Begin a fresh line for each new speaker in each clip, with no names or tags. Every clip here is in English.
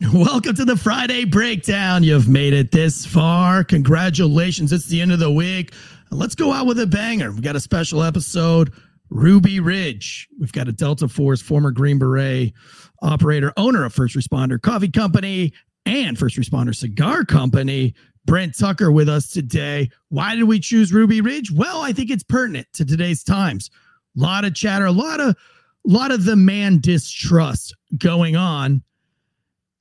Welcome to the Friday breakdown. You've made it this far. Congratulations. It's the end of the week. Let's go out with a banger. We've got a special episode Ruby Ridge. We've got a Delta Force, former Green Beret operator, owner of First Responder Coffee Company and First Responder Cigar Company. Brent Tucker with us today. Why did we choose Ruby Ridge? Well, I think it's pertinent to today's times. A lot of chatter, a lot of a lot of the man distrust going on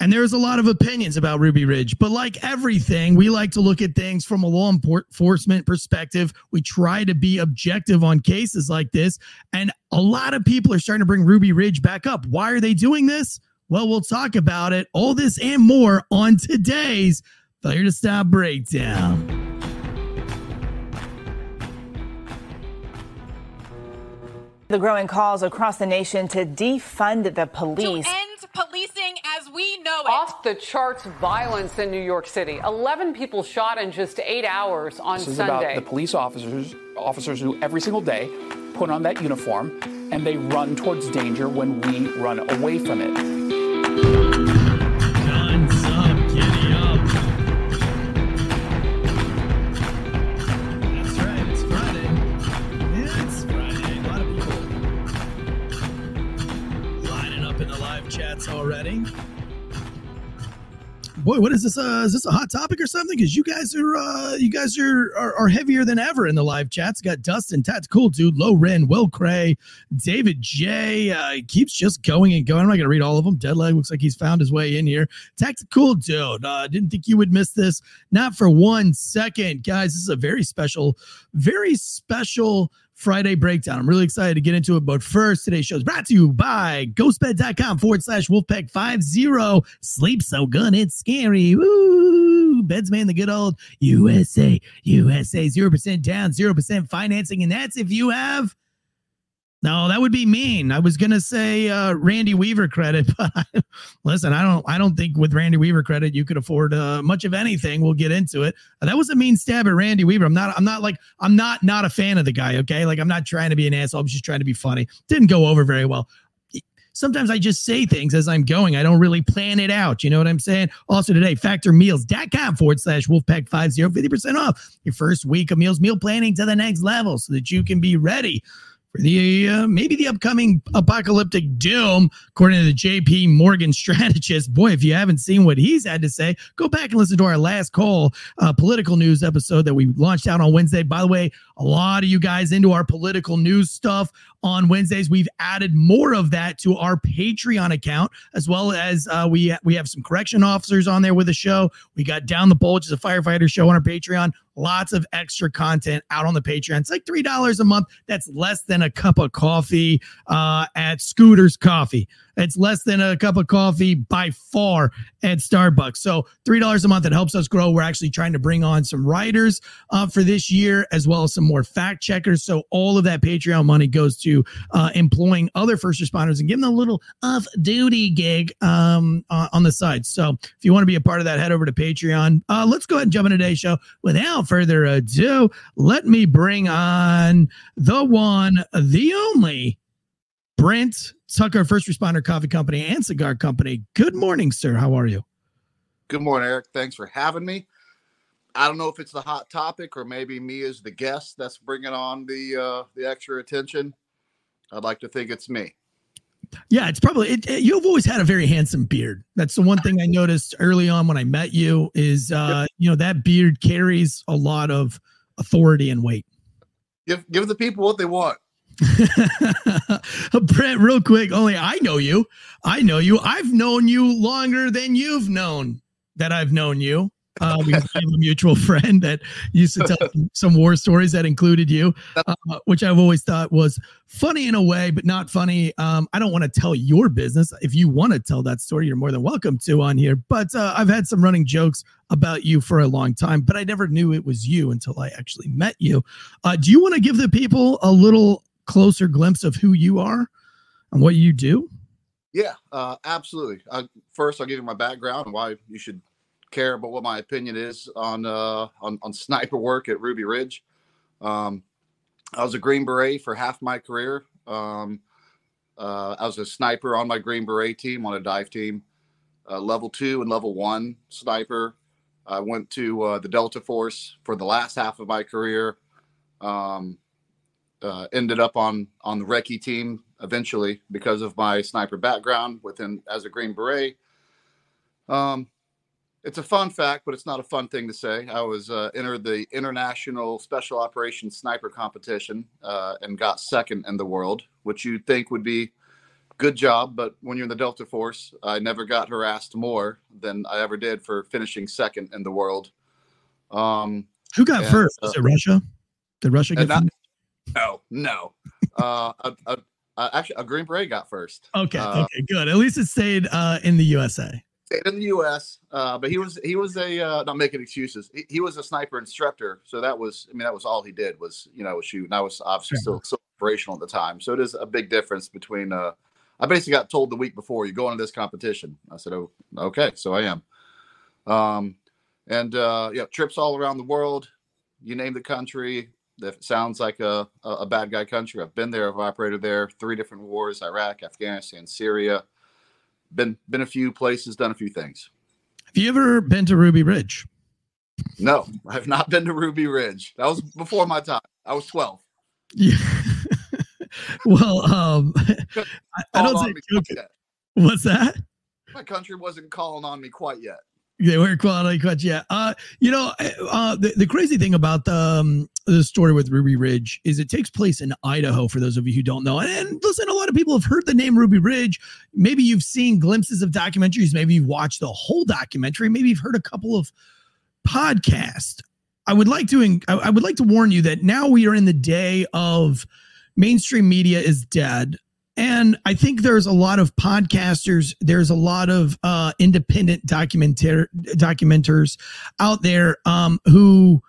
and there's a lot of opinions about Ruby Ridge, but like everything, we like to look at things from a law enforcement perspective. We try to be objective on cases like this. And a lot of people are starting to bring Ruby Ridge back up. Why are they doing this? Well, we'll talk about it, all this and more on today's Failure to Stop Breakdown.
The growing calls across the nation to defund the police.
To end policing as we know it.
Off the charts violence in New York City. 11 people shot in just eight hours on Sunday.
this is
Sunday.
about the police officers, officers who every single day put on that uniform and they run towards danger when we run away from it.
Boy, what is this? Uh, is this a hot topic or something? Because you guys are, uh, you guys are, are are heavier than ever in the live chats. Got Dustin, Tats, Cool Dude, Low Ren, Will Cray, David J. Uh, keeps just going and going. I'm not gonna read all of them. Deadleg looks like he's found his way in here. Tactical Dude, uh, didn't think you would miss this. Not for one second, guys. This is a very special, very special Friday breakdown. I'm really excited to get into it. But first, today's show is brought to you by ghostbed.com forward slash wolfpack50. Sleep so good, it's scary. Woo! Beds man, the good old USA, USA, 0% down, 0% financing. And that's if you have. No, that would be mean. I was gonna say uh, Randy Weaver credit, but I, listen, I don't. I don't think with Randy Weaver credit you could afford uh, much of anything. We'll get into it. Uh, that was a mean stab at Randy Weaver. I'm not. I'm not like. I'm not not a fan of the guy. Okay, like I'm not trying to be an asshole. I'm just trying to be funny. Didn't go over very well. Sometimes I just say things as I'm going. I don't really plan it out. You know what I'm saying? Also today, factormeals.com forward slash wolfpack50, 50% off your first week of meals, meal planning to the next level so that you can be ready for the uh, maybe the upcoming apocalyptic doom, according to the J.P. Morgan strategist. Boy, if you haven't seen what he's had to say, go back and listen to our last call uh, political news episode that we launched out on Wednesday. By the way, a lot of you guys into our political news stuff on Wednesdays. We've added more of that to our Patreon account, as well as uh, we we have some correction officers on there with the show. We got Down the Bulge, is a firefighter show on our Patreon. Lots of extra content out on the Patreon. It's like three dollars a month. That's less than a cup of coffee uh, at Scooter's Coffee. It's less than a cup of coffee by far at Starbucks. So three dollars a month. It helps us grow. We're actually trying to bring on some writers uh, for this year, as well as some more fact checkers. So all of that Patreon money goes to uh, employing other first responders and giving them a little off duty gig um, uh, on the side. So if you want to be a part of that, head over to Patreon. Uh, let's go ahead and jump into today's show. Without further ado, let me bring on the one, the only Brent Tucker, First Responder Coffee Company and Cigar Company. Good morning, sir. How are you?
Good morning, Eric. Thanks for having me. I don't know if it's the hot topic or maybe me as the guest that's bringing on the uh, the extra attention. I'd like to think it's me.
Yeah, it's probably it, it- you've always had a very handsome beard. That's the one thing I noticed early on when I met you is uh, you know that beard carries a lot of authority and weight.
Give give the people what they want.
Brent, real quick, only I know you. I know you. I've known you longer than you've known that I've known you. Uh, we have a mutual friend that used to tell some- war stories that included you, uh, which I've always thought was funny in a way, but not funny. Um, I don't want to tell your business. If you want to tell that story, you're more than welcome to on here. But uh, I've had some running jokes about you for a long time, but I never knew it was you until I actually met you. Uh, do you want to give the people a little closer glimpse of who you are and what you do?
Yeah, uh, absolutely. First, I'll give you my background and why you should care about what my opinion is on uh, on, on sniper work at Ruby Ridge. Um, I was a Green Beret for half my career. Um, uh, I was a sniper on my Green Beret team on a dive team.
uh, level two and level one sniper. I went to uh, the Delta Force for the last half of my career. Um, uh, ended up on on the recce team eventually because of my sniper background within as a Green Beret. Um, it's a fun fact, but it's not a fun thing to say. I was uh, entered the International Special Operations Sniper Competition uh, and got second in the world, which you'd think would be good job. But when you're in the Delta Force, I never got harassed more than I ever did for finishing second in the world. Um,
Who got
and,
first? Was
uh,
it Russia? Did Russia get
and not-
first?
No, no. uh, a, a, a, actually, a Green Beret got first.
Okay,
uh,
okay, good. At least it stayed uh, in the USA.
stayed in the U.S., uh, but he was he was a uh, not making excuses. He, he was a sniper instructor, so that was I mean that was all he did was you know shoot. And I was obviously still, still operational at the time, so it is a big difference between. Uh, I basically got told the week before you go into this competition. I said, "Oh, okay, so I am." Um, and uh, yeah, trips all around the world. You name the country. It sounds like a, a bad guy country, I've been there. I've operated there. Three different wars: Iraq, Afghanistan, Syria been been a few places, done a few things.
Have you ever been to Ruby Ridge?
No, I have not been to Ruby Ridge. That was before my time. I was 12.
Yeah. well, um, I, I don't
on
say
me
joke-
quite yet.
What's that?
My country wasn't calling on me quite yet.
They weren't quality cuts yet. Uh, you know, uh, the, the crazy thing about the, um, the story with Ruby Ridge is it takes place in Idaho, for those of you who don't know. And, and listen, a lot of people have heard the name Ruby Ridge. Maybe you've seen glimpses of documentaries. Maybe you've watched the whole documentary. Maybe you've heard a couple of podcasts. I would like to, I would like to warn you that now we are in the day of mainstream media is dead. And I think there's a lot of podcasters, there's a lot of uh, independent documenter documenters out there um, who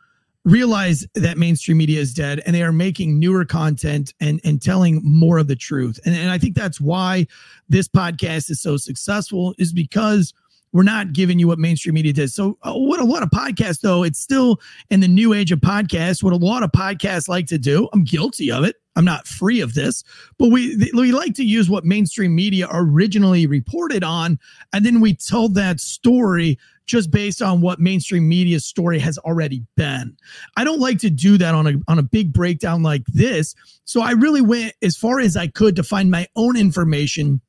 realize that mainstream media is dead and they are making newer content and and telling more of the truth. And, and I think that's why this podcast is so successful is because we're not giving you what mainstream media does. So uh, what a lot of podcasts though, it's still in the new age of podcasts. What a lot of podcasts like to do, I'm guilty of it. I'm not free of this, but we we like to use what mainstream media originally reported on, and then we tell that story just based on what mainstream media's story has already been. I don't like to do that on a on a big breakdown like this. So I really went as far as I could to find my own information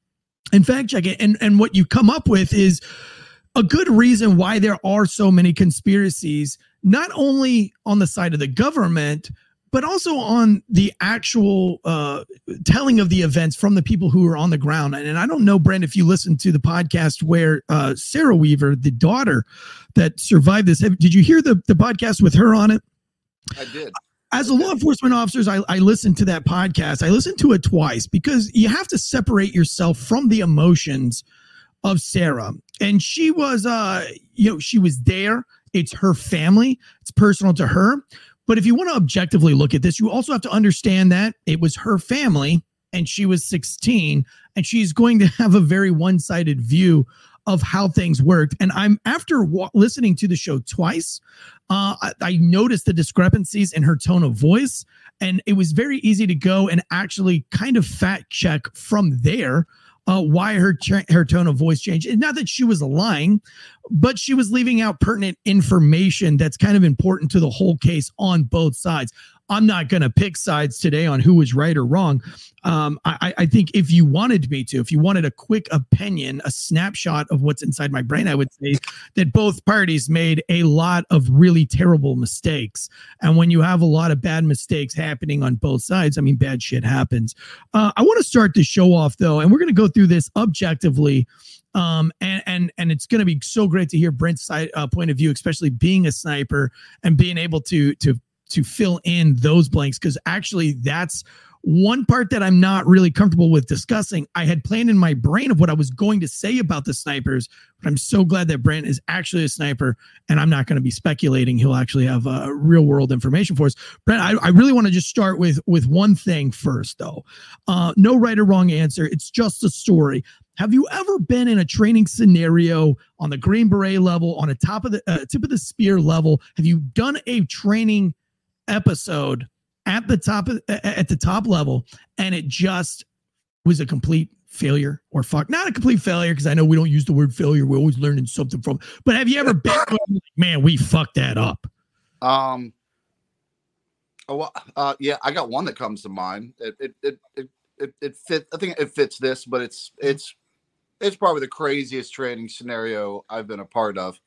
and fact check it. And and what you come up with is a good reason why there are so many conspiracies, not only on the side of the government, but also on the actual uh, telling of the events from the people who are on the ground. And, and I don't know, Brent, if you listened to the podcast where uh, Sarah Weaver, the daughter that survived this, did you hear the, the podcast with her on it?
I did.
As a law enforcement officers, I, I listened to that podcast. I listened to it twice because you have to separate yourself from the emotions of Sarah. And she was, uh, you know, she was there. It's her family. It's personal to her. But if you want to objectively look at this, you also have to understand that it was her family and she was 16 and she's going to have a very one-sided view of how things worked. And I'm after listening to the show twice, uh, I, I noticed the discrepancies in her tone of voice, and it was very easy to go and actually kind of fact check from there uh, why her her tone of voice changed. And not that she was lying, but she was leaving out pertinent information that's kind of important to the whole case on both sides. I'm not going to pick sides today on who was right or wrong. Um, I, I think if you wanted me to, if you wanted a quick opinion, a snapshot of what's inside my brain, I would say that both parties made a lot of really terrible mistakes. And when you have a lot of bad mistakes happening on both sides, I mean, bad shit happens. Uh, I want to start the show off though, and we're going to go through this objectively. Um, and and and it's going to be so great to hear Brent's side uh, point of view, especially being a sniper and being able to to to fill in those blanks because actually that's one part that I'm not really comfortable with discussing. I had planned in my brain of what I was going to say about the snipers, but I'm so glad that Brent is actually a sniper and I'm not going to be speculating. He'll actually have uh, real world information for us. Brent, I, I really want to just start with with one thing first, though. Uh, no right or wrong answer. It's just a story. Have you ever been in a training scenario on the Green Beret level, on a top of the uh, tip of the spear level? Have you done a training episode at the top of at the top level and it just was a complete failure or fuck? Not a complete failure because I know we don't use the word failure. We're always learning something from. But have you ever been, man, we fucked that up?
Um. Oh, uh, yeah, I got one that comes to mind. It it it it it, it fit. I think it fits this, but it's it's it's probably the craziest training scenario I've been a part of.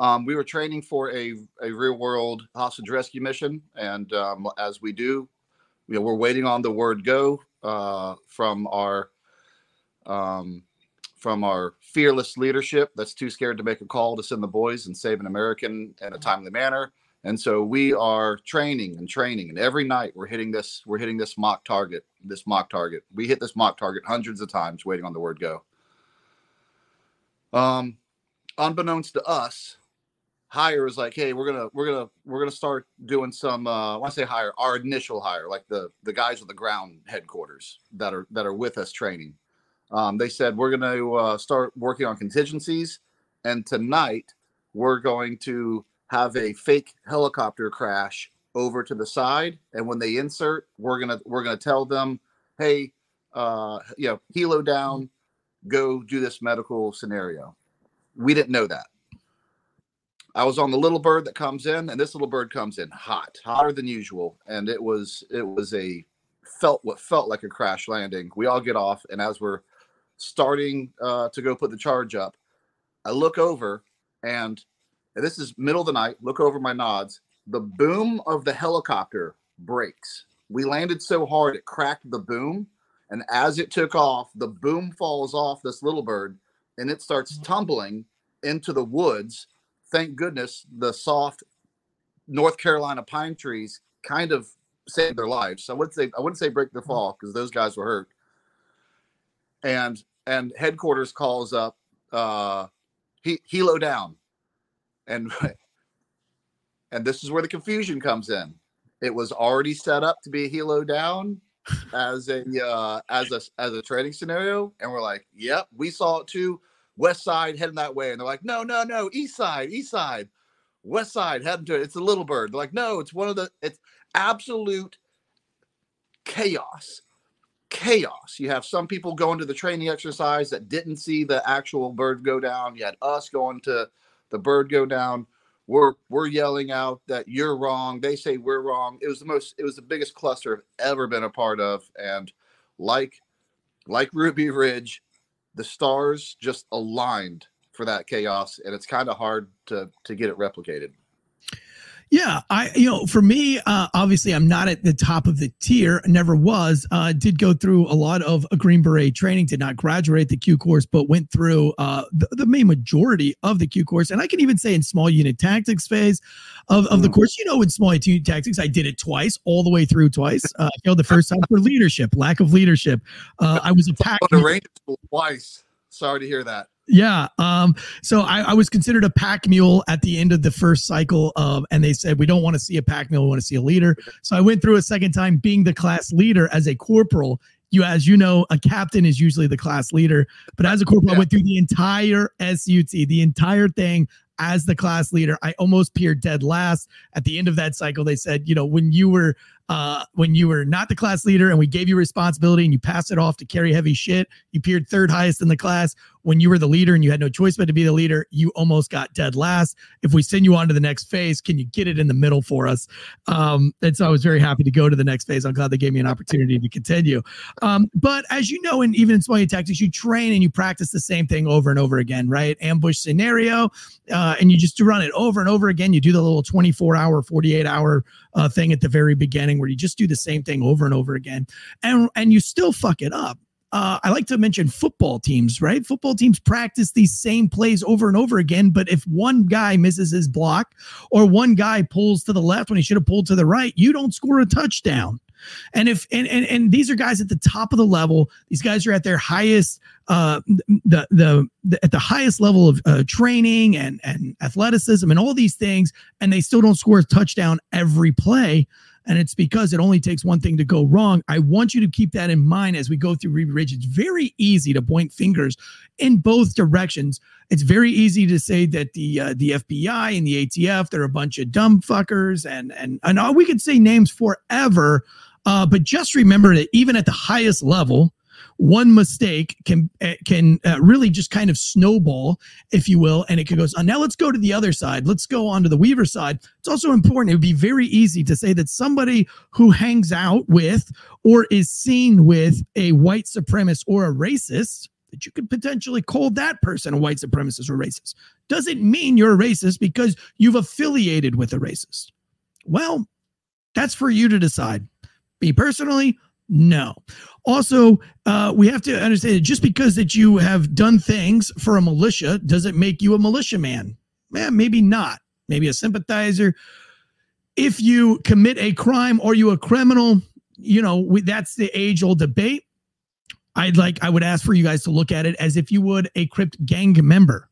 Um, we were training for a, a real world hostage rescue mission, and um, as we do, you know, we're waiting on the word go uh, from our um, from our fearless leadership that's too scared to make a call to send the boys and save an American in a timely manner. And so we are training and training, and every night we're hitting this we're hitting this mock target, this mock target. We hit this mock target hundreds of times, waiting on the word go. Um, unbeknownst to us, hire is like, hey, we're gonna we're gonna we're gonna start doing some. Uh, when I say hire, our initial hire, like the the guys with the ground headquarters that are that are with us training. Um, they said we're gonna uh, start working on contingencies, and tonight we're going to have a fake helicopter crash over to the side, and when they insert, we're gonna we're gonna tell them, hey, uh, you know, helo down, go do this medical scenario. We didn't know that. I was on the little bird that comes in, and this little bird comes in hot, hotter than usual, and it was it was a felt what felt like a crash landing. We all get off, and as we're starting uh, to go put the charge up, I look over, and, and this is middle of the night. Look over my nods. The boom of the helicopter breaks. We landed so hard it cracked the boom, and as it took off, the boom falls off this little bird, and it starts tumbling into the woods thank goodness the soft North Carolina pine trees kind of saved their lives. So I wouldn't say I wouldn't say break the fall because those guys were hurt. And and headquarters calls up uh he helo down. And and this is where the confusion comes in. It was already set up to be a helo down as a uh as a as a training scenario and we're like yep we saw it too west side heading that way. And they're like, no, no, no, east side, east side, west side heading to it. It's a little bird. They're like, no, it's one of the, it's absolute chaos. Chaos. You have some people going to the training exercise that didn't see the actual bird go down. You had us going to the bird go down. We're we're yelling out that you're wrong. They say we're wrong. It was the most. It was the biggest cluster I've ever been a part of. And like like Ruby Ridge, the stars just aligned for that chaos and it's kind of hard to to get it replicated
yeah, I you know for me, uh, obviously I'm not at the top of the tier. Never was. Uh, did go through a lot of a Green Beret training. Did not graduate the Q course, but went through uh, the, the, main majority of the Q course. And I can even say in small unit tactics phase of, of the hmm. course, you know, in small unit tactics, I did it twice, all the way through twice. Uh, failed the first time for leadership, lack of leadership. Uh, I was a pack.
twice. Sorry to hear that.
Yeah. Um, so I, I, was considered a pack mule at the end of the first cycle. Um, and they said, we don't want to see a pack mule. We want to see a leader. So I went through a second time being the class leader as a corporal. You, as you know, a captain is usually the class leader, but as a corporal, yeah. I went through the entire SUT, the entire thing as the class leader. I almost peered dead last at the end of that cycle. They said, you know, when you were uh, when you were not the class leader and we gave you responsibility and you passed it off to carry heavy shit, you peered third highest in the class. When you were the leader and you had no choice but to be the leader, you almost got dead last. If we send you on to the next phase, can you get it in the middle for us? Um, and so I was very happy to go to the next phase. I'm glad they gave me an opportunity to continue. Um, but as you know, and even in small tactics, you train and you practice the same thing over and over again, right? Ambush scenario, uh, and you just run it over and over again. You do the little 24 hour, 48 hour uh, thing at the very beginning where you just do the same thing over and over again, and and you still fuck it up. Uh, I like to mention football teams, right? Football teams practice these same plays over and over again. But if one guy misses his block or one guy pulls to the left when he should have pulled to the right, you don't score a touchdown. And if and, and and these are guys at the top of the level. These guys are at their highest, uh, the the, the at the highest level of uh, training and and athleticism and all these things, and they still don't score a touchdown every play. And it's because it only takes one thing to go wrong. I want you to keep that in mind as we go through Ruby Ridge. It's very easy to point fingers in both directions. It's very easy to say that the uh, the FBI and the ATF they're a bunch of dumb fuckers, and and and we could say names forever uh, but just remember that even at the highest level, one mistake can uh, can uh, really just kind of snowball, if you will, and it could go on. Now let's go to the other side. Let's go on to the Weaver side. It's also important. It would be very easy to say that somebody who hangs out with or is seen with a white supremacist or a racist that you could potentially call that person a white supremacist or racist. Doesn't mean you're a racist because you've affiliated with a racist. Well, that's for you to decide. Me personally, no. Also, uh, we have to understand that just because that you have done things for a militia doesn't make you a militiaman. Man, maybe not. Maybe a sympathizer. If you commit a crime, are you a criminal? You know, we, that's the age-old debate. I'd like I would ask for you guys to look at it as if you would a Crip gang member.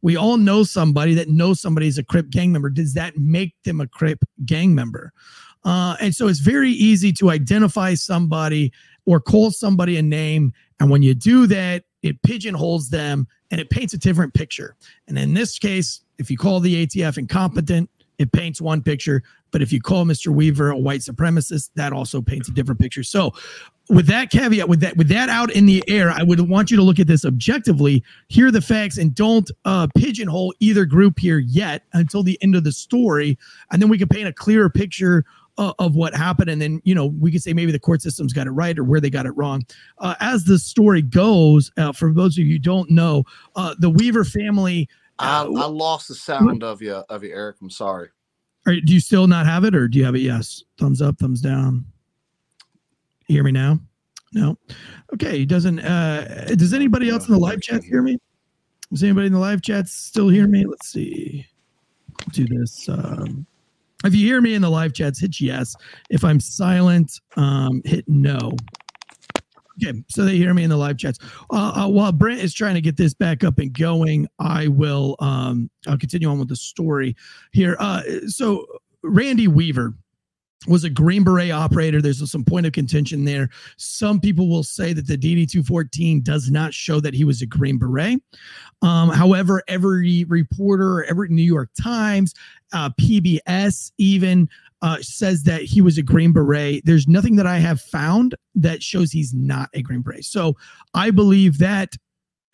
We all know somebody that knows somebody is a Crip gang member. Does that make them a Crip gang member? Uh, and so it's very easy to identify somebody or call somebody a name. And when you do that, it pigeonholes them and it paints a different picture. And in this case, if you call the ATF incompetent, it paints one picture. But if you call Mr. Weaver a white supremacist, that also paints a different picture. So with that caveat, with that with that out in the air, I would want you to look at this objectively, hear the facts, and don't uh, pigeonhole either group here yet until the end of the story, and then we can paint a clearer picture uh, of what happened, and then you know we could say maybe the court systems got it right or where they got it wrong. Uh, as the story goes, uh, for those of you who don't know, uh, the Weaver family.
I, I lost the sound of you, of you, Eric. I'm sorry.
Are, do you still not have it, or do you have it? Yes, thumbs up, thumbs down. You hear me now? No. Okay. Doesn't uh does anybody else in the live chat hear me? Does anybody in the live chat still hear me? Let's see. Do this. Um if you hear me in the live chats, hit yes. If I'm silent, um, hit no. Okay, so they hear me in the live chats. Uh, uh, while Brent is trying to get this back up and going, I will. Um, I'll continue on with the story here. Uh, so Randy Weaver, was a Green Beret operator. There's some point of contention there. Some people will say that the DD 214 does not show that he was a Green Beret. Um, however, every reporter, every New York Times, uh, PBS even uh, says that he was a Green Beret. There's nothing that I have found that shows he's not a Green Beret. So I believe that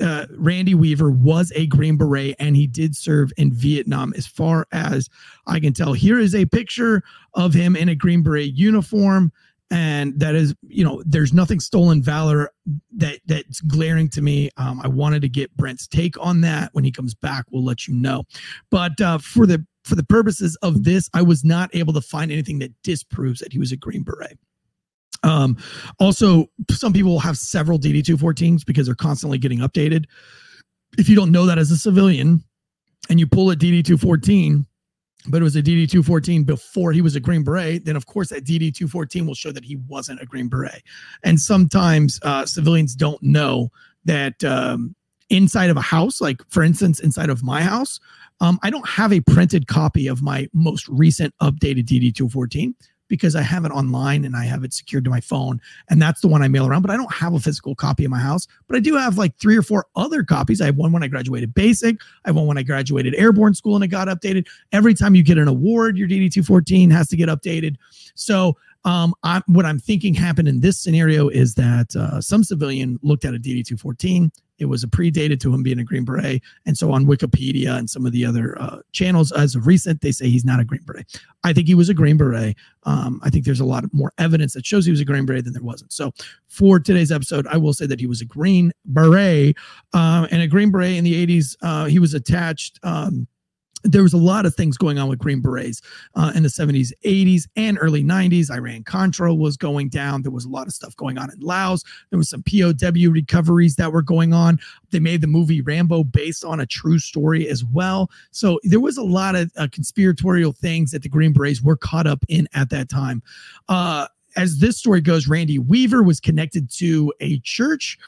uh, Randy Weaver was a Green Beret and he did serve in Vietnam, as far as I can tell. Here is a picture of him in a Green Beret uniform. And that is, you know, there's nothing stolen valor that that's glaring to me. Um, I wanted to get Brent's take on that. When he comes back, we'll let you know. But uh, for the for the purposes of this, I was not able to find anything that disproves that he was a Green Beret. Um, also, some people have several DD214s because they're constantly getting updated. If you don't know that as a civilian and you pull a DD214, but it was a DD214 before he was a Green Beret, then of course that DD214 will show that he wasn't a Green Beret. And sometimes uh, civilians don't know that um, inside of a house, like for instance, inside of my house, um, I don't have a printed copy of my most recent updated DD214 because I have it online and I have it secured to my phone. And that's the one I mail around, but I don't have a physical copy in my house. But I do have like three or four other copies. I have one when I graduated basic, I have one when I graduated airborne school and it got updated. Every time you get an award, your DD 214 has to get updated. So um, I, what I'm thinking happened in this scenario is that uh, some civilian looked at a DD 214. It was a predated to him being a Green Beret. And so on Wikipedia and some of the other uh, channels, as of recent, they say he's not a Green Beret. I think he was a Green Beret. Um, I think there's a lot more evidence that shows he was a Green Beret than there wasn't. So for today's episode, I will say that he was a Green Beret. Uh, and a Green Beret in the 80s, uh, he was attached. Um, there was a lot of things going on with Green Berets uh, in the 70s, 80s, and early 90s. Iran Contra was going down. There was a lot of stuff going on in Laos. There was some POW recoveries that were going on. They made the movie Rambo based on a true story as well. So there was a lot of uh, conspiratorial things that the Green Berets were caught up in at that time. Uh, as this story goes, Randy Weaver was connected to a church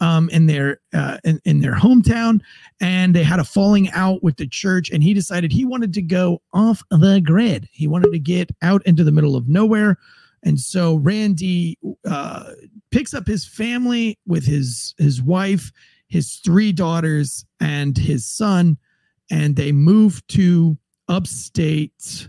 um, in their uh, in, in their hometown, and they had a falling out with the church. And he decided he wanted to go off the grid. He wanted to get out into the middle of nowhere. And so Randy uh, picks up his family with his his wife, his three daughters, and his son, and they move to upstate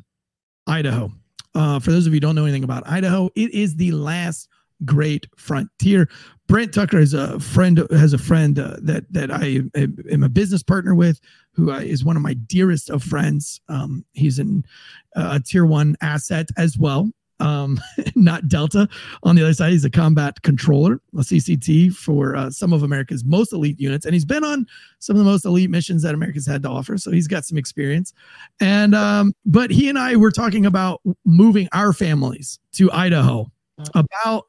Idaho. Uh, for those of you who don't know anything about Idaho, it is the last great frontier. Brent Tucker is a friend has a friend uh, that that I am a business partner with, who uh, one of my dearest of friends. Um, he's in uh, a tier one asset as well, um, not Delta. On the other side, he's a combat controller, a CCT for uh, some of America's most elite units, and he's been on some of the most elite missions that America's had to offer. So he's got some experience. And um, but he and I were talking about moving our families to Idaho about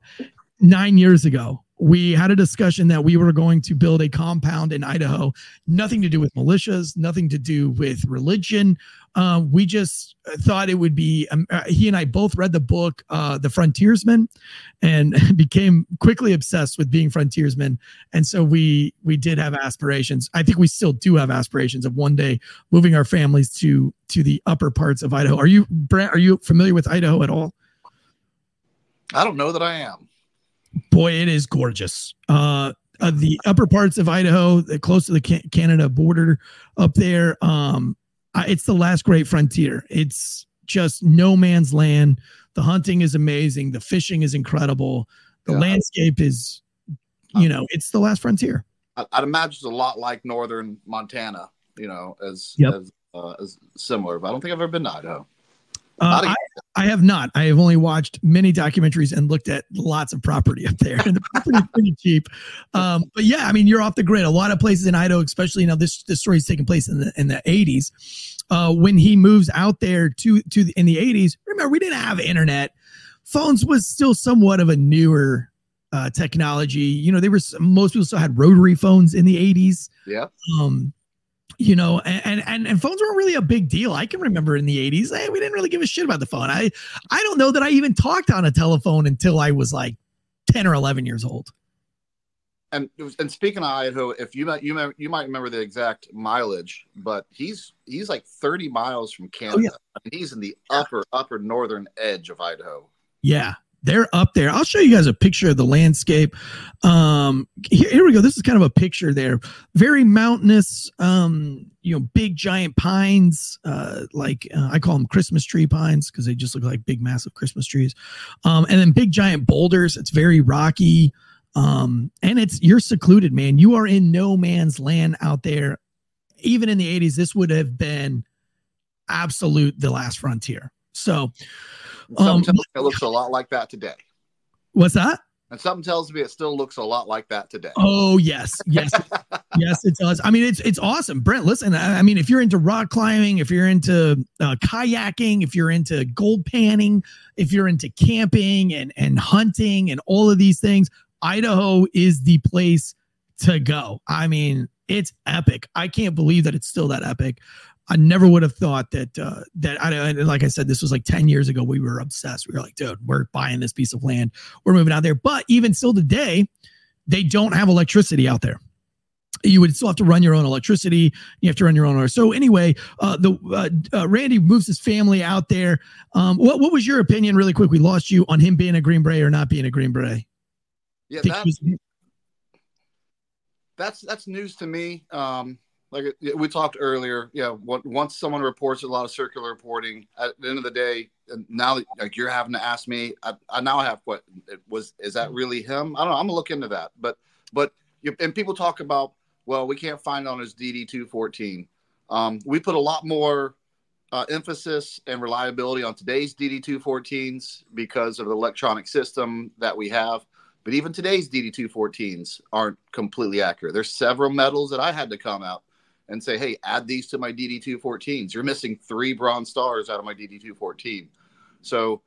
nine years ago we had a discussion that we were going to build a compound in Idaho, nothing to do with militias, nothing to do with religion. Uh, we just thought it would be. Um, uh, he and I both read the book, uh, The Frontiersman, and became quickly obsessed with being frontiersmen. And so we we did have aspirations. I think we still do have aspirations of one day moving our families to to the upper parts of Idaho. Are you Brent? Are you familiar with Idaho at all?
I don't know that I am
boy, it is gorgeous. Uh, uh, the upper parts of Idaho, close to the Canada border up there, um, it's the last great frontier. It's just no man's land. The hunting is amazing. The fishing is incredible. The yeah. landscape is, you know, it's the last frontier.
I'd imagine it's a lot like northern Montana, you know, as yep. as, uh, as similar. But I don't think I've ever been to Idaho.
Uh, I, I, have not. I have only watched many documentaries and looked at lots of property up there, and the property is pretty cheap. Um, but yeah, I mean, you're off the grid. A lot of places in Idaho, especially now, this this story is taking place in the in the 80s. Uh, when he moves out there to to the, in the 80s, remember we didn't have internet. Phones was still somewhat of a newer uh, technology. You know, they were most people still had rotary phones in the 80s.
Yeah.
Um, you know, and, and and phones weren't really a big deal. I can remember in the 80s, hey, eh, we didn't really give a shit about the phone. I I don't know that I even talked on a telephone until I was like 10 or 11 years old.
And and speaking of Idaho, if you might you might you might remember the exact mileage, but he's he's like 30 miles from Canada. Oh, yeah. I mean, he's in the upper upper northern edge of Idaho.
Yeah, they're up there. I'll show you guys a picture of the landscape. Um, here, here, we go. This is kind of a picture there. Very mountainous, um, you know, big giant pines. Uh, like uh, I call them Christmas tree pines because they just look like big, massive Christmas trees. Um, and then big giant boulders. It's very rocky. Um, and it's you're secluded, man. You are in no man's land out there. Even in the 80s, this would have been absolute the last frontier. So
um, it looks a lot like that today.
What's that?
And something tells me it still looks a lot like that today.
Oh yes, yes, yes, it does. I mean, it's it's awesome, Brent. Listen, I, I mean, if you're into rock climbing, if you're into uh, kayaking, if you're into gold panning, if you're into camping and and hunting and all of these things, Idaho is the place to go. I mean, it's epic. I can't believe that it's still that epic. I never would have thought that uh, that I like I said this was like 10 years ago we were obsessed. We were like, dude, we're buying this piece of land. We're moving out there. But even still today, they don't have electricity out there. You would still have to run your own electricity. You have to run your own. So anyway, uh, the uh, uh, Randy moves his family out there. Um, what what was your opinion, really quick? We lost you on him being a Green Beret or not being a Green Beret.
Yeah, that's, that's that's news to me. Um, like we talked earlier, yeah. Once someone reports a lot of circular reporting, at the end of the day, now like you're having to ask me, I, I now have what it was. Is that really him? I don't know. I'm gonna look into that. But but and people talk about well, we can't find on his DD two fourteen. Um, we put a lot more uh, emphasis and reliability on today's DD two fourteens because of the electronic system that we have. But even today's DD two fourteens aren't completely accurate. There's several medals that I had to come out and say, hey, add these to my DD214s. You're missing three bronze stars out of my DD214. So,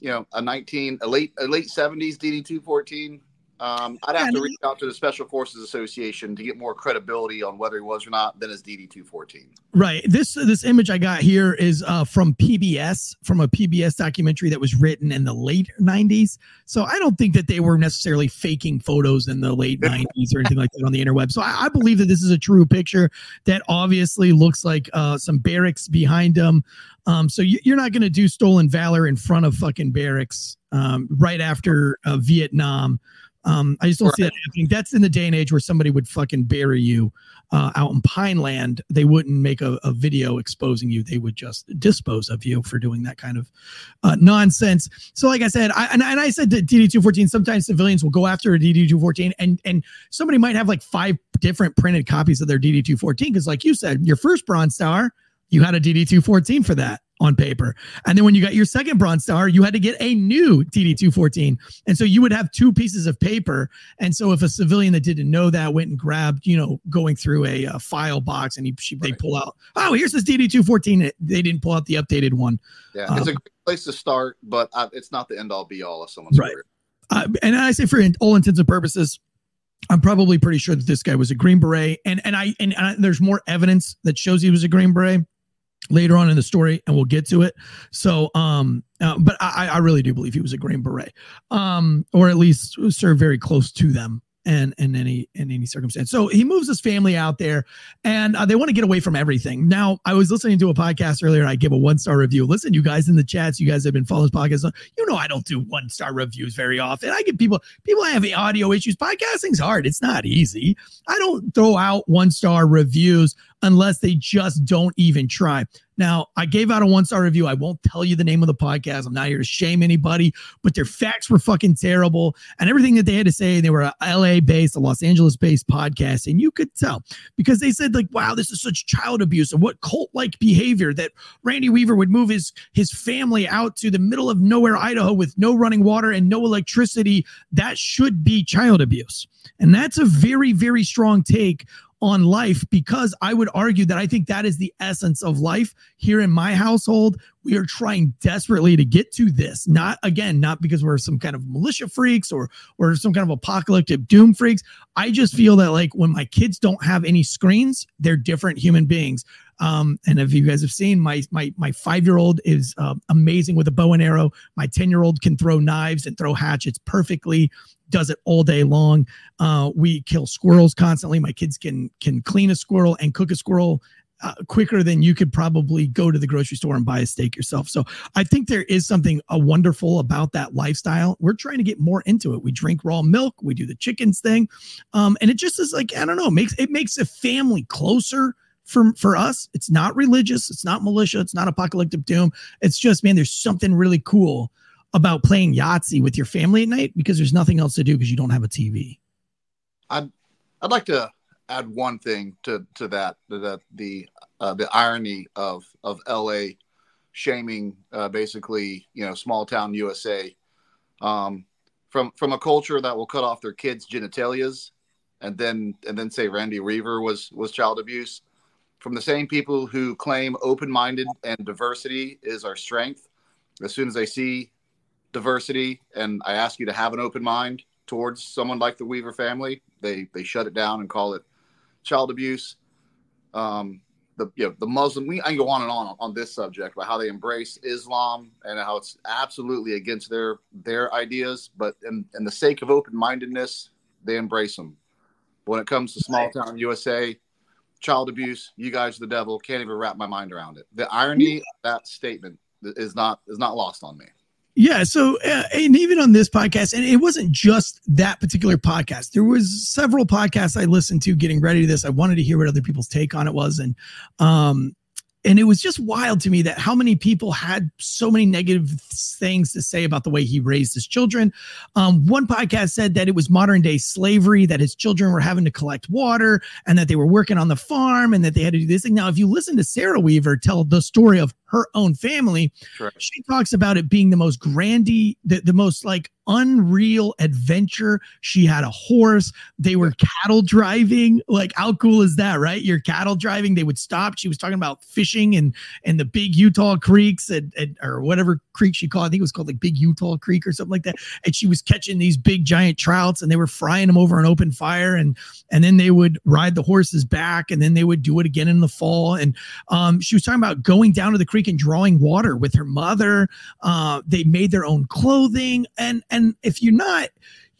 you know, a 19, a late, a late 70s DD214 um, I'd have to reach out to the Special Forces Association to get more credibility on whether he was or not than his DD two fourteen.
Right. This this image I got here is uh, from PBS, from a PBS documentary that was written in the late nineties. So I don't think that they were necessarily faking photos in the late nineties or anything like that on the interweb. So I, I, believe that this is a true picture that obviously looks like uh, some barracks behind them. Um, so you, are not going to do stolen valor in front of fucking barracks um, right after uh, Vietnam Um, I just don't see that happening. That's in the day and age where somebody would fucking bury you uh, out in Pineland. They wouldn't make a, a, video exposing you. They would just dispose of you for doing that kind of uh, nonsense. So, like I said, I, and, and I said that DD two fourteen. Sometimes civilians will go after a DD two fourteen, and and somebody might have like five different printed copies of their DD two fourteen because, like you said, your first Bronze Star, you had a DD two fourteen for that on paper. And then when you got your second Bronze Star, you had to get a new DD214. And so you would have two pieces of paper. And so if a civilian that didn't know that went and grabbed, you know, going through a, a file box and he, she, right. they pull out, oh, here's this DD214. They didn't pull out the updated one.
Yeah, it's um, a great place to start, but uh, it's not the end all be all of someone's right. career.
Uh, and I say for all intents and purposes, I'm probably pretty sure that this guy was a Green Beret, and and I and, and there's more evidence that shows he was a Green Beret later on in the story and we'll get to it so um uh, but I, I really do believe he was a green beret um or at least served very close to them and in any in any circumstance. So he moves his family out there, and uh, they want to get away from everything. Now, I was listening to a podcast earlier, I give a one star review. Listen, you guys in the chats, you guys have been following this podcast. You know, I don't do one star reviews very often. I get people people have audio issues. Podcasting's hard; it's not easy. I don't throw out one star reviews unless they just don't even try. Now, I gave out a one star review. I won't tell you the name of the podcast. I'm not here to shame anybody, but their facts were fucking terrible. And everything that they had to say, they were a LA based, a Los Angeles based podcast. And you could tell because they said, like, wow, this is such child abuse and what cult like behavior that Randy Weaver would move his, his family out to the middle of nowhere, Idaho, with no running water and no electricity. That should be child abuse. And that's a very, very strong take on life because I would argue that I think that is the essence of life here in my household. We are trying desperately to get to this. Not again, not because we're some kind of militia freaks or or some kind of apocalyptic doom freaks. I just feel that like when my kids don't have any screens, they're different human beings. Um, and if you guys have seen my my my five year old is uh, amazing with a bow and arrow. My ten year old can throw knives and throw hatchets perfectly does it all day long. Uh, we kill squirrels constantly. My kids can can clean a squirrel and cook a squirrel uh, quicker than you could probably go to the grocery store and buy a steak yourself. So I think there is something uh, wonderful about that lifestyle. We're trying to get more into it. We drink raw milk. We do the chickens thing, um, and it just is like I don't know. Makes it makes a family closer for for us. It's not religious. It's not militia. It's not apocalyptic doom. It's just man, there's something really cool about playing Yahtzee with your family at night because there's nothing else to do because you don't have a TV.
I'd I'd like to add one thing to to that that the uh, the irony of of LA shaming uh, basically you know small town USA um, from from a culture that will cut off their kids' genitalias and then and then say Randy Weaver was was child abuse from the same people who claim open minded and diversity is our strength. As soon as they see diversity and I ask you to have an open mind towards someone like the Weaver family, they they shut it down and call it child abuse. Um, the you know, the Muslim we I can go on and on on this subject about how they embrace Islam and how it's absolutely against their their ideas, but in, in the sake of open mindedness, they embrace them. When it comes to small town USA, child abuse, you guys are the devil. Can't even wrap my mind around it. The irony of that statement is not is not lost on me.
Yeah. So, uh, and even on this podcast, and it wasn't just that particular podcast. There was several podcasts I listened to getting ready to this. I wanted to hear what other people's take on it was, and um, and it was just wild to me that how many people had so many negative things to say about the way he raised his children. Um, one podcast said that it was modern day slavery, that his children were having to collect water and that they were working on the farm and that they had to do this thing. Now, if you listen to Sarah Weaver tell the story of her own family, sure. she talks about it being the most grandy, the, the most like unreal adventure. She had a horse. They were cattle driving. Like, how cool is that, right? You're cattle driving. They would stop. She was talking about fishing and and the big Utah creeks and, and or whatever creek she called. I think it was called like Big Utah Creek or something like that. And she was catching these big giant trouts and they were frying them over an open fire. And and then they would ride the horses back and then they would do it again in the fall. And um, she was talking about going down to the creek and drawing water with her mother. Uh, they made their own clothing and and and if you're not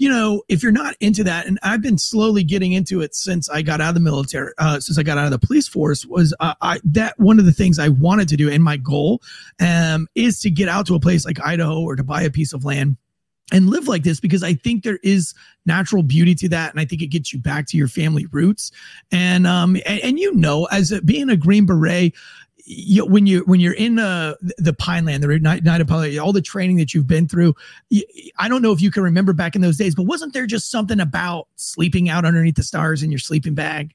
you know, if you're not into that, and I've been slowly getting into it since I got out of the military, uh, since I got out of the police force, was uh, I, that one of the things I wanted to do, and my goal um, is to get out to a place like Idaho or to buy a piece of land and live like this because I think there is natural beauty to that, and I think it gets you back to your family roots. And um, and, and you know, as a, being a Green Beret, you, when you when you're in uh, the Pineland, the United Pilot, all the training that you've been through, you, I don't know if you can remember back in those days, but wasn't there just something about sleeping out underneath the stars in your sleeping bag?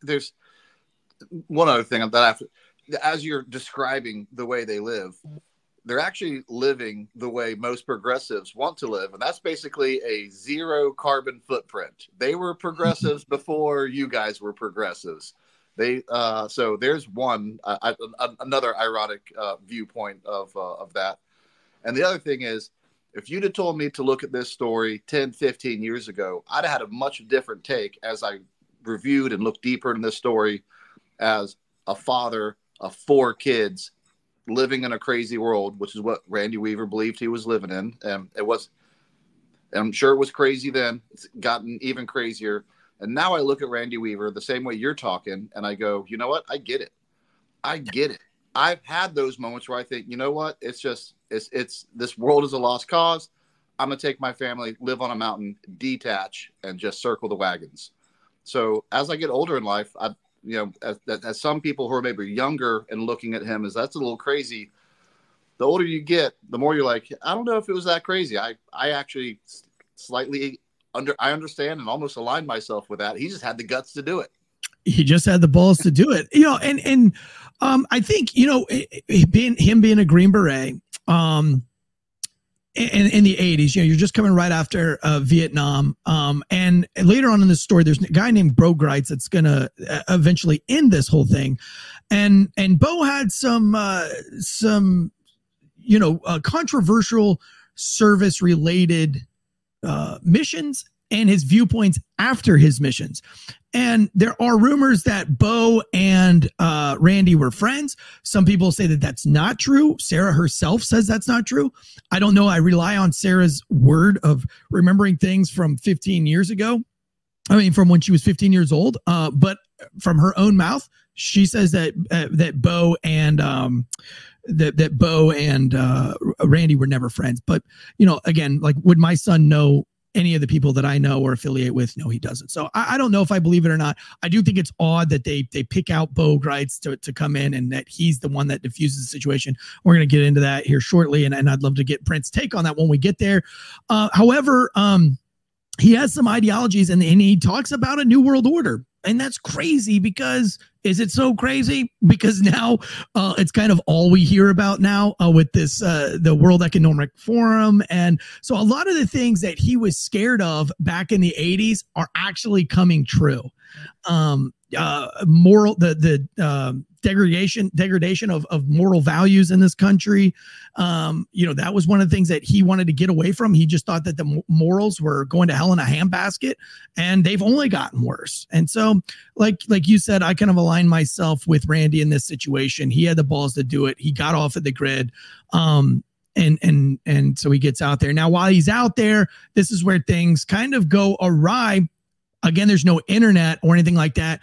There's one other thing that I have to, as you're describing the way they live, they're actually living the way most progressives want to live, and that's basically a zero carbon footprint. They were progressives before you guys were progressives. They uh, so there's one uh, another ironic uh, viewpoint of uh, of that, and the other thing is, if you'd have told me to look at this story 10, 15 years ago, I'd have had a much different take as I reviewed and looked deeper in this story as a father of four kids living in a crazy world, which is what Randy Weaver believed he was living in. And it was, and I'm sure it was crazy then. It's gotten even crazier. And now I look at Randy Weaver the same way you're talking, and I go, you know what? I get it. I get it. I've had those moments where I think, you know what? It's just, it's, it's, this world is a lost cause. I'm to take my family, live on a mountain, detach, and just circle the wagons. So as I get older in life, I, you know, as, as some people who are maybe younger and looking at him is that's a little crazy. The older you get, the more you're like, I don't know if it was that crazy. I, I actually slightly under, I understand and almost aligned myself with that. He just had the guts to do it.
He just had the balls to do it, you know, and, and, um, I think, you know, being him being a Green Beret, um, in, in the 80s you know you're just coming right after uh, vietnam um, and later on in this story there's a guy named bo Gritz that's gonna uh, eventually end this whole thing and and bo had some uh, some you know uh, controversial service related uh, missions and his viewpoints after his missions. And there are rumors that Bo and uh, Randy were friends. Some people say that that's not true. Sara herself says that's not true. I don't know. I rely on Sara's word of remembering things from 15 years ago. I mean, from when she was 15 years old. Uh, but from her own mouth, she says that uh, that Bo and um, that that Bo and uh, Randy were never friends. But you know, again, like would my son know any of the people that I know or affiliate with. No, he doesn't. So I, I, don't know if I believe it or not. I do think it's odd that they they pick out Bo Gritz to, to come in and that he's the one that diffuses the situation. We're to get into that here shortly, and, and I'd love to get Brent's take on that when we get there. Uh, however, um, he has some ideologies and, and he talks about a new world order and that's crazy because is it so crazy? Because now uh, it's kind of all we hear about now uh, with this uh, the world economic forum. And so a lot of the things that he was scared of back in the 80s are actually coming true. Um, uh, moral the the um, degradation degradation of, of moral values in this country. Um, you know that was one of the things that he wanted to get away from. He just thought that the morals were going to hell in a handbasket and they've only gotten worse. And so like like you said i kind of align myself with randy in this situation. He had the balls to do it. He got off of the grid um, and and and so he gets out there. Now while he's out there this is where things kind of go awry again there's no internet or anything like that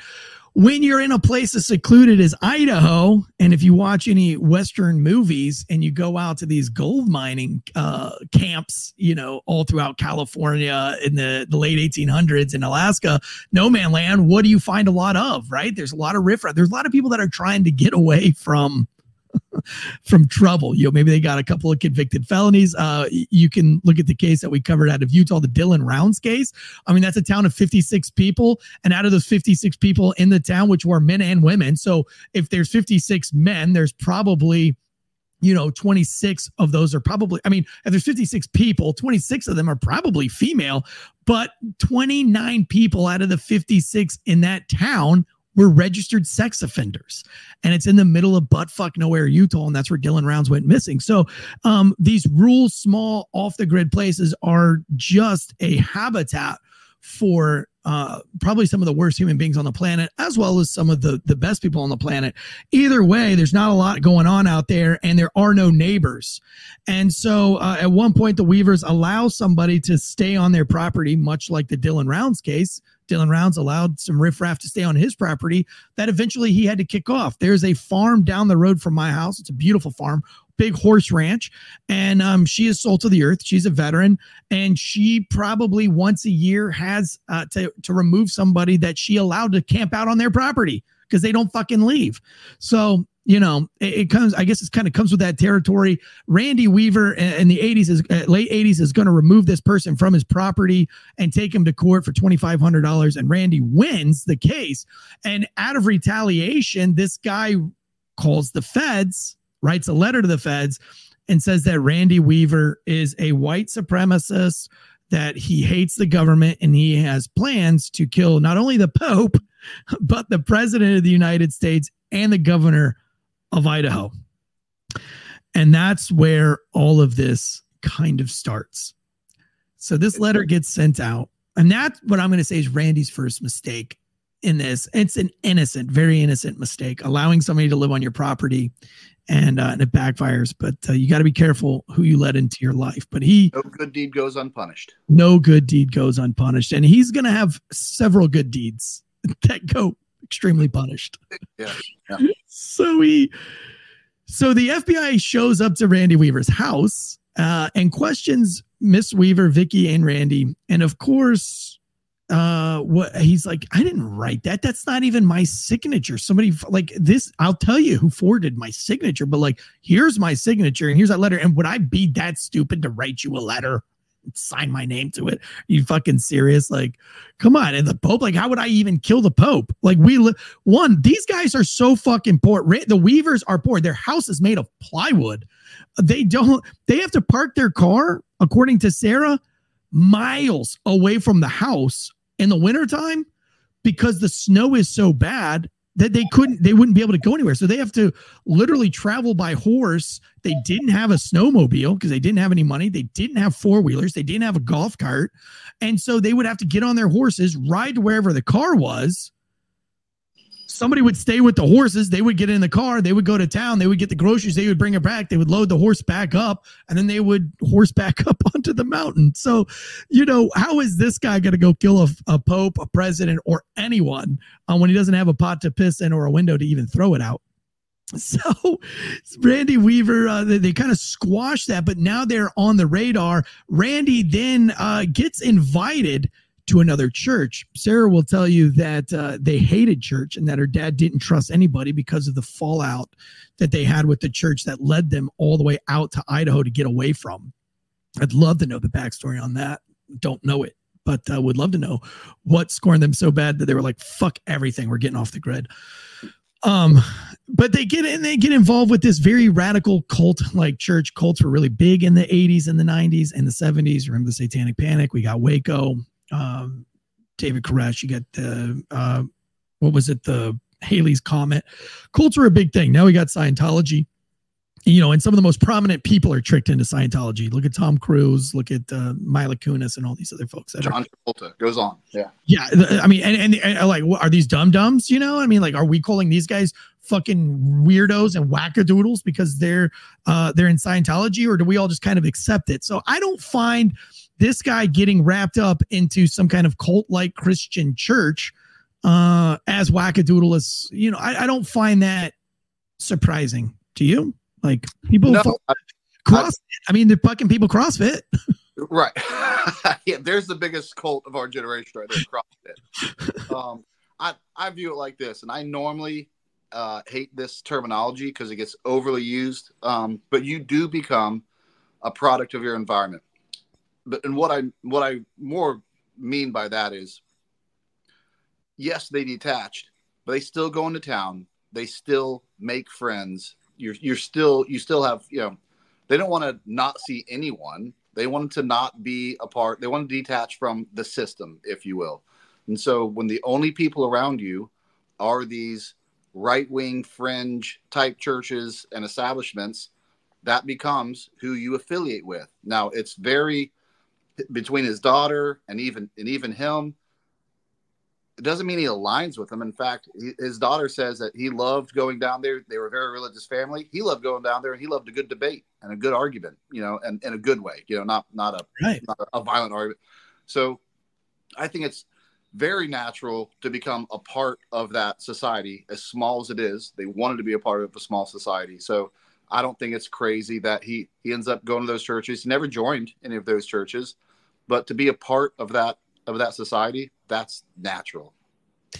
when you're in a place as secluded as Idaho, and if you watch any Western movies and you go out to these gold mining uh, camps, you know, all throughout California in the, the late 1800s in Alaska, no man land, what do you find a lot of, right? There's a lot of riffraff. There's a lot of people that are trying to get away from from trouble. You know, maybe they got a couple of convicted felonies. Uh, you can look at the case that we covered out of Utah, the Dylan Rounds case. I mean, that's a town of 56 people, and out of those 56 people in the town, which were men and women. So if there's 56 men, there's probably you know 26 of those are probably i mean if there's 56 people 26 of them are probably female but 29 people out of the 56 in that town were registered sex offenders. And it's in the middle of buttfuck nowhere, Utah. And that's where Dylan Rounds went missing. So um, these rural, small, off the grid places are just a habitat for uh, probably some of the worst human beings on the planet, as well as some of the, the best people on the planet. Either way, there's not a lot going on out there, and there are no neighbors. And so uh, at one point, the Weavers allow somebody to stay on their property, much like the Dylan Rounds case. Dylan Rounds allowed some riffraff to stay on his property that eventually he had to kick off. There's a farm down the road from my house. It's a beautiful farm big horse ranch, and um, she is salt to the earth. She's a veteran, and she probably once a year has uh, to to remove somebody that she allowed to camp out on their property because they don't fucking leave. So you know, it, it comes. I guess it kind of comes with that territory. Randy Weaver in the '80s is uh, late '80s is going to remove this person from his property and take him to court for twenty five hundred dollars. And Randy wins the case. And out of retaliation, this guy calls the feds, writes a letter to the feds, and says that Randy Weaver is a white supremacist, that he hates the government, and he has plans to kill not only the Pope, but the President of the United States and the governor of Idaho. And that's where all of this kind of starts. So this letter gets sent out. And that's what I'm going to say is Randy's first mistake in this. It's an innocent, very innocent mistake, allowing somebody to live on your property and, uh, and it backfires. But uh, you got to be careful who you let into your life. But he,
no good deed goes unpunished.
No good deed goes unpunished. And he's going to have several good deeds that go extremely punished.
Yeah. yeah.
so he, so the FBI shows up to Randy Weaver's house uh, and questions Miss Weaver, Vicki, and Randy. And of course, uh, what he's like, I didn't write that. That's not even my signature. Somebody like this, I'll tell you who forwarded my signature, but like, here's my signature and here's that letter. And would I be that stupid to write you a letter? Sign my name to it. you fucking serious? Like, come on. And the Pope, like, how would I even kill the Pope? Like, we li- one, these guys are so fucking poor. The Weavers are poor. Their house is made of plywood. They don't, they have to park their car, according to Sara, miles away from the house in the wintertime because the snow is so bad that they couldn't they wouldn't be able to go anywhere. So they have to literally travel by horse. They didn't have a snowmobile because they didn't have any money. They didn't have four wheelers they didn't have a golf cart. And so they would have to get on their horses ride to wherever the car was somebody would stay with the horses. They would get in the car. They would go to town. They would get the groceries. They would bring it back. They would load the horse back up, and then they would horse back up onto the mountain. So, you know, how is this guy going to go kill a, a, pope, a president, or anyone uh, when he doesn't have a pot to piss in or a window to even throw it out? So, Randy Weaver, uh, they, they kind of squashed that, but now they're on the radar. Randy then uh, gets invited to another church. Sara will tell you that uh, they hated church and that her dad didn't trust anybody because of the fallout that they had with the church that led them all the way out to Idaho to get away from. I'd love to know the backstory on that. Don't know it, but uh, would love to know what scorned them so bad that they were like, "Fuck everything, we're getting off the grid." Um, but they get in, they get involved with this very radical cult like church. Cults were really big in the 80s and the 90s and the 70s. Remember the Satanic Panic? We got Waco um, David Koresh. You got the uh, what was it? The Halley's Comet. Cults were a big thing. Now we got Scientology. You know, and some of the most prominent people are tricked into Scientology. Look at Tom Cruise. Look at uh, Mila Kunis and all these other folks.
John Travolta goes on. Yeah.
Yeah. I mean, and, and, and like, are these dumb dumbs? You know, I mean, like, are we calling these guys fucking weirdos and wackadoodles because they're uh, they're in Scientology, or do we all just kind of accept it? So I don't find this guy getting wrapped up into some kind of cult like Christian church uh, as wackadoodle is, you know, I, I, don't find that surprising. Do you? Like people no, I, CrossFit. I, I mean, they're fucking people CrossFit.
right. yeah, there's the biggest cult of our generation right there, CrossFit. um, I, I view it like this, and I normally uh, hate this terminology because it gets overly used. Um, but you do become a product of your environment but and what I what I more mean by that is yes, they detached, but they still go into town. They still make friends. You're you're still you still have you know they don't want to not see anyone. They want to not be a part. They want to detach from the system, if you will. And so when the only people around you are these right wing fringe type churches and establishments, that becomes who you affiliate with. Now it's very between his daughter and even and even him it doesn't mean he aligns with them in fact he, his daughter says that he loved going down there. They were a very religious family. He loved going down there and he loved a good debate and a good argument you know and in a good way you know not not a right. not a, a violent argument. So i think it's very natural to become a part of that society as small as it is. They wanted to be a part of a small society. So I don't think it's crazy that he he ends up going to those churches. He never joined any of those churches, but to be a part of that of that society, that's natural.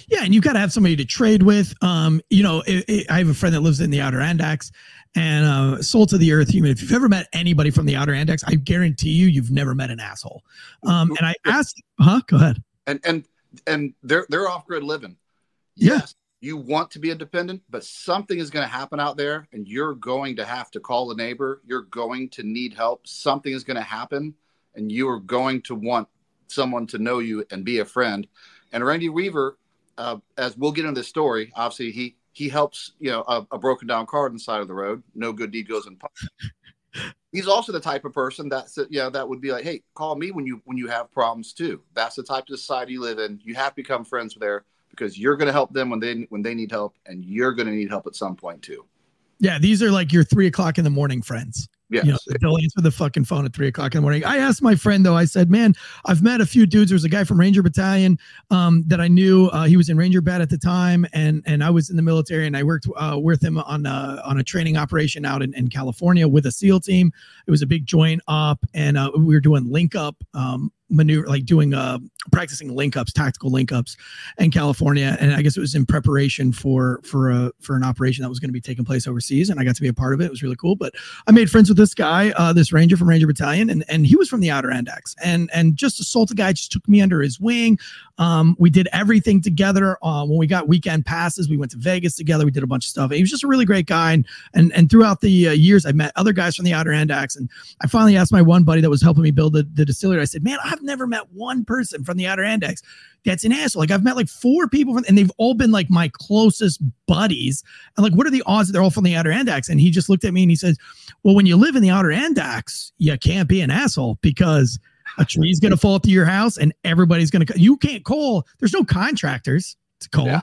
Yeah, and you've got to have somebody to trade with. Um, you know, it, it, I have a friend that lives in the Outer Adirondacks, and uh, soul to the earth human. If you've ever met anybody from the Outer Adirondacks, I guarantee you, you've never met an asshole. Um, and I asked, huh? Go ahead.
And and and they're they're off grid living.
Yeah.
Yes, you want to be independent, but something is going to happen out there, and you're going to have to call a neighbor. You're going to need help. Something is going to happen, and you are going to want someone to know you and be a friend. And Randy Weaver, uh, as we'll get into this story, obviously he he helps you know a, a broken down car on the side of the road. No good deed goes unpunished. He's also the type of person that's you know that would be like, hey, call me when you when you have problems too. That's the type of society you live in. You have to become friends with there because you're going to help them when they when they need help, and you're going to need help at some point too.
Yeah, these are like your three o'clock in the morning friends.
Yes.
You know, they'll answer the fucking phone at three o'clock in the morning. I asked my friend though. I said, "Man, I've met a few dudes. There's a guy from Ranger Battalion um, that I knew. Uh, he was in Ranger Bat at the time, and and I was in the military, and I worked uh, with him on uh, on a training operation out in, in California with a SEAL team. It was a big joint up, and uh, we were doing link up um, maneuver, like doing uh, practicing link ups, tactical link ups in California, and I guess it was in preparation for for a for an operation that was going to be taking place overseas, and I got to be a part of it. It was really cool. But I made friends with this guy, uh, this ranger from Ranger Battalion, and and he was from the outer Adirondacks, and and just assault a guy, just took me under his wing. Um, we did everything together. Uh, when we got weekend passes, we went to Vegas together. We did a bunch of stuff. He was just a really great guy, and and and throughout the uh, years, I met other guys from the outer Adirondacks, and I finally asked my one buddy that was helping me build the, the distillery. I said, "Man, I've never met one person from the Outer Adirondacks that's an asshole. Like I've met like four people from, and they've all been like my closest buddies. And like, what are the odds that they're all from the Outer Adirondacks?" And he just looked at me and he says, "Well, when you live in the Outer Adirondacks, you can't be an asshole because." A tree's going to fall to your house and everybody's going to, you can't call. There's no contractors to call.
Yeah.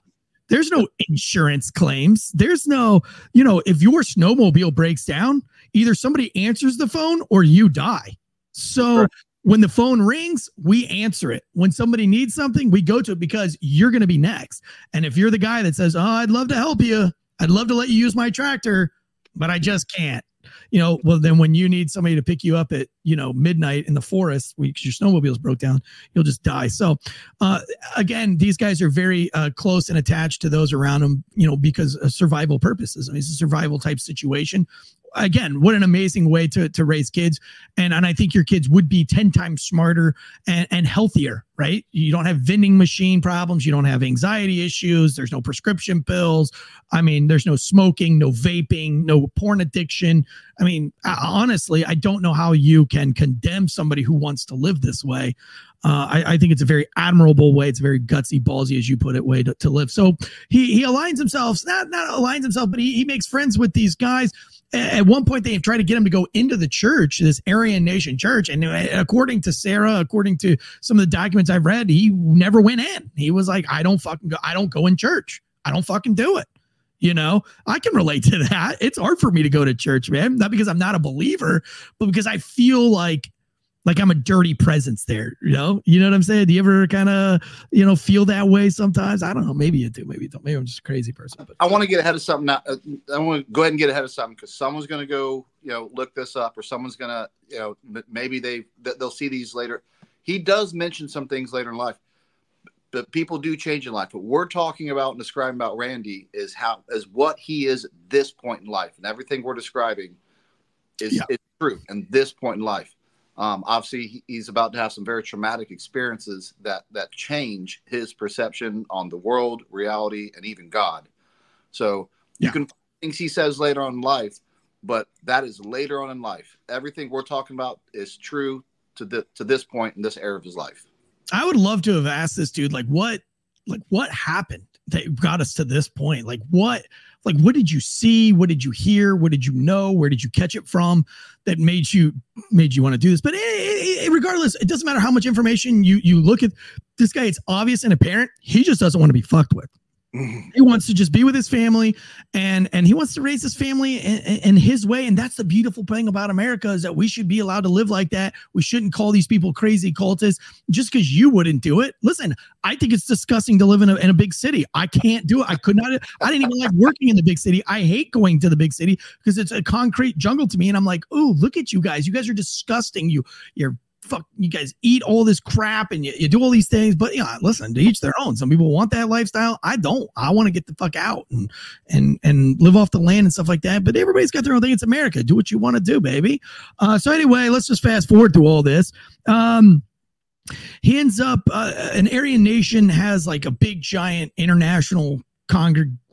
There's no insurance claims. There's no, you know, if your snowmobile breaks down, either somebody answers the phone or you die. So. When the phone rings, we answer it. When somebody needs something, we go to it because you're going to be next. And if you're the guy that says, "Oh, I'd love to help you. I'd love to let you use my tractor, but I just can't." You know, well then when you need somebody to pick you up at, you know, midnight in the forest because your snowmobile's broke down, you'll just die. So, uh again, these guys are very uh close and attached to those around them, you know, because of survival purposes. I mean, it's a survival type situation again, what an amazing way to to raise kids. And and I think your kids would be 10 times smarter and, and healthier, right? You don't have vending machine problems, you don't have anxiety issues, there's no prescription pills. I mean, there's no smoking, no vaping, no porn addiction. I mean, I- honestly, I don't know how you can condemn somebody who wants to live this way. Uh, I, I think it's a very admirable way. It's a very gutsy, ballsy, as you put it, way to, to live. So he he aligns himself, not not aligns himself, but he, he makes friends with these guys at one point they tried to get him to go into the church this aryan nation church and uh, according to sara according to some of the documents i've read he never went in he was like i don't fucking go i don't go in church i don't fucking do it you know? I can relate to that. It's hard for me to go to church man. Not because i'm not a believer but because i feel like like i'm a dirty presence there you know? You know what i'm saying? Do you ever kind of you know feel that way sometimes? I don't know. Maybe you do. Maybe you don't. Maybe i'm just a crazy person but
I want to get ahead of something. Now. uh, I want to go ahead and get ahead of something because someone's going to go, you know, look this up, or someone's going to, you know, maybe they they'll see these later. He does mention some things later in life, but people do change in life. What we're talking about and describing about Randy is how is what he is at this point in life, and everything we're describing is,
Yeah.
is true And this point in life. Um, obviously, he's about to have some very traumatic experiences that that change his perception on the world, reality, and even God. So you
Yeah.
can things he says later on in life, but that is later on in life. Everything we're talking about is true to the to this point in this era of his life.
I would love to have asked this dude, like, what, like, what happened that got us to this point? Like, what, like, what did you see? What did you hear? What did you know? Where did you catch it from that made you made you want to do this? But eh, eh, eh, regardless, it doesn't matter how much information you you look at. This guy, it's obvious and apparent. He just doesn't want to be fucked with. He wants to just be with his family and and he wants to raise his family in, in, his way and that's the beautiful thing about america is that we should be allowed to live like that. We shouldn't call these people crazy cultists just because you wouldn't do it. Listen i think it's disgusting to live in a, in a big city. I can't do it. I could not i didn't even like working in the big city. I hate going to the big city because it's a concrete jungle to me and i'm like oh look at you guys. You guys are disgusting. You you're fuck you guys eat all this crap and you, you do all these things but yeah listen to each their own. Some people want that lifestyle. I don't. I want to get the fuck out and and and live off the land and stuff like that but everybody's got their own thing. It's america. Do what you want to do baby. Uh, so anyway let's just fast forward to all this. Um he ends up uh, an aryan nation has like a big giant international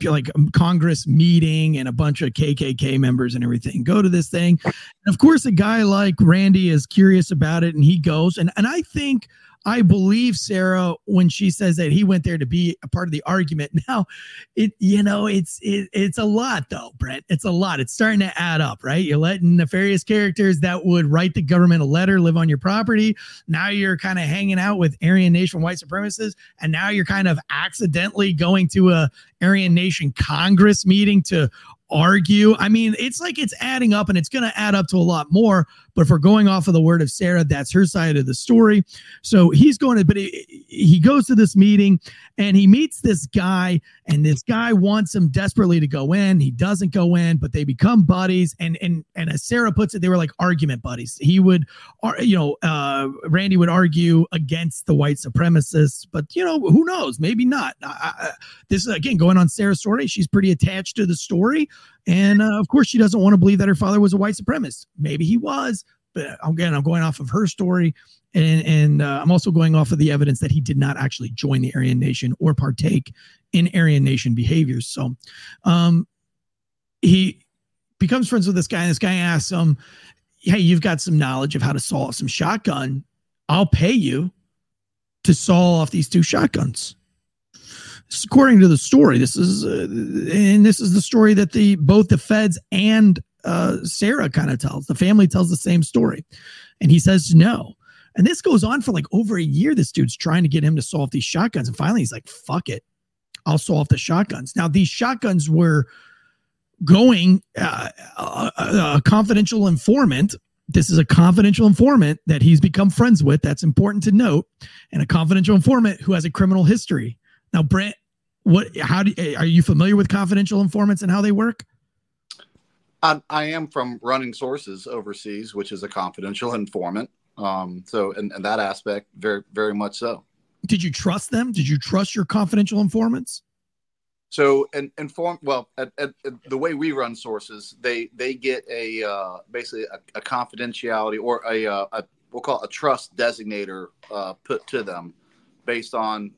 like um, Congress meeting and a bunch of KKK members and everything go to this thing. And of course, a guy like Randy is curious about it and he goes. And, and I think I believe Sara when she says that he went there to be a part of the argument. Now, it you know it's it, it's a lot though, Brent. It's a lot. It's starting to add up, right? You're letting nefarious characters that would write the government a letter live on your property. Now you're kind of hanging out with Aryan Nation white supremacists, and now you're kind of accidentally going to a Aryan Nation Congress meeting to argue. I mean, it's like it's adding up and it's going to add up to a lot more. But if we're going off of the word of Sara, that's her side of the story. So he's going to, but he, he goes to this meeting and he meets this guy, and this guy wants him desperately to go in. He doesn't go in, but they become buddies. And and and as Sara puts it, they were like argument buddies. He would, you know, uh, Randy would argue against the white supremacists, but you know, who knows? Maybe not. I, I, this is again going on Sara's story. She's pretty attached to the story. And uh, of course, she doesn't want to believe that her father was a white supremacist. Maybe he was, but again, I'm going off of her story. And, and uh, I'm also going off of the evidence that he did not actually join the Aryan Nation or partake in Aryan Nation behaviors. So um, he becomes friends with this guy, and this guy asks him, Hey, you've got some knowledge of how to saw off some shotgun. I'll pay you to saw off these two shotguns according to the story. This is uh, and this is the story that the both the feds and uh, Sara kind of tells. The family tells the same story, and he says no. And this goes on for like over a year. This dude's trying to get him to solve these shotguns, and finally he's like, "Fuck it, I'll solve the shotguns." Now these shotguns were going uh, a, a confidential informant this is a confidential informant that he's become friends with. That's important to note. And a confidential informant who has a criminal history. Now, Brent, what? How do? Are you familiar with confidential informants and how they work?
I, I am from running sources overseas, which is a confidential informant. Um, so, in, in that aspect, very, very much so.
Did you trust them? Did you trust your confidential informants?
So, and inform well, at, at, at, the way we run sources, they they get a uh, basically a, a, confidentiality or a, uh, a we'll call it a trust designator uh, put to them based on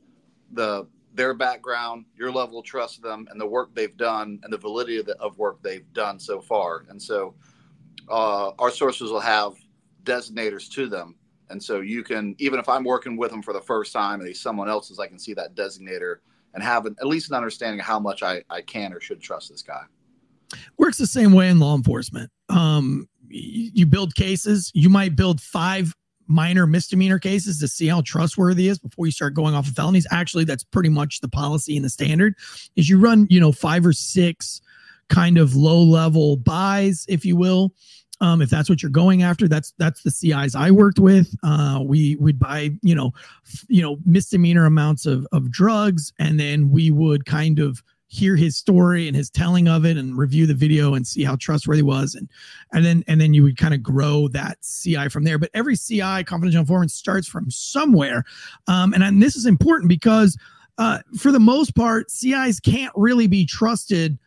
the their background, your level of trust them, and the work they've done, and the validity of, the, of work they've done so far. And so, uh, our sources will have designators to them, and so you can even if I'm working with them for the first time and he's someone else's, I can see that designator and have an, at least an understanding of how much I, I can or should trust this guy.
Works the same way in law enforcement. Um, you build cases. You might build five minor misdemeanor cases to see how trustworthy is before you start going off of felonies. Actually, that's pretty much the policy and the standard is you run, you know, five or six kind of low level buys, if you will. Um, if that's what you're going after, that's that's the CIs I worked with. Uh, we would buy, you know, f- you know, misdemeanor amounts of of drugs, and then we would kind of hear his story and his telling of it and review the video and see how trustworthy was. And and then and then you would kind of grow that CI from there. But every CI confidential informant starts from somewhere. Um, and, and this is important because uh, for the most part CIs can't really be trusted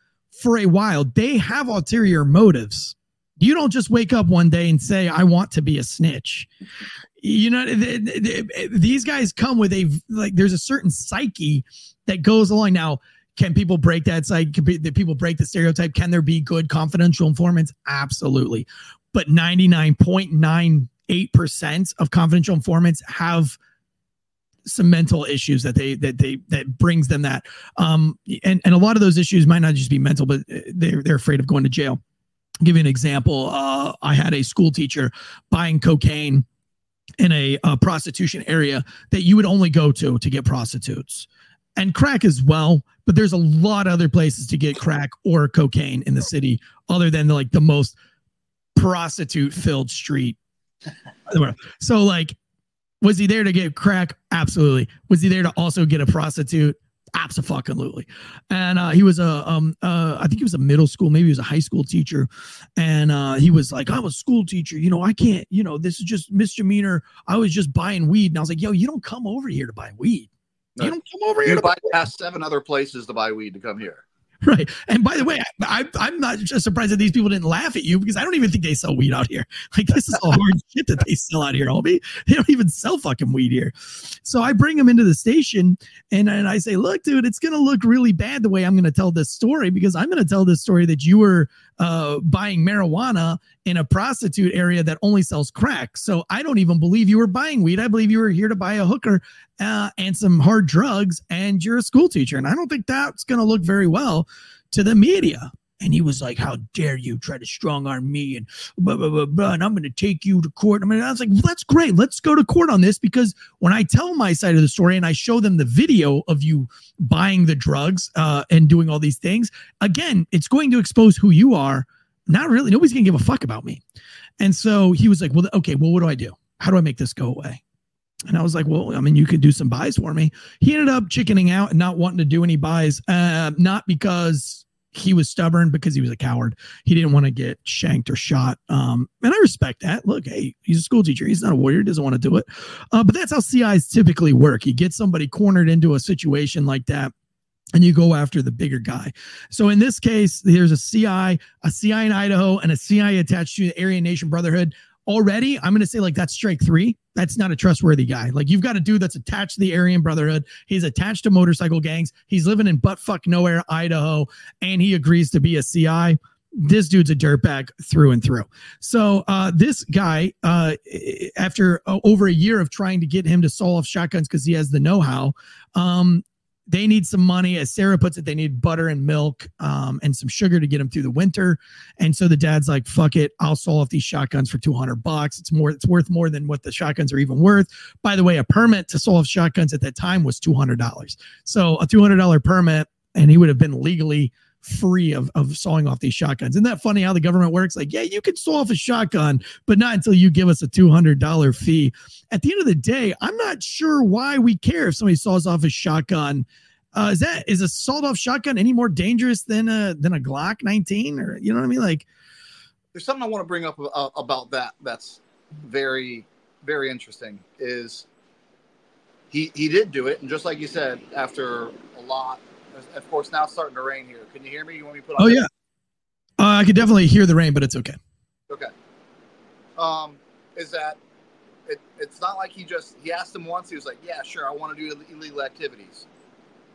for a while. They have ulterior motives. You don't just wake up one day and say i want to be a snitch. You know these guys come with a like there's a certain psyche that goes along. Now can people break that side? Can be, people break the stereotype? Can there be good confidential informants? Absolutely. But 99.98% of confidential informants have some mental issues that they that they that brings them that um and and a lot of those issues might not just be mental but they're they're afraid of going to jail I'll give you an example uh i had a school teacher buying cocaine in a, a prostitution area that you would only go to to get prostitutes and crack as well. But there's a lot of other places to get crack or cocaine in the city, other than like the most prostitute filled street. so like, was he there to get crack? Absolutely. Was he there to also get a prostitute? Absolutely. And uh, he was a, um, uh, I think he was a middle school, maybe he was a high school teacher. And uh, he was like, I'm a school teacher. You know, I can't, you know, this is just misdemeanor. I was just buying weed. And I was like, yo, you don't come over here to buy weed. You don't come over here.
You bypass seven other places to buy weed to come here.
Right. And by the way, I, I, am not just surprised that these people didn't laugh at you because I don't even think they sell weed out here. Like, this is all hard shit that they sell out here, homie. They don't even sell fucking weed here. So I bring them into the station and, and I say, look, dude, it's going to look really bad the way I'm going to tell this story because I'm going to tell this story that you were uh, buying marijuana in a prostitute area that only sells crack. So I don't even believe you were buying weed. I believe you were here to buy a hooker uh, and some hard drugs, and you're a school teacher. And I don't think that's going to look very well to the media. And he was like, How dare you try to strong arm me? And blah, blah, blah, blah, and I'm going to take you to court. I mean, I was like, That's great. Let's go to court on this because when I tell my side of the story and I show them the video of you buying the drugs uh, and doing all these things, again, it's going to expose who you are. Not really. Nobody's going to give a fuck about me. And so he was like, Well, okay, well, what do I do? How do I make this go away? And I was like, well, I mean, you could do some buys for me. He ended up chickening out and not wanting to do any buys, uh, not because he was stubborn, because he was a coward. He didn't want to get shanked or shot. Um, and I respect that. Look, hey, he's a school teacher. He's not a warrior. He doesn't want to do it. Uh, but that's how CIs typically work. You get somebody cornered into a situation like that and you go after the bigger guy. So in this case, there's a CI, a CI in Idaho, and a CI attached to the Aryan Nation Brotherhood already, I'm going to say like that's strike three. That's not a trustworthy guy. Like you've got a dude that's attached to the Aryan Brotherhood. He's attached to motorcycle gangs. He's living in buttfuck nowhere, Idaho, and he agrees to be a CI. This dude's a dirtbag through and through. So uh, this guy, uh, after uh, over a year of trying to get him to saw off shotguns because he has the know-how, um, they need some money. As Sara puts it, they need butter and milk um, and some sugar to get them through the winter. And so the dad's like, fuck it. I'll sell off these shotguns for 200 bucks. It's more, it's worth more than what the shotguns are even worth. By the way, a permit to sell off shotguns at that time was $200. So a $200 permit, and he would have been legally free of, of sawing off these shotguns. Isn't that funny how the government works? Like, yeah, you can saw off a shotgun, but not until you give us a $200 fee. At the end of the day, I'm not sure why we care if somebody saws off a shotgun. Uh, is that is a sawed off shotgun any more dangerous than a than a Glock 19 or you know what I mean? Like,
there's something I want to bring up about that. That's very very interesting. Is he he did do it, and just like you said, after a lot of course, now it's starting to rain here. Can you hear me? You want me to put
on? Oh, yeah. Uh, I could definitely hear the rain, but it's okay.
Okay. Um, is that it, it's not like he just he asked him once. He was like, "Yeah, sure, I want to do illegal activities."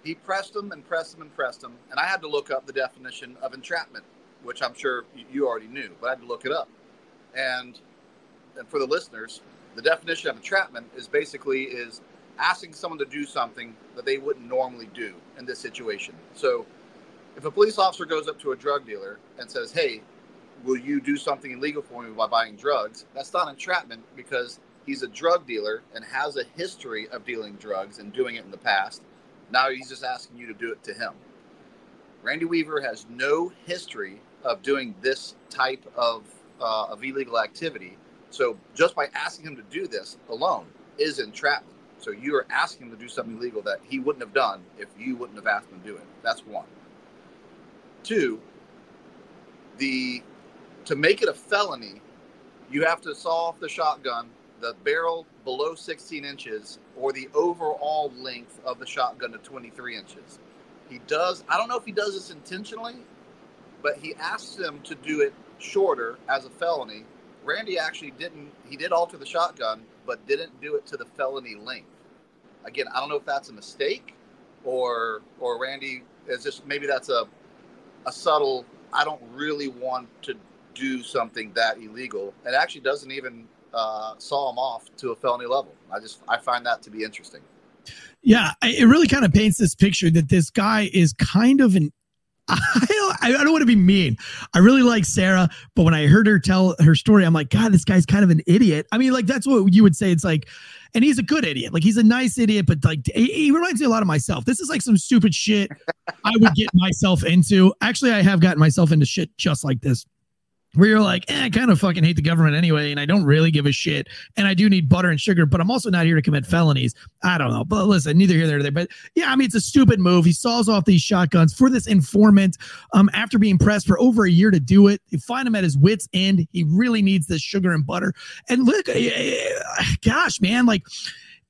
He pressed him and pressed him and pressed him, and I had to look up the definition of entrapment, which I'm sure you already knew, but I had to look it up. And and for the listeners, the definition of entrapment is basically is asking someone to do something that they wouldn't normally do in this situation. So, if a police officer goes up to a drug dealer and says, "Hey, will you do something illegal for me by buying drugs?" That's not entrapment because he's a drug dealer and has a history of dealing drugs and doing it in the past. Now he's just asking you to do it to him. Randy Weaver has no history of doing this type of uh, of illegal activity. So just by asking him to do this alone is entrapment. So you are asking him to do something illegal that he wouldn't have done if you wouldn't have asked him to do it. That's one. Two, the to make it a felony, you have to saw off the shotgun, the barrel below 16 inches, or the overall length of the shotgun to 23 inches. He does, I don't know if he does this intentionally, but he asks him to do it shorter as a felony. Randy actually didn't, he did alter the shotgun, but didn't do it to the felony length. Again, I don't know if that's a mistake or or Randy is just maybe that's a a subtle. I don't really want to do something that illegal. It actually doesn't even uh, saw him off to a felony level. I just I find that to be interesting.
Yeah, it really kind of paints this picture that this guy is kind of an I don't, I don't want to be mean. I really like Sara, but when I heard her tell her story, I'm like, God, this guy's kind of an idiot. I mean, like that's what you would say. It's like, and he's a good idiot. Like he's a nice idiot, but like he, he reminds me a lot of myself. This is like some stupid shit I would get myself into. Actually, I have gotten myself into shit just like this where you're like, eh, I kind of fucking hate the government anyway, and I don't really give a shit, and I do need butter and sugar, but I'm also not here to commit felonies. I don't know, but listen, neither here nor there. But yeah, I mean, it's a stupid move. He saws off these shotguns for this informant. Um, after being pressed for over a year to do it, you find him at his wits' end. He really needs this sugar and butter. And look, eh, eh, gosh, man, like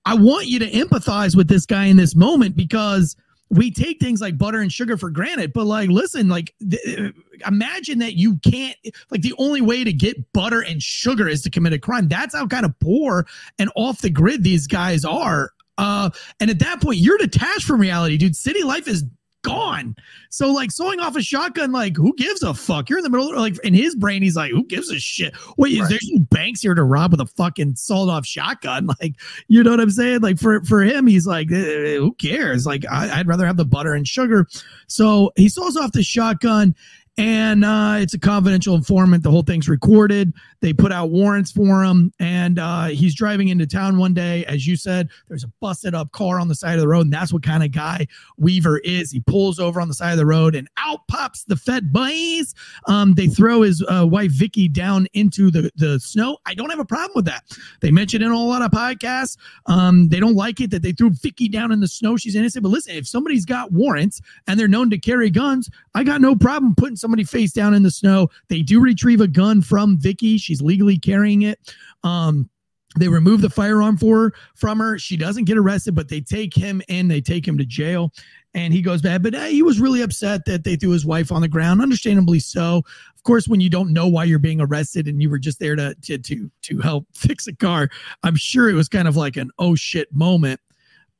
I want you to empathize with this guy in this moment because we take things like butter and sugar for granted but like listen like th- imagine that you can't like the only way to get butter and sugar is to commit a crime. That's how kind of poor and off the grid these guys are. Uh and at that point you're detached from reality dude. City life is gone. So like sewing off a shotgun, like who gives a fuck? You're in the middle, like in his brain, he's like, who gives a shit? Wait, right. is there some banks here to rob with a fucking sawed off shotgun? Like, you know what I'm saying? Like for for him, he's like, eh, who cares? Like I, I'd rather have the butter and sugar. So he saws off the shotgun and uh, it's a confidential informant. The whole thing's recorded. They put out warrants for him, and uh, he's driving into town one day. As you said, there's a busted up car on the side of the road, and that's what kind of guy Weaver is. He pulls over on the side of the road, and out pops the Fed boys. Um, they throw his uh, wife Vicki down into the the snow. I don't have a problem with that. They mention it in a lot of podcasts. Um, they don't like it that they threw Vicki down in the snow. She's innocent, but listen, if somebody's got warrants and they're known to carry guns, I got no problem putting somebody face down in the snow. They do retrieve a gun from Vicki. She's legally carrying it. Um, they remove the firearm for her, from her. She doesn't get arrested, but they take him and They take him to jail, and he goes bad. But uh, he was really upset that they threw his wife on the ground. Understandably so. Of course, when you don't know why you're being arrested and you were just there to to to to help fix a car, I'm sure it was kind of like an oh shit moment.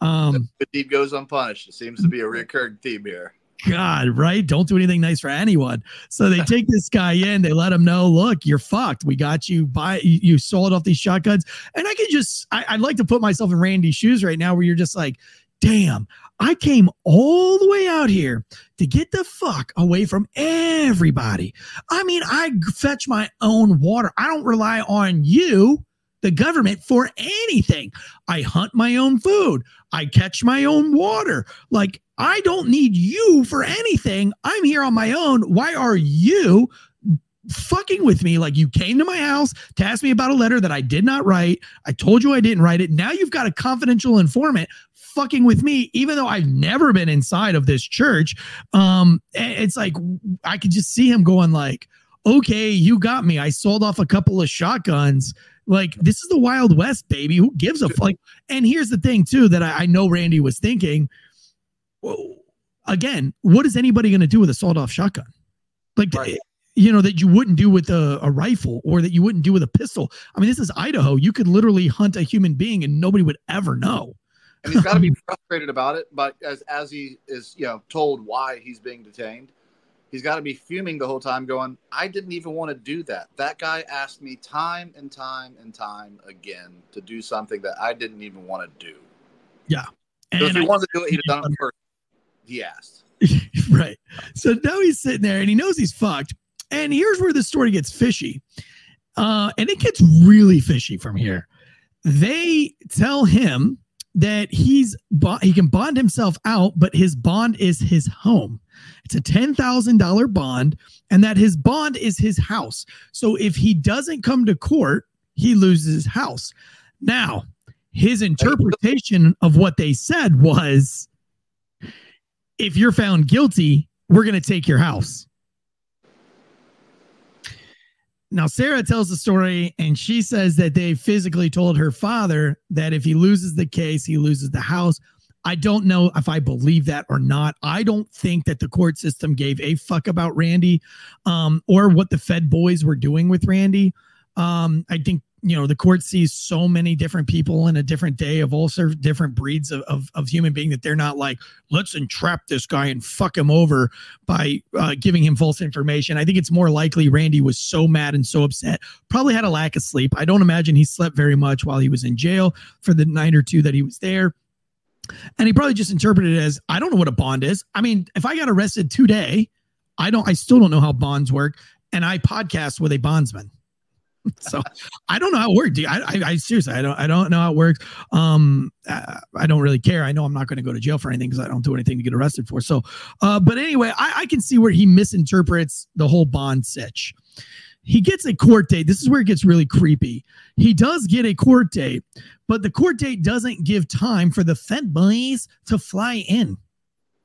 Um, the deed goes unpunished. It seems to be a recurring theme here.
God, right? Don't do anything nice for anyone. So they take this guy in. They let him know, look, you're fucked. We got you. Buy you sold off these shotguns. And I can just, I, I'd like to put myself in Randy's shoes right now, where you're just like, damn, I came all the way out here to get the fuck away from everybody. I mean, I fetch my own water. I don't rely on you the government for anything. I hunt my own food. I catch my own water. Like, I don't need you for anything. I'm here on my own. Why are you fucking with me? Like, you came to my house to ask me about a letter that I did not write. I told you I didn't write it. Now you've got a confidential informant fucking with me, even though I've never been inside of this church. Um, it's like I could just see him going like, okay, you got me. I sold off a couple of shotguns like this is the Wild West, baby. Who gives a fuck? And here's the thing too that I, I know Randy was thinking. Again, what is anybody going to do with a sawed-off shotgun? Like, right. you know, that you wouldn't do with a, a, rifle or that you wouldn't do with a pistol. I mean, this is Idaho. You could literally hunt a human being and nobody would ever know.
And he's got to be frustrated about it, but as as he is, you know, told why he's being detained, he's got to be fuming the whole time going i didn't even want to do that. That guy asked me time and time and time again to do something that i didn't even want to do.
Yeah.
So if he wanted to do it he'd have done it first. He asked.
Right. So now he's sitting there and he knows he's fucked. And here's where the story gets fishy. Uh and it gets really fishy from here. They tell him that he's he can bond himself out but his bond is his home it's a $10,000 bond and that his bond is his house. So if he doesn't come to court, he loses his house. Now, his interpretation of what they said was if you're found guilty, we're going to take your house. Now, Sara tells the story and she says that they physically told her father that if he loses the case, he loses the house. I don't know if I believe that or not. I don't think that the court system gave a fuck about Randy um, or what the Fed boys were doing with Randy. Um, I think you know the court sees so many different people in a different day of all of different breeds of, of, of, human being that they're not like let's entrap this guy and fuck him over by uh, giving him false information i think it's more likely randy was so mad and so upset probably had a lack of sleep i don't imagine he slept very much while he was in jail for the night or two that he was there and he probably just interpreted it as I don't know what a bond is. I mean, if I got arrested today, I don't. I still don't know how bonds work, and I podcast with a bondsman. so I don't know how it works. I, I, I, seriously, I don't, I don't know how it works. Um, I, I don't really care. I know I'm not going to go to jail for anything because I don't do anything to get arrested for. So, uh, but anyway, I, I can see where he misinterprets the whole bond sitch. He gets a court date. This is where it gets really creepy. He does get a court date, but the court date doesn't give time for the Fed boys to fly in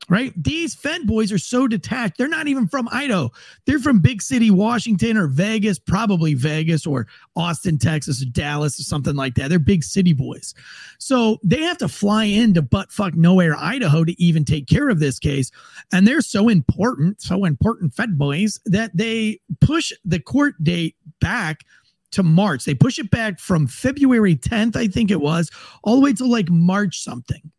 right? These Fed boys are so detached. They're not even from Idaho. They're from big city Washington or Vegas, probably Vegas or Austin, Texas, or Dallas or something like that. They're big city boys. So they have to fly into butt fuck nowhere, Idaho to even take care of this case. And they're so important, so important Fed boys that they push the court date back to March. They push it back from February 10th, I think it was, all the way to like March something.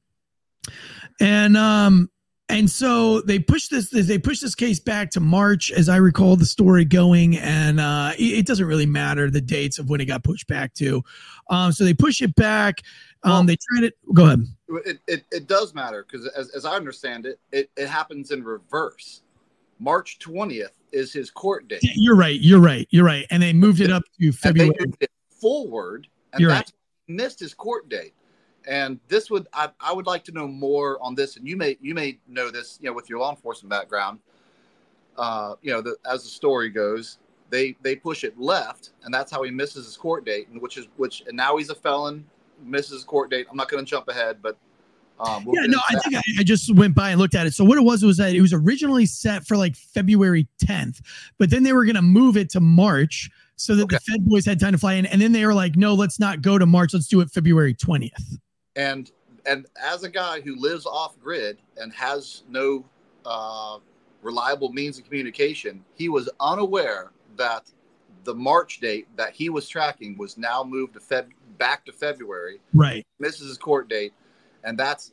And um and so they pushed this they pushed this case back to march as i recall the story going and uh, it, doesn't really matter the dates of when it got pushed back to. Um, so they push it back. Um, well, they tried it go ahead.
it, it, it does matter because as, as i understand it, it it happens in reverse. March 20th is his court date.
You're right you're right you're right. And they moved it up to february.
it forward and you're that's right. missed his court date and this would I, I would like to know more on this and you may you may know this you know with your law enforcement background uh, you know the, as the story goes they they push it left and that's how he misses his court date and which is which and now he's a felon misses his court date i'm not going to jump ahead but
um, we'll yeah, no, I think I, I, just went by and looked at it. So what it was was that it was originally set for like February 10th, but then they were going to move it to March so that okay. the Fed boys had time to fly in, and then they were like, "No, let's not go to March. Let's do it February 20th."
And and as a guy who lives off grid and has no uh, reliable means of communication, he was unaware that the March date that he was tracking was now moved to Feb back to February.
Right.
Misses his court date, and that's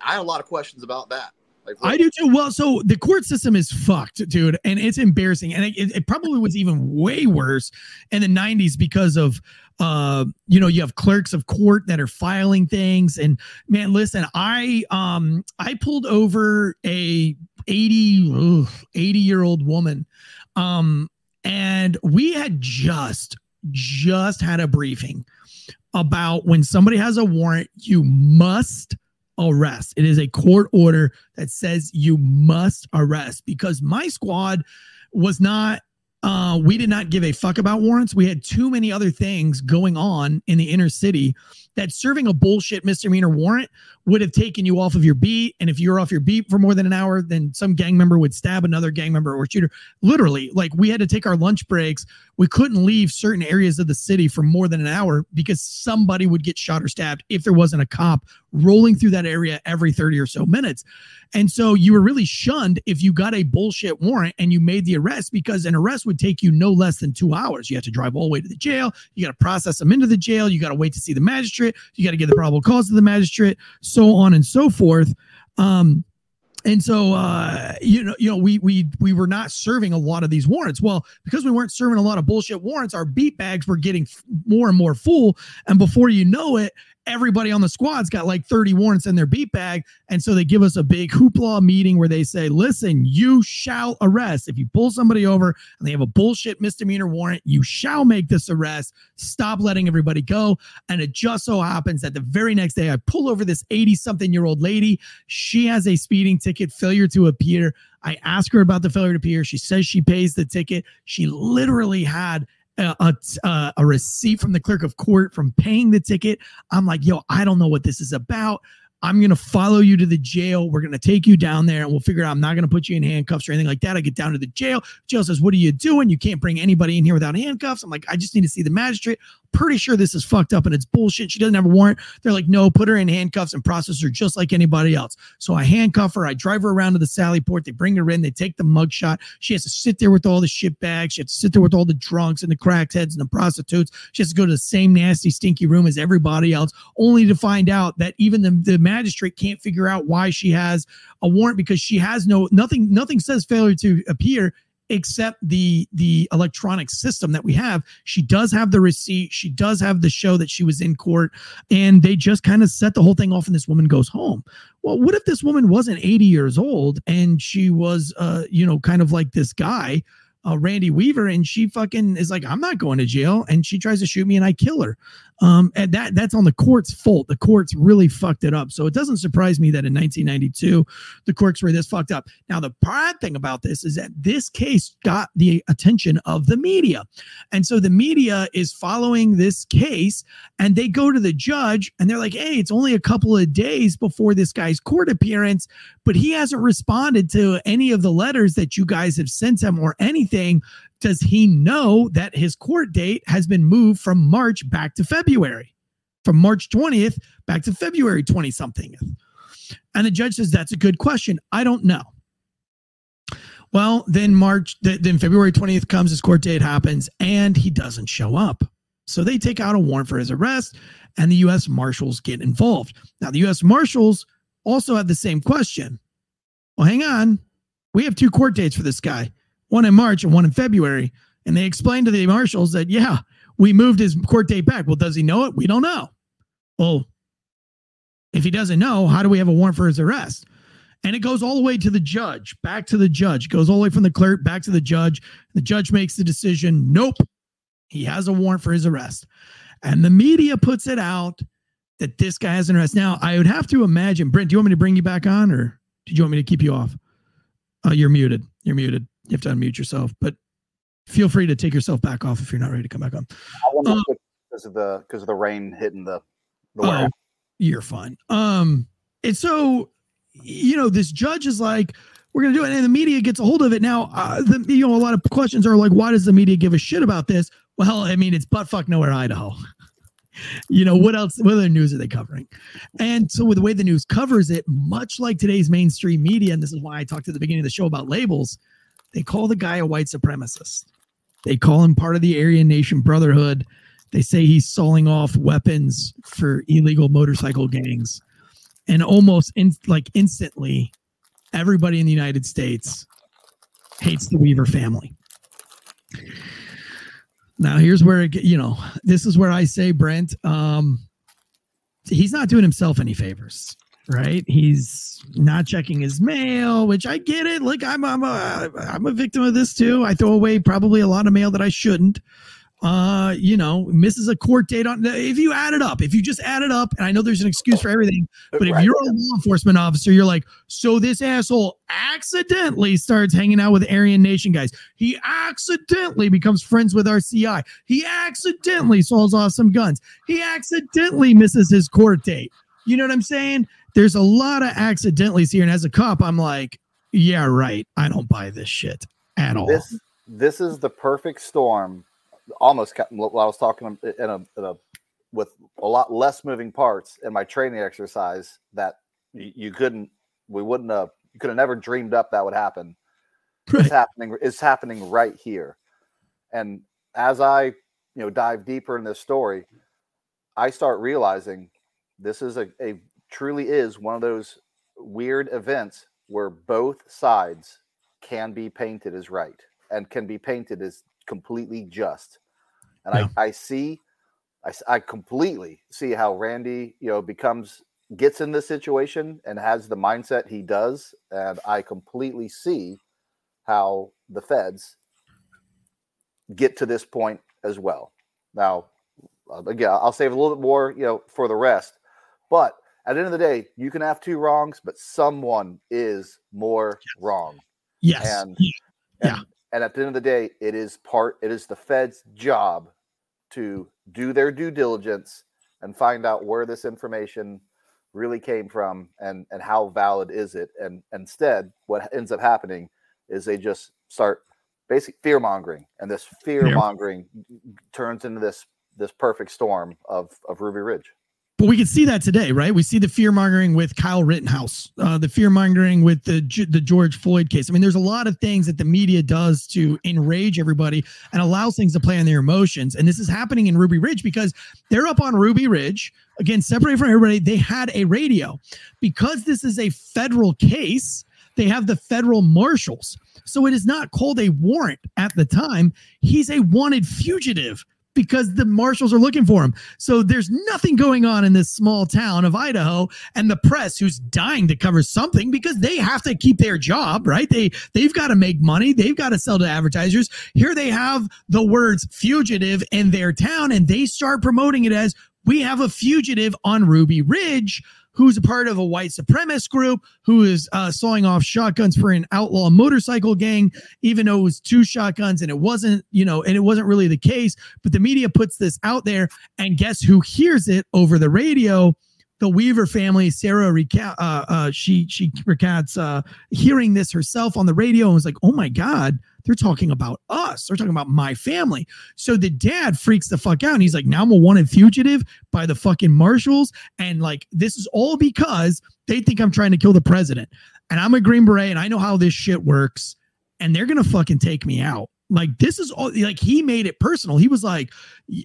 I have a lot of questions about that.
Like, I do too. Well, so the court system is fucked, dude, and it's embarrassing. And it, it, probably was even way worse in the 90s because of, uh, you know, you have clerks of court that are filing things. And man, listen, I, um, I pulled over a 80, ugh, 80 year old woman. Um, and we had just, just had a briefing about when somebody has a warrant, you must arrest. It is a court order that says you must arrest because my squad was not uh, we did not give a fuck about warrants. We had too many other things going on in the inner city that serving a bullshit misdemeanor warrant would have taken you off of your beat. And if you're off your beat for more than an hour, then some gang member would stab another gang member or shooter. Literally, like we had to take our lunch breaks. We couldn't leave certain areas of the city for more than an hour because somebody would get shot or stabbed if there wasn't a cop rolling through that area every 30 or so minutes. And so you were really shunned if you got a bullshit warrant and you made the arrest because an arrest would take you no less than two hours. You have to drive all the way to the jail. You got to process them into the jail. You got to wait to see the magistrate. You got to get the probable cause to the magistrate, so on and so forth. Um, and so, uh, you know, you know, we we we were not serving a lot of these warrants. Well, because we weren't serving a lot of bullshit warrants, our beat bags were getting f- more and more full. And before you know it, everybody on the squad's got like 30 warrants in their beat bag. And so they give us a big hoopla meeting where they say, listen, you shall arrest. If you pull somebody over and they have a bullshit misdemeanor warrant, you shall make this arrest. Stop letting everybody go. And it just so happens that the very next day, I pull over this 80 something year old lady. She has a speeding ticket, failure to appear. I ask her about the failure to appear. She says she pays the ticket. She literally had a, a, a, receipt from the clerk of court from paying the ticket. I'm like, yo, I don't know what this is about. I'm going to follow you to the jail. We're going to take you down there and we'll figure out I'm not going to put you in handcuffs or anything like that. I get down to the jail. Jail says, What are you doing? You can't bring anybody in here without handcuffs. I'm like, I just need to see the magistrate pretty sure this is fucked up and it's bullshit. She doesn't have a warrant. They're like, no, put her in handcuffs and process her just like anybody else. So I handcuff her. I drive her around to the Sally Port. They bring her in. They take the mugshot. She has to sit there with all the shit bags. She has to sit there with all the drunks and the crackheads and the prostitutes. She has to go to the same nasty, stinky room as everybody else, only to find out that even the, the magistrate can't figure out why she has a warrant because she has no nothing. Nothing says failure to appear except the the electronic system that we have. She does have the receipt. She does have the show that she was in court. And they just kind of set the whole thing off and this woman goes home. Well what if this woman wasn't 80 years old and she was uh you know kind of like this guy uh, Randy Weaver, and she fucking is like, I'm not going to jail, and she tries to shoot me, and I kill her. Um, and that that's on the court's fault. The courts really fucked it up. So it doesn't surprise me that in 1992 the courts were this fucked up. Now the bad thing about this is that this case got the attention of the media, and so the media is following this case, and they go to the judge, and they're like, "Hey, it's only a couple of days before this guy's court appearance, but he hasn't responded to any of the letters that you guys have sent him or anything." Does he know that his court date has been moved from March back to February, from March 20th back to February 20 something? And the judge says, That's a good question. I don't know. Well, then March, then February 20th comes, his court date happens, and he doesn't show up. So they take out a warrant for his arrest, and the U.S. Marshals get involved. Now, the U.S. Marshals also have the same question. Well, hang on. We have two court dates for this guy one in March and one in February. And they explained to the marshals that, yeah, we moved his court date back. Well, does he know it? We don't know. Well, if he doesn't know, how do we have a warrant for his arrest? And it goes all the way to the judge, back to the judge, goes all the way from the clerk back to the judge. The judge makes the decision nope, he has a warrant for his arrest. And the media puts it out that this guy has an arrest. Now, I would have to imagine, Brent, do you want me to bring you back on or did you want me to keep you off? Uh, you're muted. You're muted you have to unmute yourself, but feel free to take yourself back off if you're not ready to come back on.
Um, because of the because of the rain hitting the, the
oh, you're fine. Um, and so you know, this judge is like, we're gonna do it, and the media gets a hold of it. Now, uh, the you know, a lot of questions are like, why does the media give a shit about this? Well, I mean, it's butt fuck nowhere, Idaho. you know what else what other news are they covering and so with the way the news covers it much like today's mainstream media and this is why i talked at the beginning of the show about labels they call the guy a white supremacist. They call him part of the Aryan Nation Brotherhood. They say he's selling off weapons for illegal motorcycle gangs. And almost in, like instantly, everybody in the United States hates the Weaver family. Now, here's where it, you know, this is where I say, Brent, um, he's not doing himself any favors right? He's not checking his mail, which I get it. Like I'm, I'm a, I'm a victim of this too. I throw away probably a lot of mail that I shouldn't. Uh, you know, misses a court date on. If you add it up, if you just add it up, and I know there's an excuse for everything, but if you're a law enforcement officer, you're like, so this asshole accidentally starts hanging out with Aryan Nation guys. He accidentally becomes friends with our CI. He accidentally sells off some guns. He accidentally misses his court date. You know what I'm saying? There's a lot of accidentallys here. And as a cop, I'm like, yeah, right. I don't buy this shit at all.
This this is the perfect storm. Almost I was talking in a, in a with a lot less moving parts in my training exercise that you, you couldn't we wouldn't have you could have never dreamed up that would happen. Right. It's happening. It's happening right here. And as I you know dive deeper in this story, I start realizing this is a, a truly is one of those weird events where both sides can be painted as right and can be painted as completely just. And yeah. I, I see, I, I completely see how Randy, you know, becomes, gets in this situation and has the mindset he does. And I completely see how the feds get to this point as well. Now, uh, again, I'll save a little bit more, you know, for the rest. But at the end of the day, you can have two wrongs, but someone is more wrong.
Yes.
And, yeah. and and at the end of the day, it is part it is the Fed's job to do their due diligence and find out where this information really came from and and how valid is it. And instead, what ends up happening is they just start basic fear mongering, and this fear mongering turns into this this perfect storm of of Ruby Ridge.
But we can see that today, right? We see the fear mongering with Kyle Rittenhouse, uh, the fear mongering with the the George Floyd case. I mean, there's a lot of things that the media does to enrage everybody and allows things to play on their emotions. And this is happening in Ruby Ridge because they're up on Ruby Ridge again, separated from everybody. They had a radio because this is a federal case they have the federal marshals. So it is not called a warrant at the time. He's a wanted fugitive because the marshals are looking for him. So there's nothing going on in this small town of Idaho and the press who's dying to cover something because they have to keep their job, right? They they've got to make money, they've got to sell to advertisers. Here they have the words fugitive in their town and they start promoting it as we have a fugitive on Ruby Ridge who's a part of a white supremacist group who is uh, sawing off shotguns for an outlaw motorcycle gang, even though it was two shotguns and it wasn't, you know, and it wasn't really the case. But the media puts this out there, and guess who hears it over the radio? The Weaver family, Sara, reca- uh, uh, she she recounts uh, hearing this herself on the radio and was like, "Oh my god, they're talking about us. They're talking about my family. So the dad freaks the fuck out. And he's like, now I'm a wanted fugitive by the fucking marshals. And like, this is all because they think I'm trying to kill the president. And I'm a Green Beret and I know how this shit works. And they're to fucking take me out. Like this is all like he made it personal. He was like,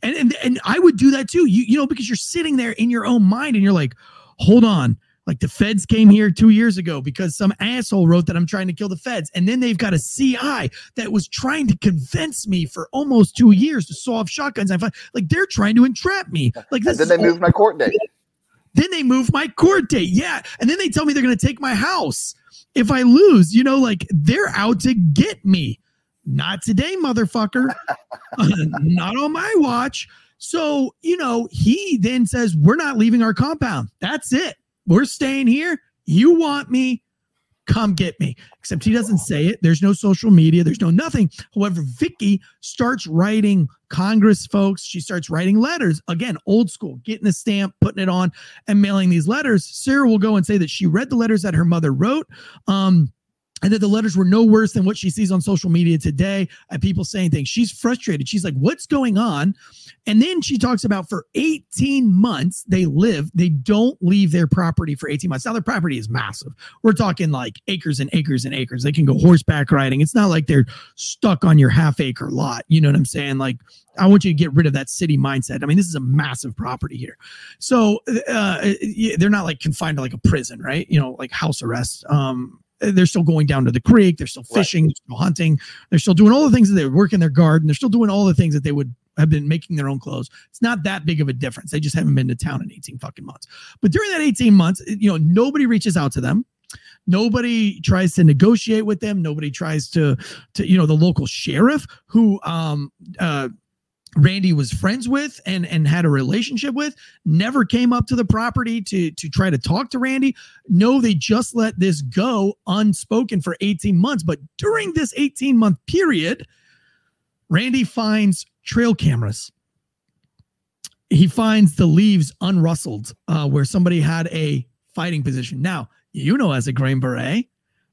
and, and and I would do that too. You you know because you're sitting there in your own mind and you're like, hold on, like the feds came here two years ago because some asshole wrote that I'm trying to kill the feds. And then they've got a CI that was trying to convince me for almost two years to saw off shotguns. I find like they're trying to entrap me. Like this.
And then they moved my court date.
Then they moved my court date. Yeah. And then they tell me they're going to take my house if I lose. You know, like they're out to get me. Not today, motherfucker. Not on my watch. So, you know, he then says, We're not leaving our compound. That's it. We're staying here. You want me? Come get me. Except he doesn't say it. There's no social media. There's no nothing. However, Vicki starts writing Congress folks. She starts writing letters. Again, old school, getting a stamp, putting it on, and mailing these letters. Sara will go and say that she read the letters that her mother wrote. Um, and that the letters were no worse than what she sees on social media today and people saying things. She's frustrated. She's like, what's going on? And then she talks about for 18 months, they live, they don't leave their property for 18 months. Now, their property is massive. We're talking like acres and acres and acres. They can go horseback riding. It's not like they're stuck on your half acre lot. You know what I'm saying? Like, I want you to get rid of that city mindset. I mean, this is a massive property here. So uh, they're not like confined to like a prison, right? You know, like house arrest. Um, they're still going down to the creek. They're still fishing, right. they're still hunting. They're still doing all the things that they would work in their garden. They're still doing all the things that they would have been making their own clothes. It's not that big of a difference. They just haven't been to town in 18 fucking months. But during that 18 months, you know, nobody reaches out to them. Nobody tries to negotiate with them. Nobody tries to, to you know, the local sheriff who um uh Randy was friends with and and had a relationship with never came up to the property to to try to talk to Randy. No, they just let this go unspoken for 18 months. But during this 18 month period, Randy finds trail cameras. He finds the leaves unrustled uh, where somebody had a fighting position. Now, you know, as a Green Beret,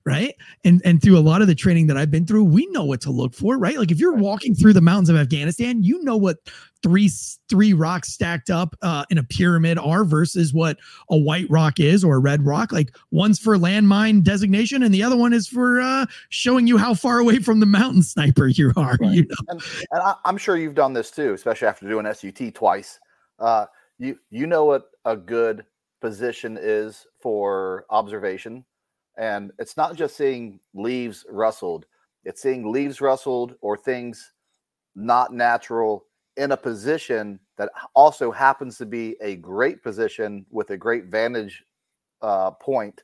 right? And and through a lot of the training that I've been through, we know what to look for, right? Like if you're walking through the mountains of Afghanistan, you know what three three rocks stacked up uh, in a pyramid are versus what a white rock is or a red rock. Like one's for landmine designation, and the other one is for uh, showing you how far away from the mountain sniper you are. Right. You know?
and, and I, am sure you've done this too, especially after doing SUT twice. Uh, you you know what a good position is for observation and it's not just seeing leaves rustled, it's seeing leaves rustled or things not natural in a position that also happens to be a great position with a great vantage uh, point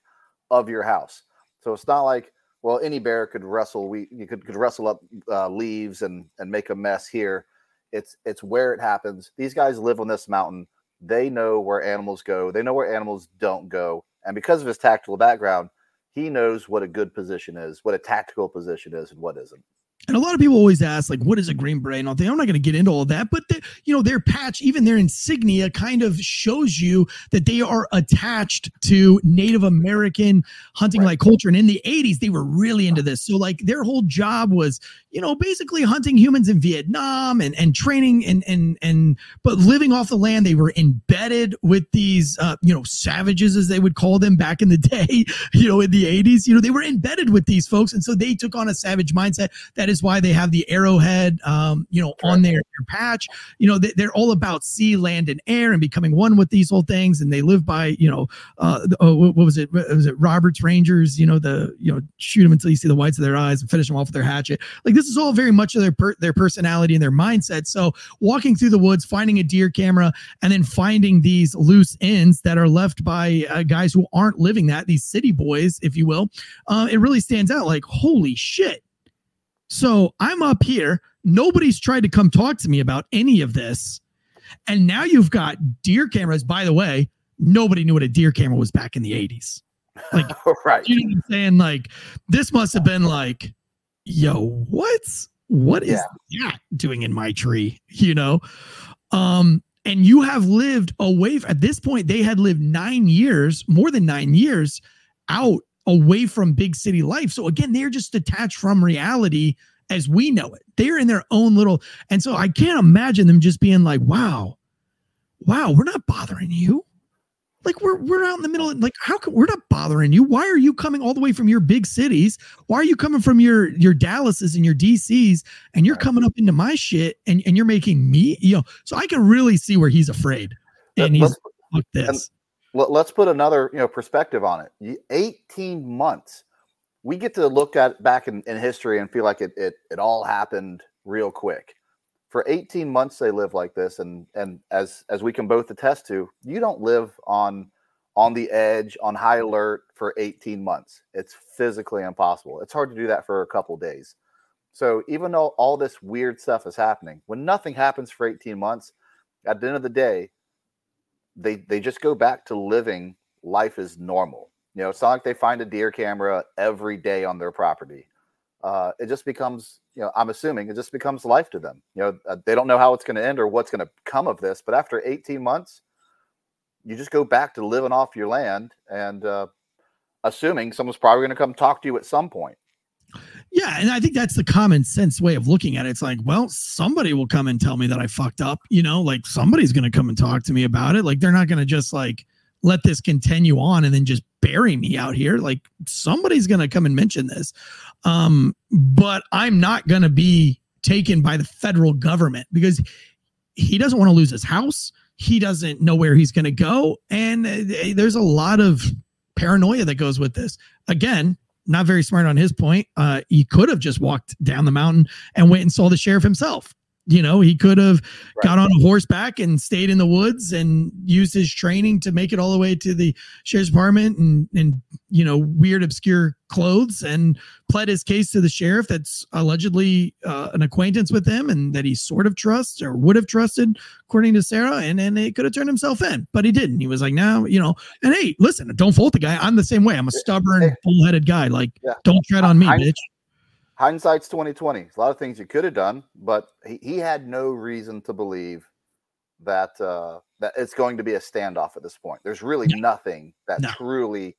of your house. So it's not like, well, any bear could wrestle. We you could, could wrestle up uh, leaves and and make a mess here. It's it's where it happens. These guys live on this mountain. They know where animals go. They know where animals don't go. And because of his tactical background, he knows what a good position is, what a tactical position is, and what isn't.
And a lot of people always ask, like, what is a Green Beret? And all that. I'm not going to get into all that, but the, you know, their patch, even their insignia, kind of shows you that they are attached to Native American hunting like right. culture. And in the 80s, they were really into this. So, like, their whole job was, you know, basically hunting humans in Vietnam and and training and and and but living off the land. They were embedded with these, uh, you know, savages as they would call them back in the day. You know, in the '80s, you know, they were embedded with these folks, and so they took on a savage mindset. That is why they have the arrowhead, um, you know, on their, their patch. You know, they, they're all about sea, land, and air, and becoming one with these whole things. And they live by, you know, uh, oh, what was it? Was it Rogers' Rangers? You know, the you know, shoot them until you see the whites of their eyes and finish them off with their hatchet. Like this is all very much of their per- their personality and their mindset. So walking through the woods, finding a deer camera, and then finding these loose ends that are left by uh, guys who aren't living that, these city boys, if you will, uh, it really stands out. Like holy shit. So I'm up here. Nobody's tried to come talk to me about any of this. And now you've got deer cameras. By the way, nobody knew what a deer camera was back in the 80s. Like,
right.
you know what I'm saying? Like, this must have been like, yo, what's what is that doing in my tree? You know? Um, and you have lived away at this point, they had lived nine years, more than nine years out away from big city life. So again, they're just detached from reality as we know it. They're in their own little, and so I can't imagine them just being like, wow, wow, we're not bothering you. Like we're we're out in the middle, of, like how come we're not bothering you? Why are you coming all the way from your big cities? Why are you coming from your your Dallases and your DCs and you're coming up into my shit and, and you're making me, you know? So I can really see where he's afraid. And he's
and
this.
Let- let's put another you know perspective on it. 18 months we get to look at back in, in history and feel like it, it it all happened real quick. For 18 months they live like this and and as as we can both attest to you don't live on on the edge on high alert for 18 months. It's physically impossible. It's hard to do that for a couple days. So even though all this weird stuff is happening when nothing happens for 18 months at the end of the day they they just go back to living life as normal. You know, it's not like they find a deer camera every day on their property. Uh, it just becomes, you know, I'm assuming it just becomes life to them. You know, uh, they don't know how it's going to end or what's going to come of this. But after 18 months, you just go back to living off your land and uh, assuming someone's probably going to come talk to you at some point.
Yeah, and I think that's the common sense way of looking at it. It's like, well, somebody will come and tell me that I fucked up, you know, like somebody's going to come and talk to me about it. Like they're not going to just like let this continue on and then just bury me out here. Like somebody's going to come and mention this. Um, but I'm not going to be taken by the federal government because he doesn't want to lose his house. He doesn't know where he's going to go. And uh, there's a lot of paranoia that goes with this. Again, not very smart on his point. Uh, he could have just walked down the mountain and went and saw the sheriff himself. You know, he could have got on a horseback and stayed in the woods and used his training to make it all the way to the sheriff's department and and you know weird obscure clothes and pled his case to the sheriff that's allegedly uh, an acquaintance with him and that he sort of trusts or would have trusted according to Sara and and he could have turned himself in but he didn't. He was like now you know and hey listen don't fault the guy. I'm the same way. I'm a stubborn bullheaded guy. Like
Yeah.
don't tread on me
I-
bitch
Hindsight's 2020. A lot of things you could have done, but he, he had no reason to believe that uh, that it's going to be a standoff at this point. There's really nothing that
No.
truly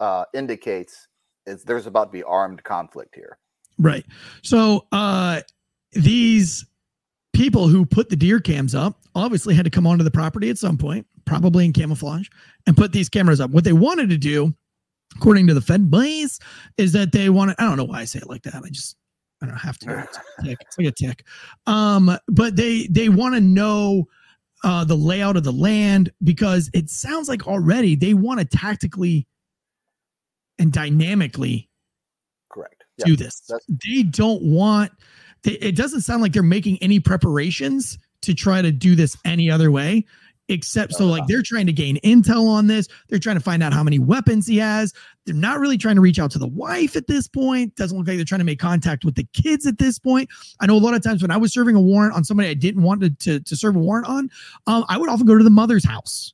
uh, indicates it's, there's about to be armed conflict here.
Right. So uh these people who put the deer cams up obviously had to come onto the property at some point, probably in camouflage, and put these cameras up. What they wanted to do, according to the Fed Blaze, is that they wanted I don't know why I say it like that. I just I don't have to do it. It's a tick. It's like a tick. Um, but they they want to know uh the layout of the land because it sounds like already they want to tactically and dynamically
Correct.
do this.
that's-
They don't want. They, it doesn't sound like they're making any preparations to try to do this any other way, except so like they're trying to gain intel on this. They're trying to find out how many weapons he has. They're not really trying to reach out to the wife at this point. Doesn't look like they're trying to make contact with the kids at this point. I know a lot of times when I was serving a warrant on somebody I didn't want to to, to serve a warrant on, um, I would often go to the mother's house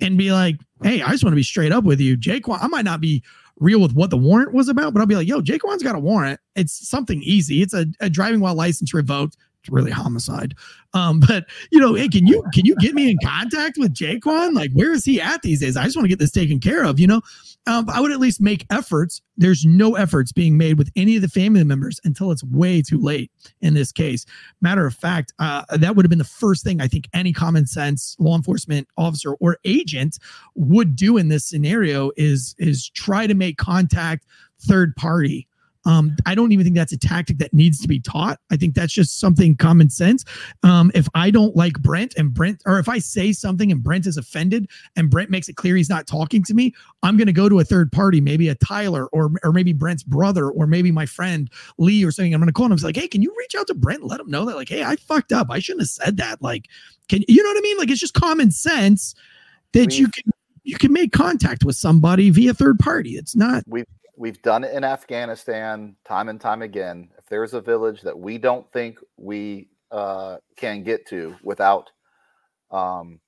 and be like, "Hey, I just want to be straight up with you, Jake. I might not be real with what the warrant was about, but I'll be like, yo, Jaquan's got a warrant. It's something easy. It's a, a driving while license revoked. Really homicide. Um, but you know, hey, can you can you get me in contact with Jaquan? Like, where is he at these days? I just want to get this taken care of. You know, um, I would at least make efforts. There's no efforts being made with any of the family members until it's way too late. In this case, matter of fact, uh, that would have been the first thing I think any common sense law enforcement officer or agent would do in this scenario is is try to make contact third party um, I don't even think that's a tactic that needs to be taught. I think that's just something common sense. Um, if I don't like Brent and Brent, or if I say something and Brent is offended and Brent makes it clear he's not talking to me, I'm going to go to a third party, maybe a Tyler or or maybe Brent's brother or maybe my friend Lee or something. I'm going to call him. I like, hey, can you reach out to Brent and let him know that, like, hey, I fucked up. I shouldn't have said that. Like, can you know what I mean? Like, it's just common sense that you can you can make contact with somebody via third party. It's not.
We we've done it in Afghanistan time and time again. If there's a village that we don't think we uh, can get to without um,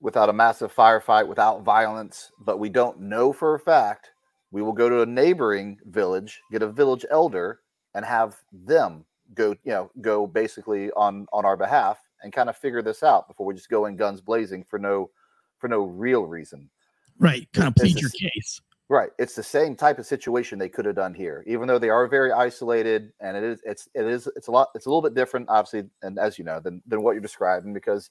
without a massive firefight, without violence, but we don't know for a fact, we will go to a neighboring village, get a village elder, and have them go, you know, go basically on on our behalf and kind of figure this out before we just go in guns blazing for no for no real reason.
Right, kind of plead your case.
Right. It's the same type of situation they could have done here, even though they are very isolated and it is it's it is it's a lot it's a little bit different, obviously, and as you know, than than what you're describing because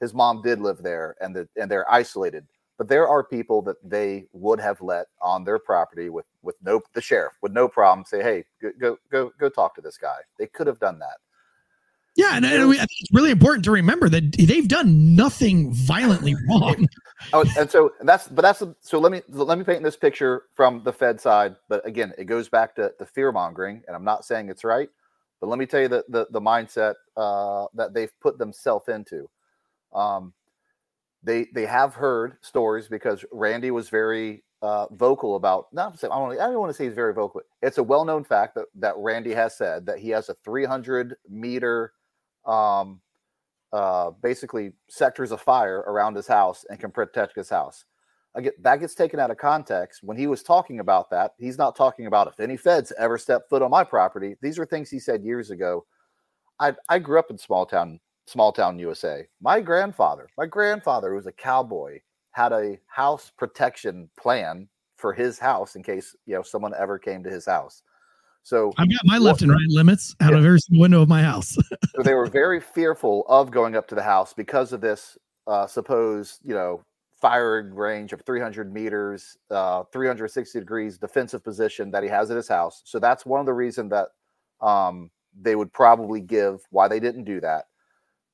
his mom did live there and the and they're isolated. But there are people that they would have let on their property with with no the sheriff with no problem say, hey, go go go, go talk to this guy. They could have done that.
Yeah, and, and I think it's really important to remember that they've done nothing violently wrong.
oh, and so that's but that's so let me let me paint this picture from the Fed side. But again, it goes back to the fear mongering, and I'm not saying it's right, but let me tell you the the, the mindset uh, that they've put themselves into. Um, they they have heard stories because Randy was very uh, vocal about not I don't, I don't want to say he's very vocal. It's a well known fact that that Randy has said that he has a 300 meter um, uh, basically sectors of fire around his house and can protect his house. Again, that gets taken out of context. When he was talking about that, he's not talking about if any feds ever step foot on my property. These are things he said years ago. I, I grew up in small town, small town USA. My grandfather, my grandfather was a cowboy, had a house protection plan for his house in case you know someone ever came to his house. So
I've got my left and right limits out yeah. of every window of my house.
so they were very fearful of going up to the house because of this uh, supposed, you know, firing range of 300 meters, uh, 360 degrees defensive position that he has at his house. So that's one of the reasons that um, they would probably give why they didn't do that.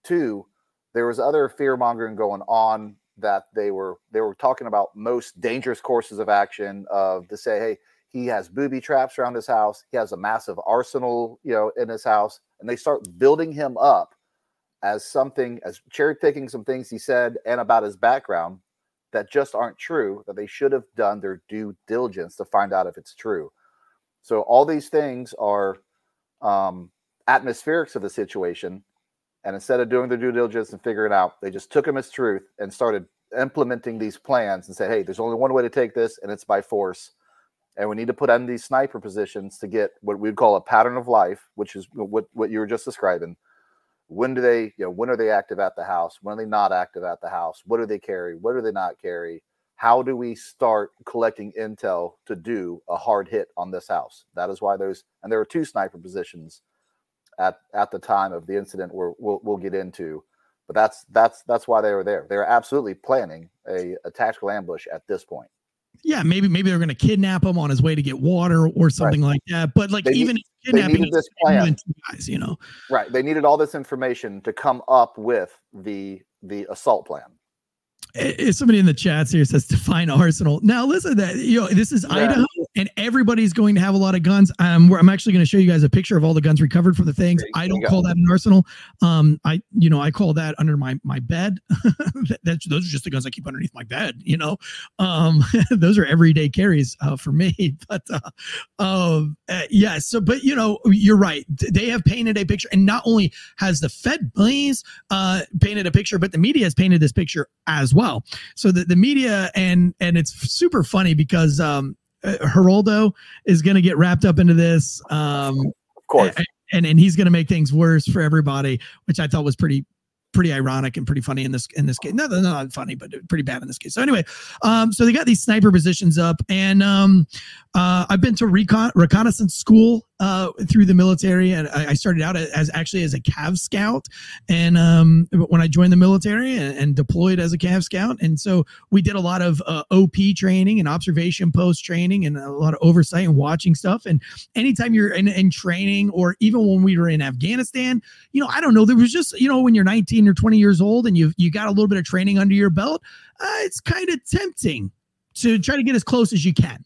Two, there was other fear mongering going on that they were they were talking about most dangerous courses of action of to say, hey, he has booby traps around his house. He has a massive arsenal, you know, in his house, and they start building him up as something, as cherry picking some things he said and about his background that just aren't true. That they should have done their due diligence to find out if it's true. So all these things are um, atmospherics of the situation, and instead of doing their due diligence and figuring out, they just took them as truth and started implementing these plans and said, "Hey, there's only one way to take this, and it's by force." And we need to put in these sniper positions to get what we'd call a pattern of life, which is what what you were just describing. When do they, you know, when are they active at the house? When are they not active at the house? What do they carry? What do they not carry? How do we start collecting intel to do a hard hit on this house? That is why there's and there were two sniper positions at at the time of the incident where we'll, we'll get into but that's that's that's why they were there they were absolutely planning a, a tactical ambush at this point
yeah, maybe maybe they're going to kidnap him on his way to get water or something right. like that. But like they even need, kidnapping this plan. guys, you know,
right? They needed all this information to come up with the the assault plan.
If somebody in the chats here says define arsenal. Now listen, that you know this is yeah. Idaho, and everybody's going to have a lot of guns. Um, I'm actually going to show you guys a picture of all the guns recovered from the things. I don't call that an arsenal. Um, I you know I call that under my my bed. That's those are just the guns I keep underneath my bed. You know, um, those are everyday carries uh, for me. But uh, um, uh, yeah, so but you know you're right. They have painted a picture, and not only has the Fed police uh painted a picture, but the media has painted this picture as well. So the, the media and and it's super funny because um Geraldo is going to get wrapped up into this. Um,
of course.
and and he's going to make things worse for everybody, which I thought was pretty pretty ironic and pretty funny in this in this case. No, no, not funny, but pretty bad in this case. So anyway, um, so they got these sniper positions up, and um, uh, I've been to recon reconnaissance school uh, through the military, and I, I started out as actually as a Cav scout, and um, when I joined the military and, and, deployed as a Cav scout, and so we did a lot of uh, OP training and observation post training, and a lot of oversight and watching stuff. And anytime you're in, in training, or even when we were in Afghanistan, you know, I don't know, there was just you know when you're 19 or 20 years old and you you got a little bit of training under your belt, uh, it's kind of tempting to try to get as close as you can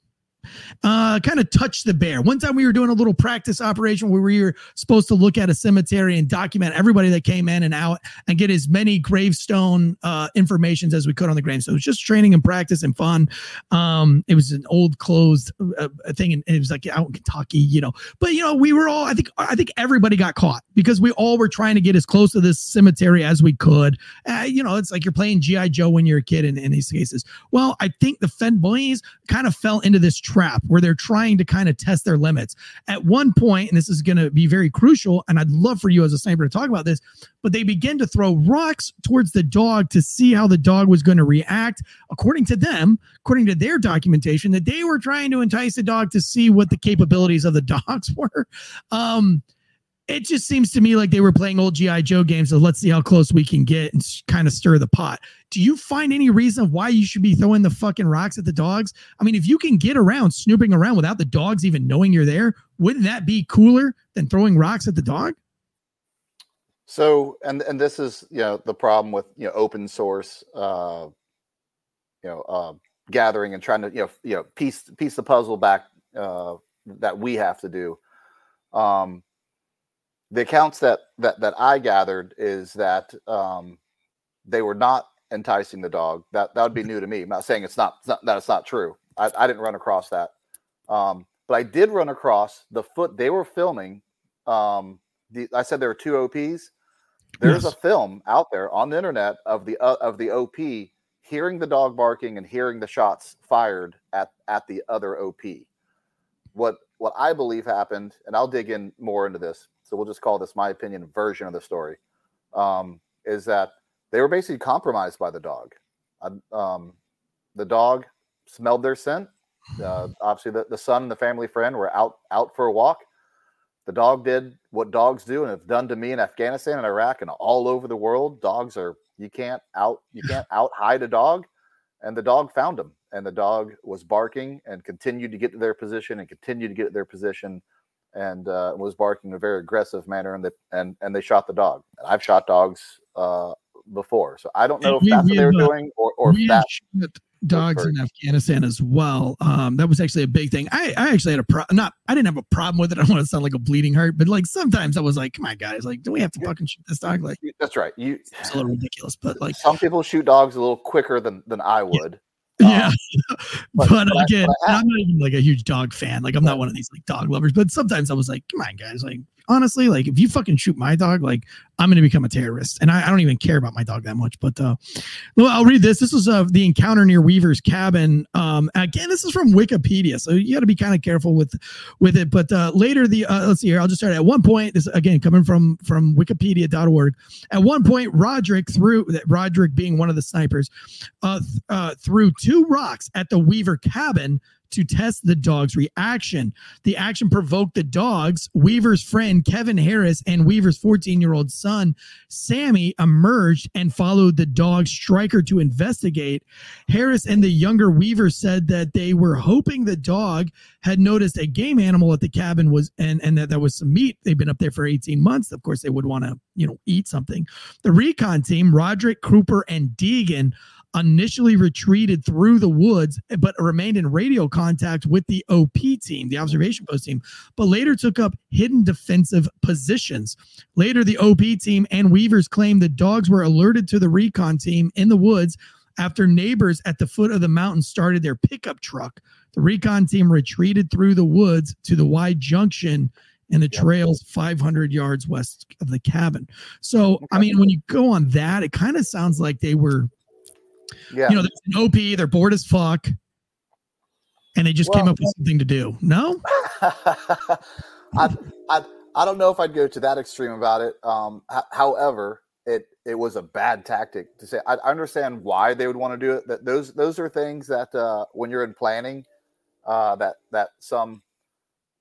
uh, kind of touch the bear. One time we were doing a little practice operation where we were supposed to look at a cemetery and document everybody that came in and out and get as many gravestone uh, informations as we could on the grave. So it was just training and practice and fun. Um, it was an old closed uh, thing, and it was like out in Kentucky, you know. But you know, we were all. I think I think everybody got caught because we all were trying to get as close to this cemetery as we could. Uh, you know, it's like you're playing GI Joe when you're a kid in, in these cases. Well, I think the Fed boys kind of fell into this trap where they're trying to kind of test their limits. At one point, and this is going to be very crucial, and I'd love for you as a sniper to talk about this, but they begin to throw rocks towards the dog to see how the dog was going to react. According to them, according to their documentation, that they were trying to entice the dog to see what the capabilities of the dogs were. Um, it just seems to me like they were playing old GI Joe games. So let's see how close we can get and kind of stir the pot. Do you find any reason why you should be throwing the fucking rocks at the dogs? I mean, if you can get around snooping around without the dogs even knowing you're there, wouldn't that be cooler than throwing rocks at the dog?
So, and and this is you know the problem with you know open source, uh, you know, uh, gathering and trying to you know you know piece piece the puzzle back uh, that we have to do. Um, the accounts that that that I gathered is that um, they were not enticing the dog. That that would be new to me. I'm not saying it's not, it's not that it's not true. I, I didn't run across that, um, but I did run across the foot they were filming. Um, the, I said there were two OPs. There's yes. a film out there on the internet of the uh, of the OP hearing the dog barking and hearing the shots fired at at the other OP. What what I believe happened, and I'll dig in more into this so we'll just call this my opinion version of the story, um, is that they were basically compromised by the dog. Um, the dog smelled their scent. Uh, obviously, the, the son and the family friend were out out for a walk. The dog did what dogs do and have done to me in Afghanistan and Iraq and all over the world. Dogs are you can't out you can't out hide a dog, and the dog found him. And the dog was barking and continued to get to their position and continued to get to their position and uh, was barking in a very aggressive manner, and the, and and they shot the dog. And I've shot dogs uh, before, so I don't know if we, that's what they were uh, doing or or if that
dogs in Afghanistan as well. Um, that was actually a big thing. I, I actually had a pro not I didn't have a problem with it. I don't want to sound like a bleeding heart, but like sometimes I was like, come on, guys, like, do we have to fucking shoot this dog? Like
that's right. You
it's a little ridiculous, but like
some people shoot dogs a little quicker than than I would.
Yeah, um, but, but, but, again, I, I'm not even like a huge dog fan. Like I'm not one of these like dog lovers. But sometimes I was like, come on, guys, like honestly, like if you fucking shoot my dog, like I'm gonna become a terrorist. And I, I don't even care about my dog that much. But uh well, I'll read this. This was uh the encounter near Weaver's cabin. Um again, this is from Wikipedia, so you got to be kind of careful with with it. But uh later the uh let's see here, I'll just start at one point. This again coming from from wikipedia.org. At one point, Roderick threw that Roderick being one of the snipers, uh, th- uh threw two rocks at the Weaver cabin to test the dog's reaction. The action provoked the dogs. Weaver's friend Kevin Harris and Weaver's 14 year old son Sammy emerged and followed the dog Striker to investigate. Harris and the younger Weaver said that they were hoping the dog had noticed a game animal at the cabin was and and that there was some meat. They've been up there for 18 months. Of course, they would want to you know eat something. The recon team, Roderick, Cooper, and Degan initially retreated through the woods, but remained in radio contact with the OP team, the observation post team, but later took up hidden defensive positions. Later, the OP team and Weavers claimed the dogs were alerted to the recon team in the woods after neighbors at the foot of the mountain started their pickup truck. The recon team retreated through the woods to the Y junction and the trails 500 yards west of the cabin. So, I mean, when you go on that, it kind of sounds like they were yeah. You know, there's an OP, they're bored as fuck. And they just well, came up with something to do. No?
I, I, I don't know if I'd go to that extreme about it. Um, h- however, it it was a bad tactic to say. I, I understand why they would want to do it. That those those are things that uh, when you're in planning, uh, that that some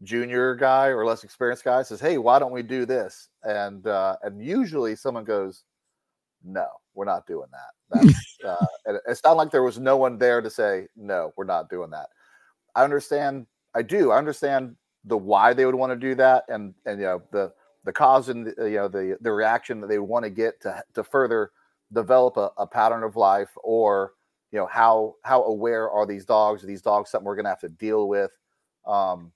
junior guy or less experienced guy says, "Hey, why don't we do this?" And uh, and usually someone goes, "No, we're not doing that." That's, uh, it's not like there was no one there to say, "No, we're not doing that." I understand. I do. I understand the why they would want to do that, and and you know the the cause and the, you know the the reaction that they want to get to to further develop a, a pattern of life, or you know how how aware are these dogs? Are these dogs something we're going to have to deal with? Um,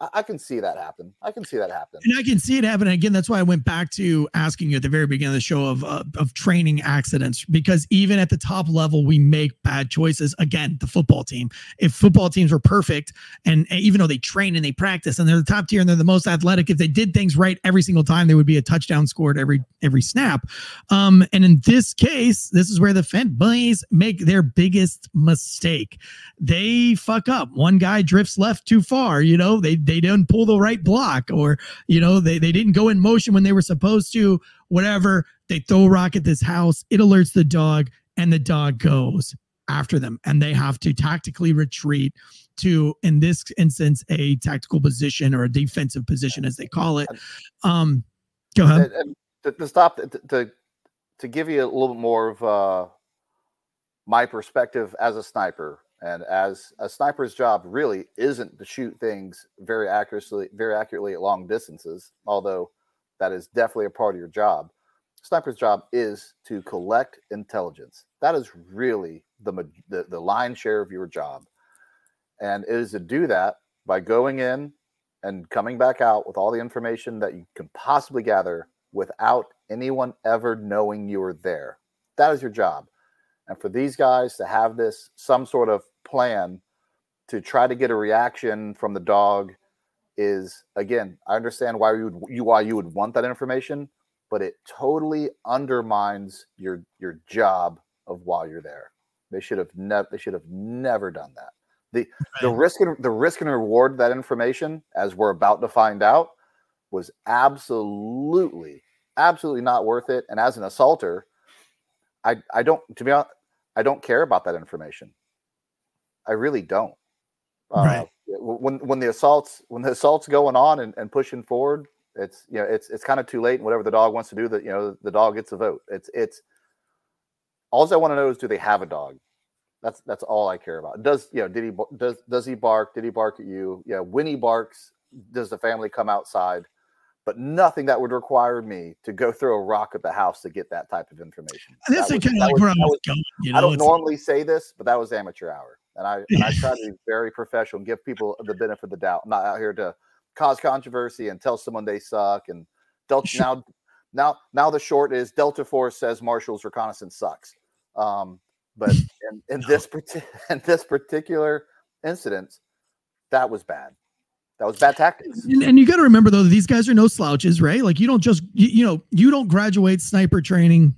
I, can see that happen. I can see that happen.
And I can see it happen. Again, that's why I went back to asking you at the very beginning of the show of uh, of training accidents because even at the top level, we make bad choices. Again, the football team. If football teams were perfect, and, even though they train and they practice and they're the top tier and they're the most athletic, if they did things right every single time, there would be a touchdown scored every every snap. Um, and in this case, this is where the Fent boys make their biggest mistake. They fuck up. One guy drifts left too far. You know, they they didn't pull the right block, or you know, they they didn't go in motion when they were supposed to. Whatever. They throw a rock at this house. It alerts the dog, and the dog goes after them, and they have to tactically retreat to, in this instance, a tactical position or a defensive position, as they call it. Um, go ahead.
And, and to, to stop to, to to give you a little bit more of uh, my perspective as a sniper and as a sniper's job really isn't to shoot things very accurately very accurately at long distances although that is definitely a part of your job sniper's job is to collect intelligence. That is really the the, the lion's share of your job. And it is to do that by going in and coming back out with all the information that you can possibly gather without anyone ever knowing you were there. That is your job and for these guys to have this some sort of plan to try to get a reaction from the dog is again i understand why you would you why you would want that information but it totally undermines your your job of while you're there. They should have never they should have never done that. The the risk and the risk and reward of that information as we're about to find out was absolutely absolutely not worth it. And as an assaulter i i don't to be honest I don't care about that information. I really don't. Uh,
Right.
When when the assaults when the assaults going on and, and pushing forward, it's you know it's it's kind of too late. And whatever the dog wants to do, that you know the dog gets a vote. It's it's all I want to know is do they have a dog? That's that's all I care about. Does you know did he does does he bark? Did he bark at you? Yeah, when he barks, does the family come outside? But nothing that would require me to go throw a rock at the house to get that type of information.
And that's
That
kind of like
was-
where I
that
was going. You
I don't normally say this, but that was amateur hour, and I and I try to be very professional and give people the benefit of the doubt. I'm not out here to cause controversy and tell someone they suck. And Delta
Sure.
now, now, now the short is Delta Force says Marshall's reconnaissance sucks. Um, but in, in this in this particular incident, that was bad. That was bad tactics.
And, and you got to remember though, these guys are no slouches, right? Like you don't just you, you know you don't graduate sniper training,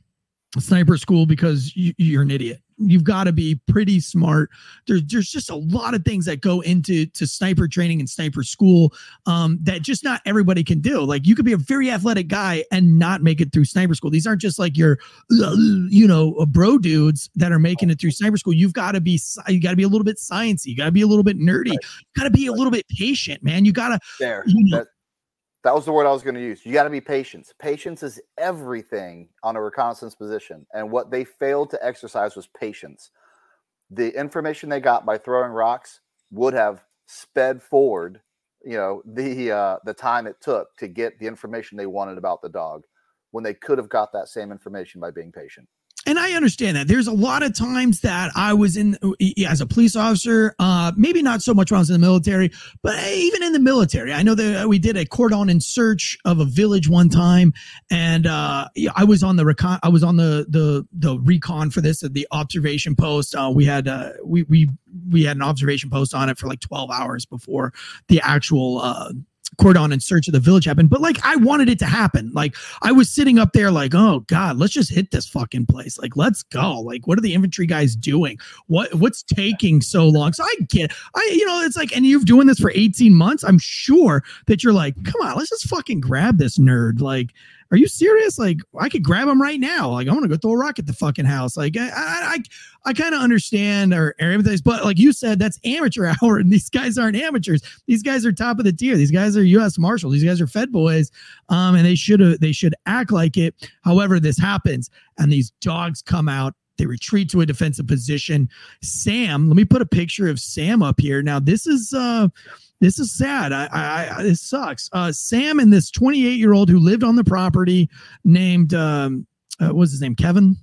sniper school because you, you're an idiot. You've got to be pretty smart. There's there's just a lot of things that go into to sniper training and sniper school um, that just not everybody can do. Like you could be a very athletic guy and not make it through sniper school. These aren't just like your you know uh, bro dudes that are making it through sniper school. You've got to be you got to be a little bit sciencey. You got to be a little bit nerdy. You got to be a little bit patient, man. You got to
There,
you know,
that, that was the word I was going to use. You got to be patient. Patience is everything on a reconnaissance position, and what they failed to exercise was patience. The information they got by throwing rocks would have sped forward, you know, the uh, the time it took to get the information they wanted about the dog, when they could have got that same information by being patient.
And I understand that. There's a lot of times that I was in as a police officer, uh, maybe not so much when I was in the military, but even in the military, I know that we did a cordon in search of a village one time, and uh, I was on the recon. I was on the the the recon for this at the observation post. Uh, we had uh, we we we had an observation post on it for like 12 hours before the actual. Cordon in search of the village happened. But like I wanted it to happen. Like I was sitting up there like, oh God, let's just hit this fucking place. Like, let's go. Like, what are the infantry guys doing? What what's taking so long? So I get I, you know, it's like, and you're doing this for 18 months. I'm sure that you're like, come on, let's just fucking grab this nerd. Like, are you serious? Like, I could grab him right now. Like, I want to go throw a rock at the fucking house. Like, I, I, I, I kind of understand or, everything, but like you said, that's amateur hour, and these guys aren't amateurs. These guys are top of the tier. These guys are U.S. Marshals. These guys are Fed boys, um, and they should they should act like it. However, this happens, and these dogs come out they retreat to a defensive position. Sam, let me put a picture of Sam up here. Now, this is uh this is sad. I, I, I this sucks. Uh, Sam and this 28 year old who lived on the property named um, uh, what was his name? Kevin.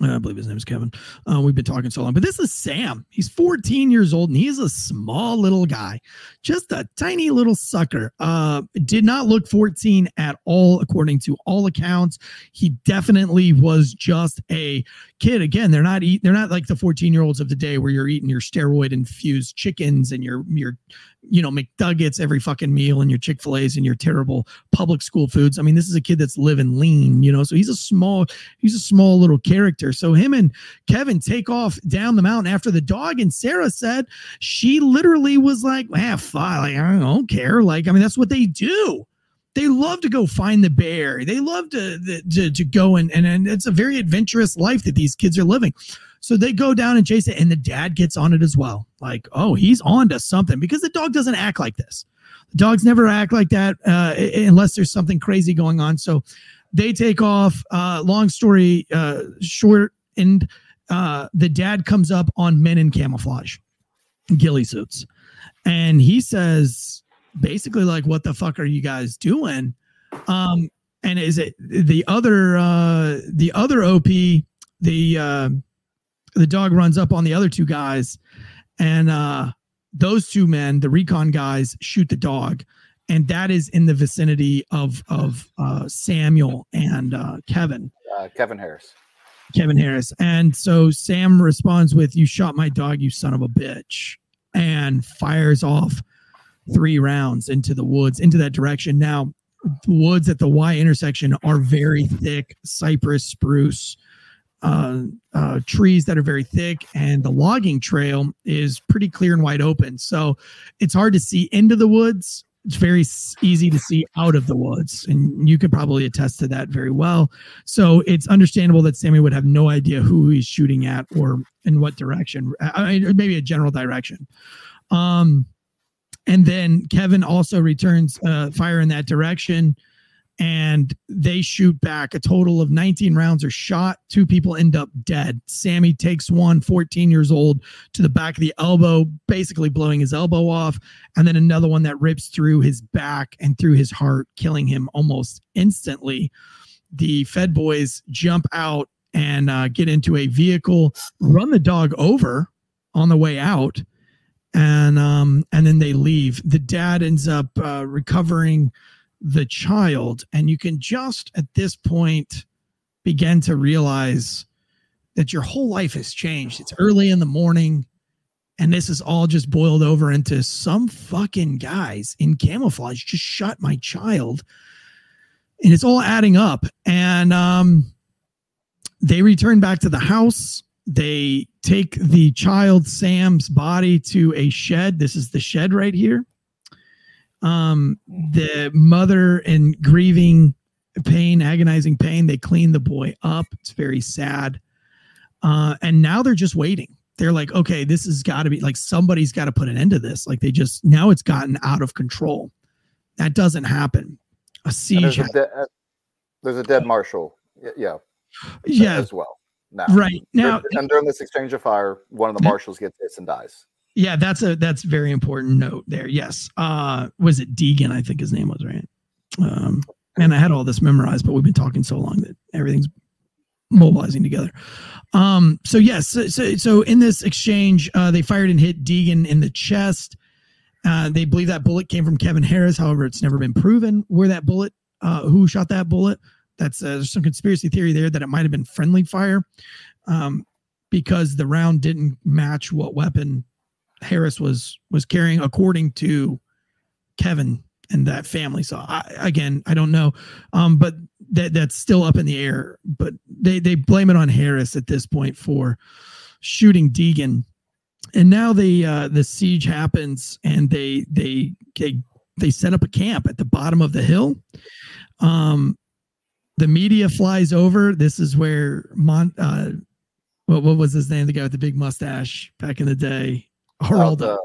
I believe his name is Kevin. Uh, we've been talking so long, but this is Sam. He's 14 years old and he's a small little guy, just a tiny little sucker. Uh, did not look 14 at all, according to all accounts. He definitely was just a kid. Again, they're not eat, they're not like the 14 year olds of the day where you're eating your steroid infused chickens and your your you know, McDuggets every fucking meal and your Chick fil A's and your terrible public school foods. I mean, this is a kid that's living lean, you know, so he's a small, he's a small little character. So him and Kevin take off down the mountain after the dog. And Sara said she literally was like, ah, fine, like, I don't care. Like, I mean, that's what they do they love to go find the bear. They love to to, to go and, and and it's a very adventurous life that these kids are living. So they go down and chase it, and the dad gets on it as well. Like, oh, he's on to something because the dog doesn't act like this. The dogs never act like that uh, unless there's something crazy going on. So they take off. Uh, long story uh, short, and uh, the dad comes up on men in camouflage, ghillie suits, and he says basically like, "What the fuck are you guys doing?" Um, and is it the other uh, the other OP the uh, the dog runs up on the other two guys, and uh, those two men, the recon guys, shoot the dog, and that is in the vicinity of of uh, Samuel and uh, Kevin.
Uh, Kevin Harris.
Kevin Harris, and so Sam responds with, "You shot my dog, you son of a bitch," and fires off three rounds into the woods into that direction. Now, the woods at the Y intersection are very thick cypress, spruce uh, uh, trees that are very thick, and the logging trail is pretty clear and wide open. So it's hard to see into the woods. It's very easy to see out of the woods, and you could probably attest to that very well. So it's understandable that Sammy would have no idea who he's shooting at or in what direction, I mean, maybe a general direction. Um, and then Kevin also returns uh, fire in that direction and they shoot back. A total of 19 rounds are shot. Two people end up dead. Sammy takes one, 14 years old, to the back of the elbow, basically blowing his elbow off. And then another one that rips through his back and through his heart, killing him almost instantly. The Fed boys jump out and uh, get into a vehicle, run the dog over on the way out. And um, and then they leave. The dad ends up uh, recovering the child. And you can just at this point begin to realize that your whole life has changed. It's early in the morning and this is all just boiled over into some fucking guys in camouflage just shot my child. And it's all adding up. And um they return back to the house they take the child sam's body to a shed this is the shed right here um, the mother in grieving pain, agonizing pain, they clean the boy up. It's very sad. Uh, and now they're just waiting. They're like, okay, this has got to be like somebody's got to put an end to this. Like they just now it's gotten out of control. That doesn't happen. A siege.
There's a, de- uh, there's a, dead marshal. Yeah.
Yeah.
As well. Now.
Right now.
And during this exchange of fire, one of the marshals gets hit and dies.
Yeah, that's a that's very important note there. Yes. Uh was it Degan, I think his name was, right? Um and I had all this memorized, but we've been talking so long that everything's mobilizing together. Um so yes, so so, so in this exchange, uh they fired and hit Degan in the chest. Uh they believe that bullet came from Kevin Harris. However, it's never been proven where that bullet uh who shot that bullet. That's uh, there's some conspiracy theory there that it might have been friendly fire. Um because the round didn't match what weapon Harris was was carrying, according to Kevin and that family saw. I, again, I don't know, um, but that that's still up in the air. But they they blame it on Harris at this point for shooting Degan, and now the uh, the siege happens, and they they they they set up a camp at the bottom of the hill. Um, the media flies over. This is where Mon. Uh, what what was his name? The guy with the big mustache back in the day, Geraldo.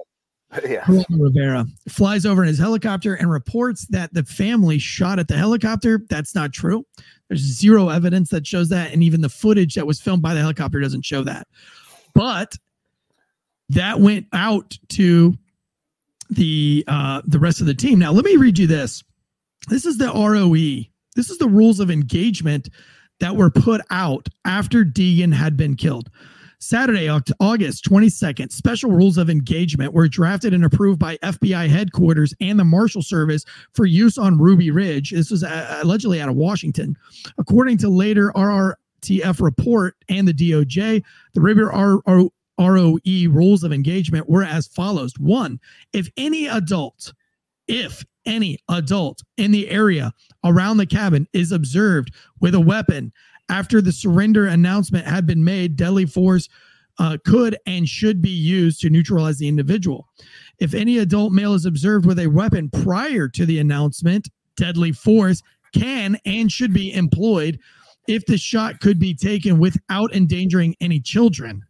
yeah.
Geraldo Rivera flies over in his helicopter and reports that the family shot at the helicopter. That's not true. There's zero evidence that shows that, and even the footage that was filmed by the helicopter doesn't show that. But that went out to the uh, the rest of the team. Now, let me read you this. This is the ROE. This is the rules of engagement that were put out after Degan had been killed. Saturday, August 22nd, special rules of engagement were drafted and approved by FBI headquarters and the Marshal Service for use on Ruby Ridge. This was uh, allegedly out of Washington. According to later RRTF report and the DOJ, the Ruby ROE rules of engagement were as follows. One, if any adult, if any adult in the area around the cabin is observed with a weapon after the surrender announcement had been made, deadly force uh, could and should be used to neutralize the individual. If any adult male is observed with a weapon prior to the announcement, deadly force can and should be employed if the shot could be taken without endangering any children.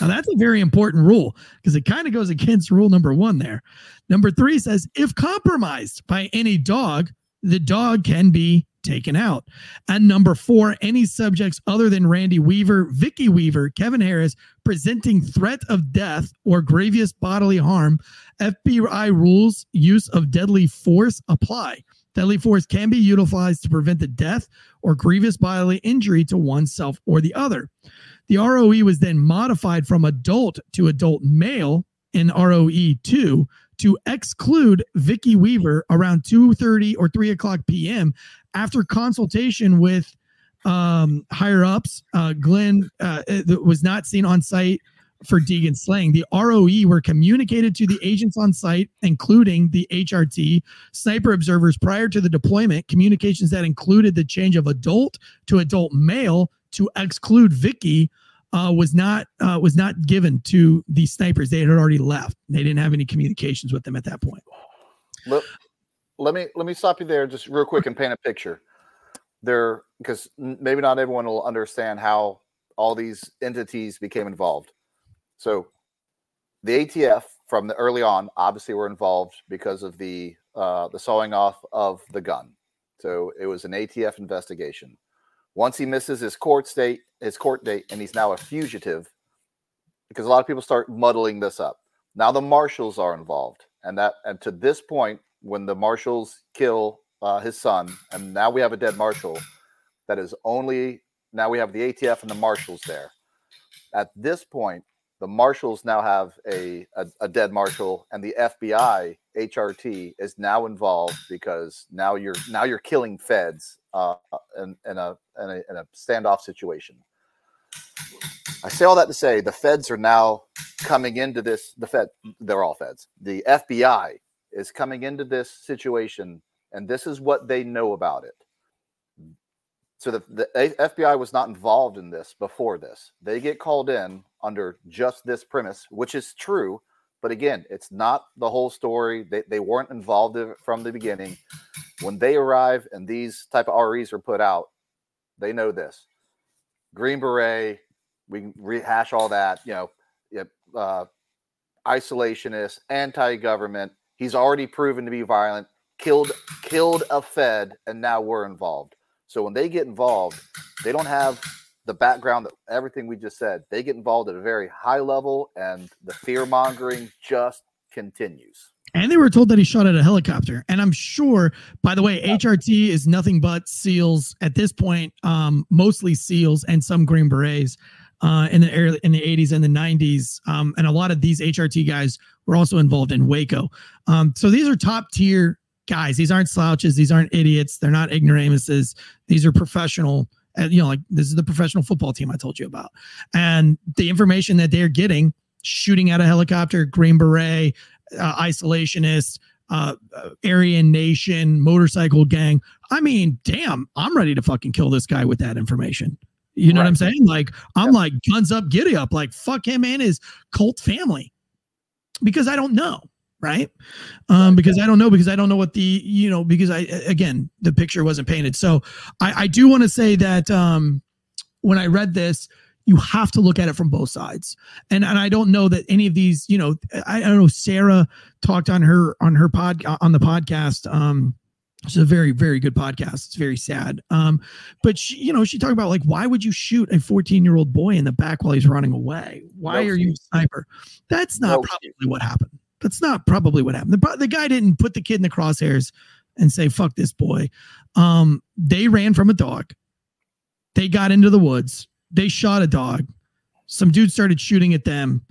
Now, that's a very important rule because it kind of goes against rule number one there. Number three says if compromised by any dog, the dog can be taken out. And number four, any subjects other than Randy Weaver, Vicki Weaver, Kevin Harris presenting threat of death or grievous bodily harm, FBI rules use of deadly force apply. Deadly force can be utilized to prevent the death or grievous bodily injury to oneself or the other. The ROE was then modified from adult to adult male in ROE 2 to exclude Vicki Weaver around 2:30 or 3 o'clock p.m. after consultation with um, higher ups. Uh, Glenn uh, was not seen on site for Degan slaying. The ROE were communicated to the agents on site, including the HRT sniper observers prior to the deployment. Communications that included the change of adult to adult male to exclude Vicki uh, was not uh, was not given to the snipers. They had already left. They didn't have any communications with them at that point.
Let, let me let me stop you there just real quick and paint a picture. There, because maybe not everyone will understand how all these entities became involved. So, the ATF from the early on obviously were involved because of the uh, the sawing off of the gun. So it was an ATF investigation. Once he misses his court state, his court date, and he's now a fugitive, because a lot of people start muddling this up. Now the marshals are involved, and that and to this point, when the marshals kill uh, his son, and now we have a dead marshal, that is only now we have the ATF and the marshals there. At this point, the marshals now have a, a, a, dead marshal and the fbi hrt is now involved because now you're now you're killing feds uh, in, in, a, in, a, in a standoff situation i say all that to say the feds are now coming into this the fed they're all feds the fbi is coming into this situation and this is what they know about it so the, the FBI was not involved in this before this. They get called in under just this premise, which is true. But again, it's not the whole story. They, they weren't involved from the beginning. When they arrive and these type of REs are put out, they know this. Green Beret, we can rehash all that, you know, uh, isolationist, anti-government. He's already proven to be violent, killed killed a Fed, and now we're involved so when they get involved, they don't have the background that everything we just said. They get involved at a very high level, and the fear mongering just continues.
And they were told that he shot at a helicopter. And I'm sure, by the way, HRT is nothing but SEALs at this point, um, mostly SEALs and some Green Berets uh, in the early, in the 80s and the 90s. Um, and a lot of these HRT guys were also involved in Waco. Um, so these are top tier guys. These aren't slouches. These aren't idiots. They're not ignoramuses. These are professional. Uh, you know, like this is the professional football team I told you about, and the information that they're getting, shooting at a helicopter, Green Beret, uh, isolationist, uh, uh, Aryan Nation, motorcycle gang. I mean, damn, I'm ready to fucking kill this guy with that information. You know right. what I'm saying? Like, I'm yep. like guns up, giddy up, like fuck him and his cult family, because I don't know, right? Um, because I don't know, because I don't know what the you know, because I again the picture wasn't painted. So I, I do want to say that um, when I read this, you have to look at it from both sides. And and I don't know that any of these, you know, I, I don't know. Sara talked on her on her pod on the podcast. Um, it's a very very good podcast. It's very sad. Um, but she, you know, she talked about like why would you shoot a 14 year old boy in the back while he's running away? Why are you a sniper? That's not probably what happened. That's not probably what happened. The, the guy didn't put the kid in the crosshairs and say fuck this boy. Um, they ran from a dog. They got into the woods they shot a dog. Some dude started shooting at them.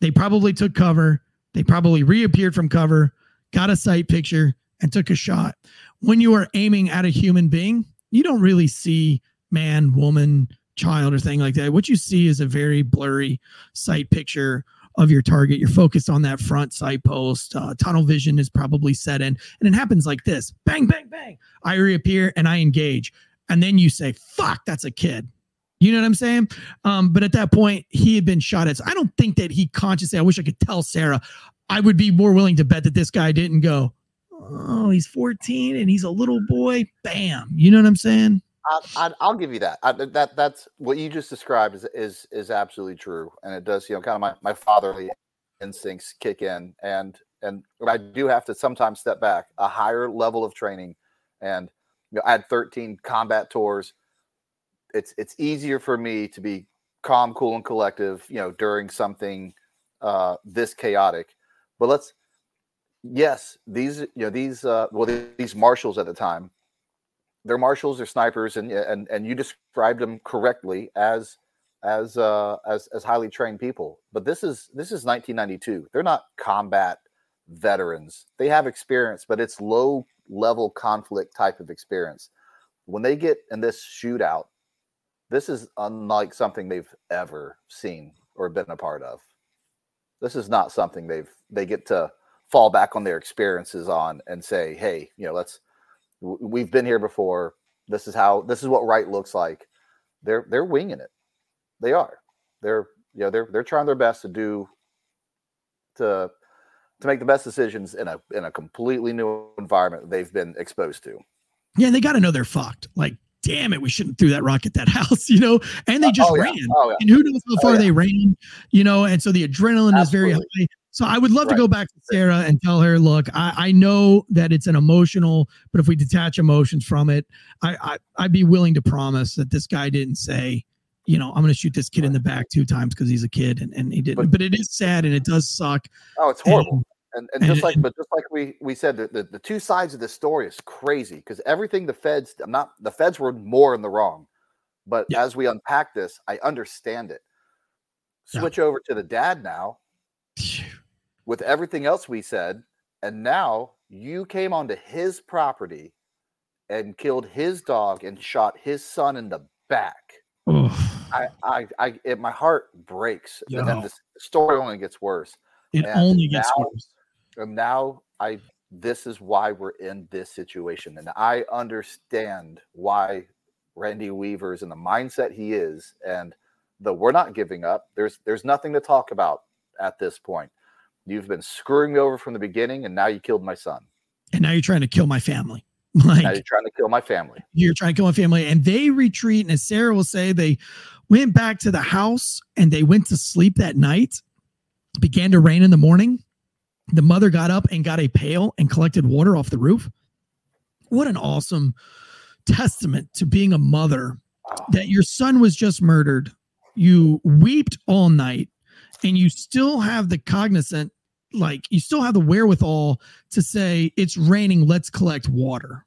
They probably took cover. They probably reappeared from cover, got a sight picture, and took a shot. When you are aiming at a human being, you don't really see man, woman, child, or thing like that. What you see is a very blurry sight picture of your target. You're focused on that front sight post. Uh, tunnel vision is probably set in, and it happens like this: bang, bang, bang. I reappear and I engage, and then you say, "Fuck, that's a kid." You know what I'm saying? Um, but at that point, he had been shot at. So I don't think that he consciously, I wish I could tell Sara, I would be more willing to bet that this guy didn't go, oh, he's 14 and he's a little boy. Bam. You know what I'm saying?
I, will give you that. I, that that's what you just described is is is absolutely true, and it does. You know, kind of my, my fatherly instincts kick in, and and I do have to sometimes step back. A higher level of training, and you know, I had 13 combat tours it's it's easier for me to be calm, cool, and collective, you know, during something uh, this chaotic. But let's, yes, these you know these uh, well these marshals at the time, they're marshals, they're snipers, and and and you described them correctly as as uh, as as highly trained people. But this is this is 1992. They're not combat veterans. They have experience, but it's low level conflict type of experience. When they get in this shootout this is unlike something they've ever seen or been a part of. This is not something they've they get to fall back on their experiences on and say, "Hey, you know, let's we've been here before. This is how this is what right looks like." They're they're winging it. They are. They're you know they're they're trying their best to do to to make the best decisions in a in a completely new environment they've been exposed to.
Yeah, they got to know they're fucked. Like damn it, we shouldn't threw that rock at that house, you know? And they oh, just oh, ran. Yeah. Oh, yeah. And who knows how oh, far oh, yeah. they ran, you know? And so the adrenaline Absolutely. is very high. So I would love right. to go back to Sara and tell her, look, I, I, know that it's an emotional, but if we detach emotions from it, I, I would be willing to promise that this guy didn't say, you know, I'm going to shoot this kid right. in the back two times because he's a kid, and, and he didn't. But, but, it is sad and it does suck.
Oh, it's horrible. And, and, and just like but just like we we said the, the, the two sides of the story is crazy because everything the feds i'm not the feds were more in the wrong but yeah. as we unpack this i understand it switch yeah. over to the dad now with everything else we said and now you came onto his property and killed his dog and shot his son in the back I, I, I, it, my heart breaks, Yo. and then the story only gets worse.
It and only gets now, worse
and now I this is why we're in this situation. And I understand why Randy Weaver is in the mindset he is. And though we're not giving up, there's there's nothing to talk about at this point. You've been screwing me over from the beginning, and now you killed my son.
And now you're trying to kill my family.
Like now you're trying to kill my family.
You're trying to kill my family. And they retreat. And as Sara will say, they went back to the house and they went to sleep that night. began to rain in the morning the mother got up and got a pail and collected water off the roof. What an awesome testament to being a mother that your son was just murdered. You wept all night and you still have the cognizant, like you still have the wherewithal to say, It's raining, let's collect water.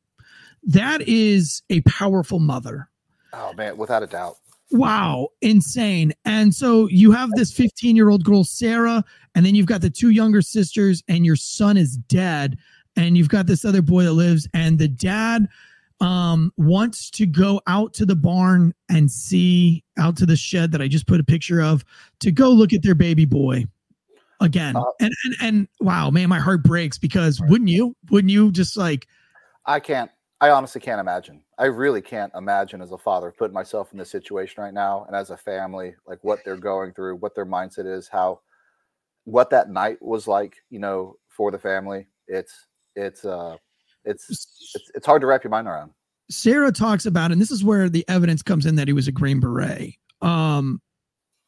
That is a powerful mother.
Oh, man, without a doubt
wow, insane. And so you have this 15 year old girl, Sara, and then you've got the two younger sisters, and your son is dead. And you've got this other boy that lives, and the dad um, wants to go out to the barn and see out to the shed that I just put a picture of to go look at their baby boy. again.
Uh,
and, and and wow, man, my heart breaks because wouldn't you? Wouldn't you just like
I can't. I honestly can't imagine. I really can't imagine as a father putting myself in this situation right now, and as a family, like what they're going through, what their mindset is, how, what that night was like, you know, for the family. It's it's uh, it's it's, it's hard to wrap your mind around.
Sara talks about, and this is where the evidence comes in that he was a Green Beret. Um,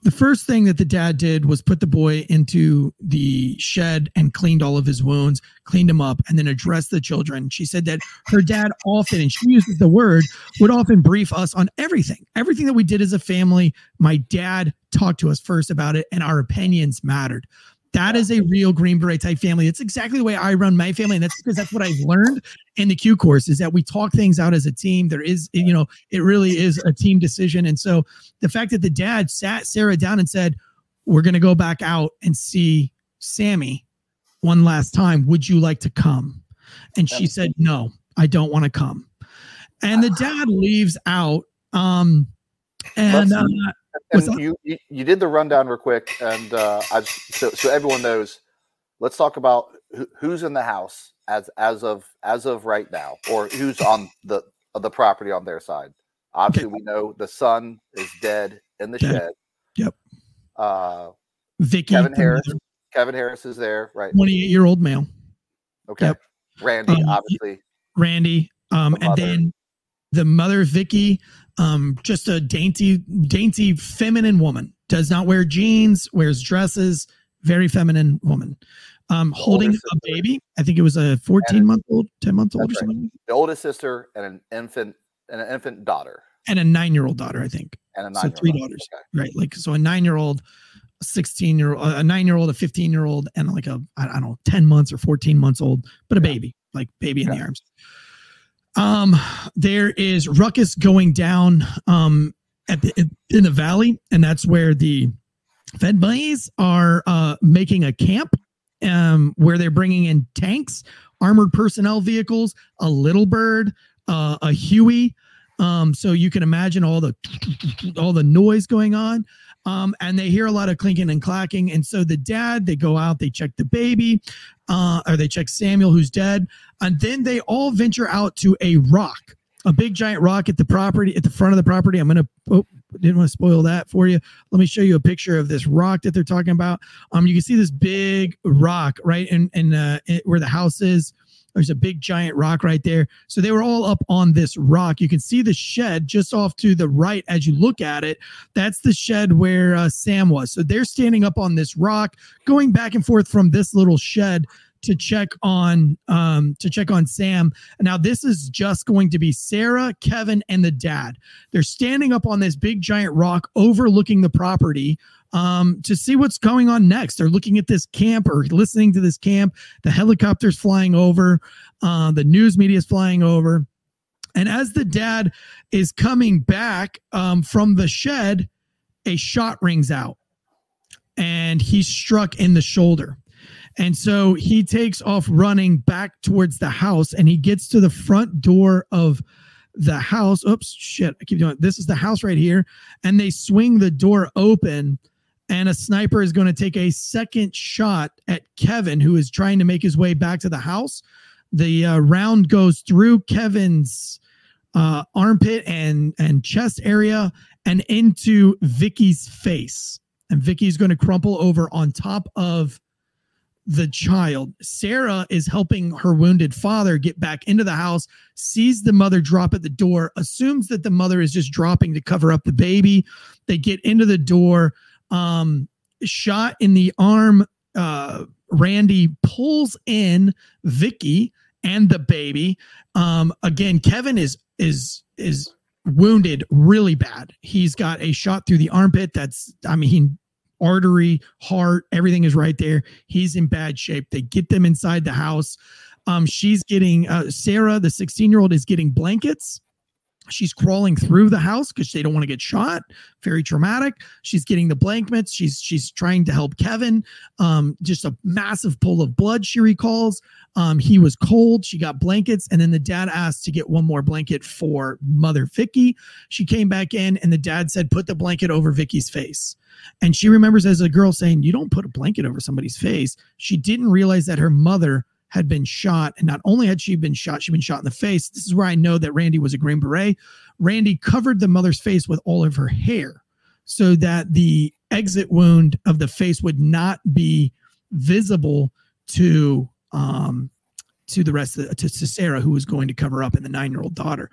the first thing that the dad did was put the boy into the shed and cleaned all of his wounds, cleaned him up, and then addressed the children. She said that her dad often, and she uses the word, would often brief us on everything, everything that we did as a family. My dad talked to us first about it, and our opinions mattered. That is a real Green Beret type family. It's exactly the way I run my family. And that's because that's what I've learned in the Q course is that we talk things out as a team. There is, you know, it really is a team decision. And so the fact that the dad sat Sara down and said, We're going to go back out and see Sammy one last time. Would you like to come? And she said, No, I don't want to come. And the dad leaves out. Um, and uh,
And you, you you did the rundown real quick, and uh, I so so everyone knows. Let's talk about who, who's in the house as as of as of right now, or who's on the the property on their side. Obviously, we know the son is dead in the
Dead.
shed.
Yep.
Uh,
Vicki,
Kevin Harris. Kevin Harris is there, right?
28 year old male.
Okay.
Yep.
Randy,
Um,
obviously.
Randy, um,
The
and
mother.
then the mother, Vicki, um, just a dainty, dainty, feminine woman. Does not wear jeans, wears dresses. Very feminine woman. Um, holding a baby. I think it was a 14 month old, 10 month old, or
That's right.
something,
The oldest sister and an infant and an infant daughter
and a nine year old daughter. I think
and a nine. so.
Three daughters, right? Like so, a nine year old, 16 year old, a nine year old, a 15 year old, and like a I don't know, 10 months or 14 months old, but a
Yeah.
baby, like baby in the arms. Um, there is ruckus going down um at the in the valley, and that's where the Fed buddies are uh making a camp um where they're bringing in tanks, armored personnel vehicles, a little bird, uh, a Huey. Um, so you can imagine all the all the noise going on. Um, and they hear a lot of clinking and clacking. And so the dad, they go out, they check the baby, uh, or they check Samuel, who's dead, and then they all venture out to a rock, a big giant rock at the property, at the front of the property. I'm gonna oh, didn't want to spoil that for you. Let me show you a picture of this rock that they're talking about. Um, you can see this big rock right in in uh, where the house is. There's a big giant rock right there. So they were all up on this rock. You can see the shed just off to the right as you look at it. That's the shed where uh, Sam was. So they're standing up on this rock, going back and forth from this little shed to check on um to check on Sam. Now this is just going to be Sara, Kevin, and the dad. They're standing up on this big giant rock overlooking the property um to see what's going on next. They're looking at this camp or listening to this camp. The helicopters flying over, uh, the news media is flying over. And as the dad is coming back um, from the shed, a shot rings out and he's struck in the shoulder. And so he takes off running back towards the house and he gets to the front door of the house. Oops, shit. I keep doing it. This is the house right here. And they swing the door open and a sniper is going to take a second shot at Kevin, who is trying to make his way back to the house. The uh, round goes through Kevin's uh, armpit and and chest area and into Vicki's face. And Vicki's going to crumple over on top of the child. Sara is helping her wounded father get back into the house, sees the mother drop at the door, assumes that the mother is just dropping to cover up the baby. They get into the door, um, shot in the arm. Uh, Randy pulls in Vicki and the baby. Um, again, Kevin is is is wounded really bad. He's got a shot through the armpit. That's I mean, artery, heart, everything is right there. He's in bad shape. They get them inside the house. Um, she's getting uh, Sara, the 16 year old, is getting blankets She's crawling through the house because they don't want to get shot. Very traumatic. She's getting the blankets. She's she's trying to help Kevin. Um, just a massive pool of blood. She recalls. Um, he was cold. She got blankets, and then the dad asked to get one more blanket for Mother Vicki. She came back in, and the dad said, "Put the blanket over Vicki's face." And she remembers as a girl saying, "You don't put a blanket over somebody's face." She didn't realize that her mother had been shot. And not only had she been shot, she'd been shot in the face. This is where I know that Randy was a Green Beret. Randy covered the mother's face with all of her hair so that the exit wound of the face would not be visible to um to the rest of the, to, Sara, who was going to cover up, and the nine year old daughter.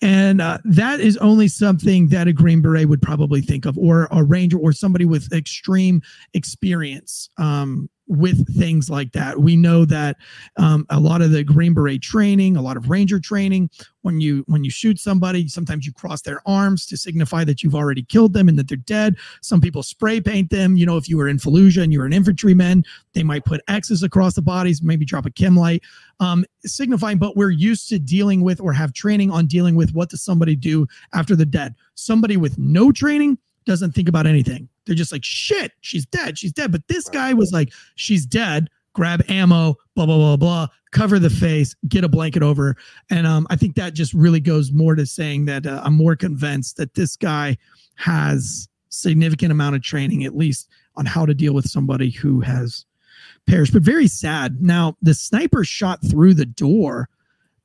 And uh, that is only something that a Green Beret would probably think of, or a Ranger, or somebody with extreme experience. Um, with things like that. We know that um, a lot of the Green Beret training, a lot of Ranger training, when you when you shoot somebody, sometimes you cross their arms to signify that you've already killed them and that they're dead. Some people spray paint them. You know, if you were in Fallujah and you were an infantryman, they might put X's across the bodies, maybe drop a chem light, um, signifying. But we're used to dealing with or have training on dealing with what does somebody do after they're dead. Somebody with no training doesn't think about anything. They're just like, shit, she's dead. She's dead. But this guy was like, she's dead. Grab ammo, blah, blah, blah, blah, cover the face, get a blanket over. And um, I think that just really goes more to saying that uh, I'm more convinced that this guy has significant amount of training, at least on how to deal with somebody who has perished. But very sad. Now, the sniper shot through the door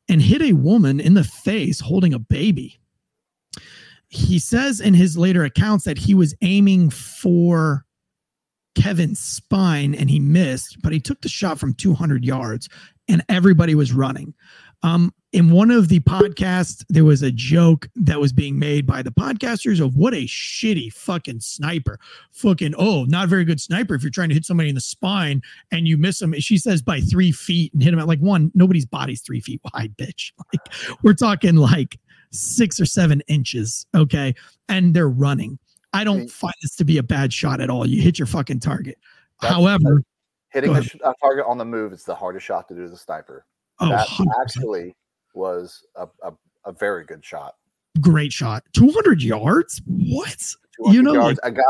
and hit a woman in the face holding a baby he says in his later accounts that he was aiming for Kevin's spine and he missed, but he took the shot from 200 yards and everybody was running. Um, in one of the podcasts, there was a joke that was being made by the podcasters of what a shitty fucking sniper. Fucking, oh, not very good sniper if you're trying to hit somebody in the spine and you miss them. She says by three feet and hit him at like one, nobody's body's three feet wide, bitch. Like, we're talking like six or seven inches. Okay. And they're running. I don't find this to be a bad shot at all. You hit your fucking target.
That's-
However,
Hitting a, a target on the move is the hardest shot to do as a sniper.
oh,
that
100%.
actually was a, a, a very good shot.
great shot. 200 yards? What?
200
You know,
yards, a guy,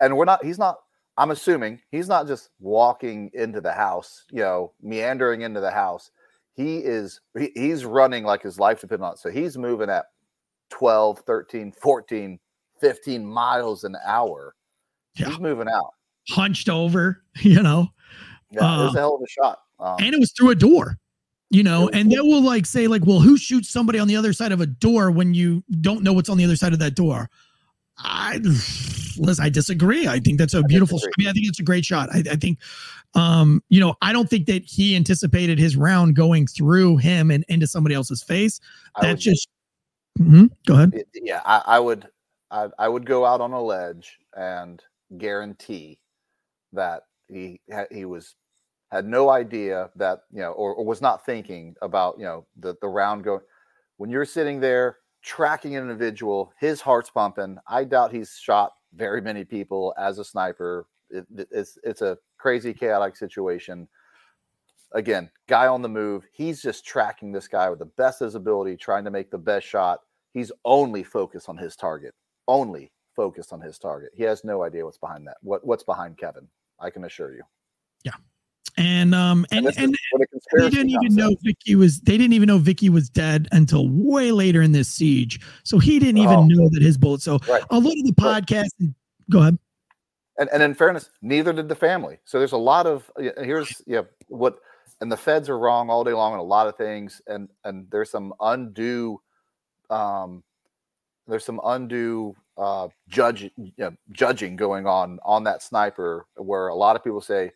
and we're not. He's not. I'm assuming he's not just walking into the house, you know, meandering into the house. He is. He, he's running like his life depends on it. So he's moving at 12, 13, 14, 15 miles an hour.
Yeah.
He's moving out.
Hunched over, you know,
Yeah, it was
Uh,
a hell of a shot. Um,
and it was through a door. You know, and they will like say, like, well, who shoots somebody on the other side of a door when you don't know what's on the other side of that door? I listen, I disagree. I think that's a beautiful shot. I mean, I think it's a great shot. I, I think um, you know, I don't think that he anticipated his round going through him and into somebody else's face.
I
That just Mhm. go ahead.
yeah, I, I would, I, I would go out on a ledge and guarantee that he he was had no idea that you know, or, or was not thinking about you know the the round going. When you're sitting there tracking an individual, his heart's pumping. I doubt he's shot very many people as a sniper. It, it- it's it's a crazy chaotic situation. Again, guy on the move. He's just tracking this guy with the best visibility, trying to make the best shot he's only focused on his target only focused on his target he has no idea what's behind that what what's behind kevin i can assure you
And um and
this is
and they didn't even know Vicki was they didn't even know Vicki was dead until way later in this siege. So he didn't even
Oh.
know that his bullet. So
Right.
a lot of the
Right.
podcast go ahead.
and, and in fairness neither did the family so there's a lot of here's yeah what and the feds are wrong all day long on a lot of things and and there's some undue um there's some undue uh judge you know, judging going on on that sniper where a lot of people say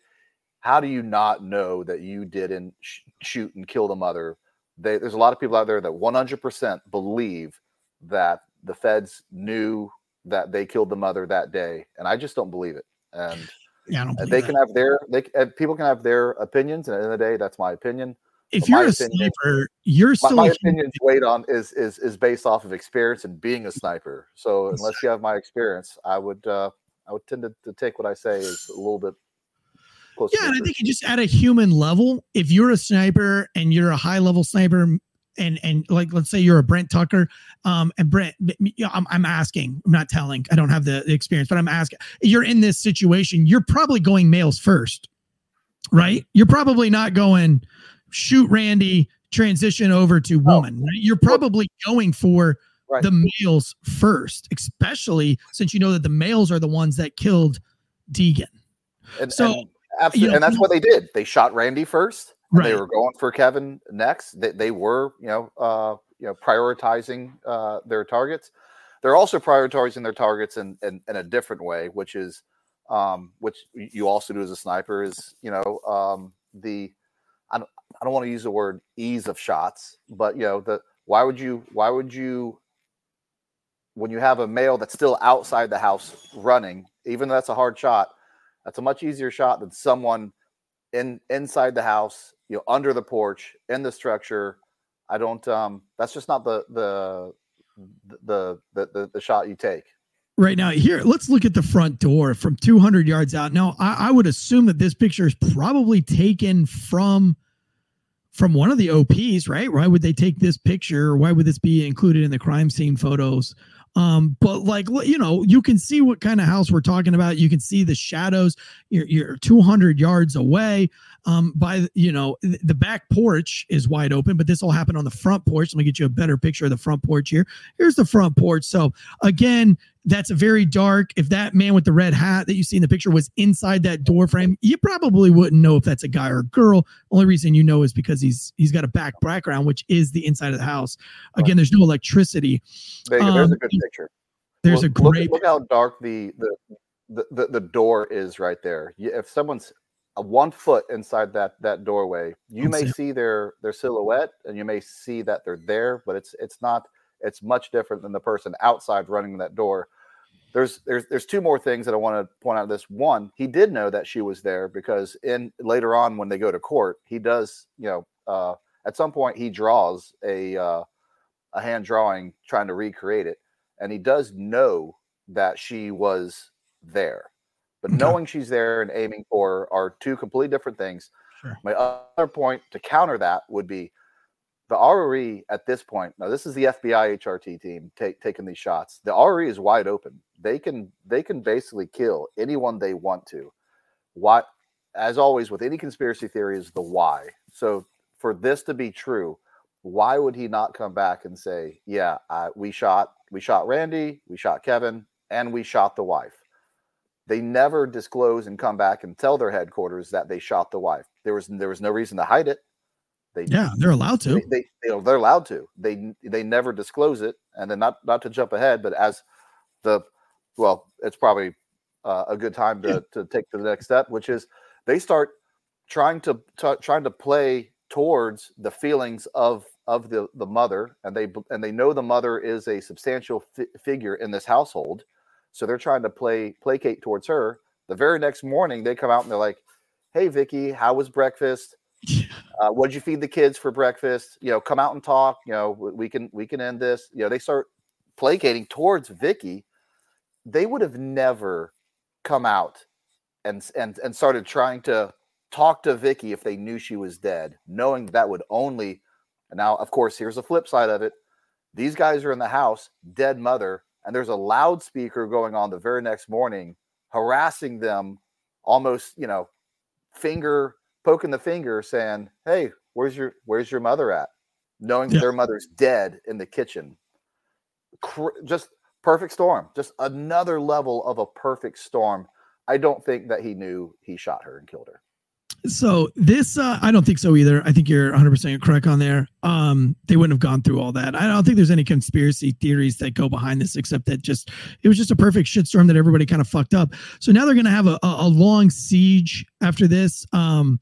how do you not know that you didn't sh- shoot and kill the mother? They, there's a lot of people out there that 100% believe that the feds knew that they killed the mother that day and i just don't believe it. And
Yeah, I don't believe
they
that.
can have their they people can have their opinions and at the end of the day that's my opinion.
If
but
you're a
opinion-
sniper, you're still
my
a
opinion's weighed on is is is based off of experience and being a sniper. So unless you have my experience i would uh i would tend to, to take what i say is a little bit close
Yeah, and I think just at a human level, if you're a sniper and you're a high level sniper, and and like let's say you're a Brent Tucker, um, and Brent, I'm, I'm asking, I'm not telling, I don't have the, the experience, but I'm asking. You're in this situation, you're probably going males first, right? You're probably not going shoot Randy, transition over to woman. Right? You're probably going for
Right.
the males first, especially since you know that the males are the ones that killed Degan.
And,
So,
and absolutely,
you know,
and that's what they did. They shot Randy first. and They were going for Kevin next. They, they were, you know, uh, you know, prioritizing uh, their targets. They're also prioritizing their targets in, in, in a different way, which is, um, which you also do as a sniper, is you know, um, the I don't I don't want to use the word ease of shots, but you know, the why would you why would you when you have a male that's still outside the house running, even though that's a hard shot, that's a much easier shot than someone in inside the house, you know, under the porch, in the structure. I don't um that's just not the the the the the, the shot you take.
Right now, here, let's look at the front door from 200 yards out. Now, I, I would assume that this picture is probably taken from from one of the OPs, right? Why would they take this picture? Why would this be included in the crime scene photos? Um, but like you know, you can see what kind of house we're talking about. You can see the shadows. You're, you're 200 yards away. Um, by you know, the back porch is wide open, but this all happened on the front porch. Let me get you a better picture of the front porch here. Here's the front porch. So again, that's a very dark. If that man with the red hat that you see in the picture was inside that door frame, you probably wouldn't know if that's a guy or a girl. Only reason you know is because he's he's got a back background, which is the inside of the house. Again, there's no electricity.
There go. There's a
Um,
good picture.
There's
look,
a great
look, how dark the the, the the the door is right there. If someone's one foot inside that that doorway, you may
see-
their their silhouette and you may see that they're there, but it's it's not. It's much different than the person outside running that door. There's there's there's two more things that I want to point out. This one, he did know that she was there because in later on when they go to court, he does you know uh, at some point he draws a uh, a hand drawing trying to recreate it and he does know that she was there. But
Okay.
knowing she's there and aiming for are two completely different things.
Sure.
My other point to counter that would be the ROE at this point. Now, this is the FBI HRT team take, taking these shots. The ROE is wide open. They can they can basically kill anyone they want to. What, as always, with any conspiracy theory, is the why. So for this to be true, why would he not come back and say, "Yeah, uh, we shot, we shot Randy, we shot Kevin, and we shot the wife"? They never disclose and come back and tell their headquarters that they shot the wife. There was there was no reason to hide it. They
yeah, they're allowed to.
they, they know, they're allowed to. They they never disclose it, and then not not to jump ahead, but as the well, it's probably uh, a good time to to take the next step, which is they start trying to, to trying to play towards the feelings of of the the mother, and they and they know the mother is a substantial fi- figure in this household, so they're trying to play placate towards her. The very next morning, they come out and they're like, "Hey, Vicki, how was breakfast?" uh, what'd you feed the kids for breakfast you know come out and talk you know we can we can end this you know they start placating towards vicki they would have never come out and and and started trying to talk to vicki if they knew she was dead knowing that would only now of course here's the flip side of it these guys are in the house dead mother and there's a loudspeaker going on the very next morning harassing them almost you know finger poking the finger saying hey where's your where's your mother at? Knowing that
Yeah.
their mother's dead in the kitchen. Just perfect storm. Just another level of a perfect storm. I don't think that he knew he shot her and killed her
So this, uh, I don't think so either. I think you're 100 percent correct on there. Um, they wouldn't have gone through all that. I don't think there's any conspiracy theories that go behind this, except that just it was just a perfect shitstorm that everybody kind of fucked up. So now they're gonna have a, a, a long siege after this. Um,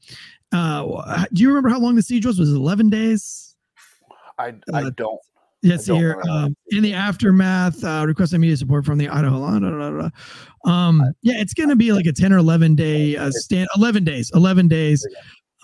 uh, do you remember how long the siege was? Was it 11 days?
i i
Uh,
don't
Yes, here. Um, in the aftermath, uh, request immediate support from the Idaho da. Um, yeah, it's going to be like a 10 or 11 day uh, stand, 11 days, 11 days.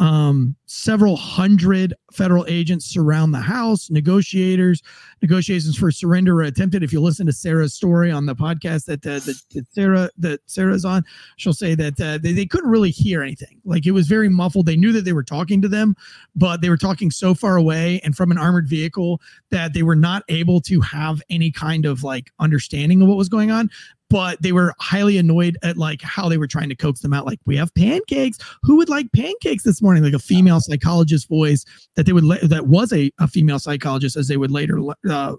Um, several hundred federal agents surround the house. Negotiators, negotiations for surrender were attempted. If you listen to Sara's story on the podcast that uh, that, that Sara that Sara's on, she'll say that uh, they, they couldn't really hear anything. Like it was very muffled. They knew that they were talking to them, but they were talking so far away and from an armored vehicle that they were not able to have any kind of like understanding of what was going on but they were highly annoyed at like how they were trying to coax them out like we have pancakes. Who would like pancakes this morning? Like a female psychologist voice that they would la- that was a, a female psychologist as they would later uh,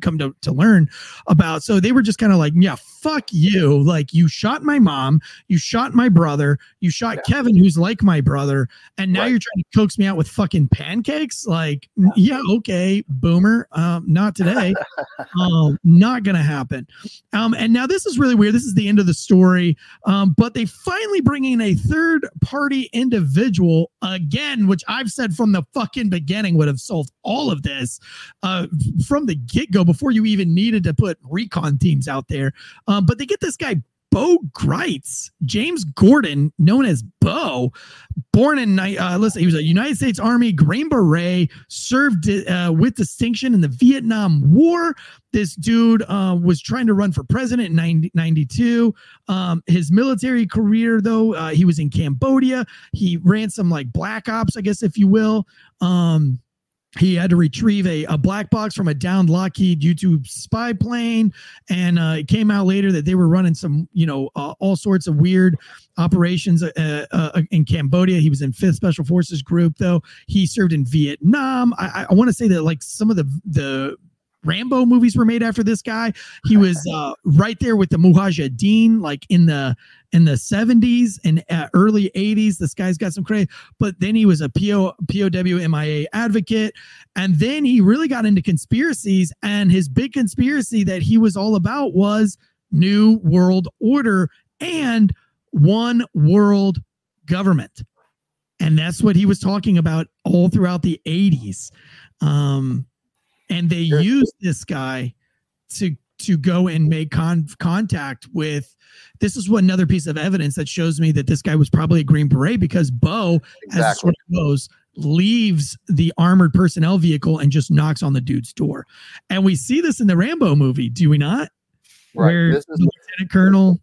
come to, to learn about. So they were just kind of like, yeah, fuck you. Like you shot my mom, you shot my brother, you shot yeah. Kevin, who's like my brother, and now right. you're trying to coax me out with fucking pancakes. Like, yeah, okay, boomer. Um, not today. um, not gonna happen. Um, and now this is really weird. This is the end of the story. Um, but they finally bring in a third party individual again, which I've said from the fucking beginning would have solved all of this uh, from the get go before you even needed to put recon teams out there. Um, but they get this guy Bo Gritz, James Gordon, known as Bo, born in uh, listen, he was a United States Army Green Beret, served uh, with distinction in the Vietnam War. This dude uh, was trying to run for president in 1992. Um, his military career, though, uh, he was in Cambodia. He ran some like black ops, I guess, if you will. Um, he had to retrieve a, a black box from a downed Lockheed U-2 spy plane. And uh, it came out later that they were running some, you know, uh, all sorts of weird operations uh, uh, in Cambodia. He was in 5th Special Forces Group, though. He served in Vietnam. I, I want to say that, like, some of the, the Rambo movies were made after this guy. He was uh, right there with the Mujahideen, like in the in the 70s and uh, early 80s. This guy's got some credit, but then he was a PO, POW MIA advocate. And then he really got into conspiracies. And his big conspiracy that he was all about was New World Order and one world government. And that's what he was talking about all throughout the 80s. Um, and they sure. used this guy to to go and make con- contact with this is what another piece of evidence that shows me that this guy was probably a green beret because bo exactly. as sort of goes leaves the armored personnel vehicle and just knocks on the dude's door. And we see this in the rambo movie do we not?
Right. Where this is
lieutenant colonel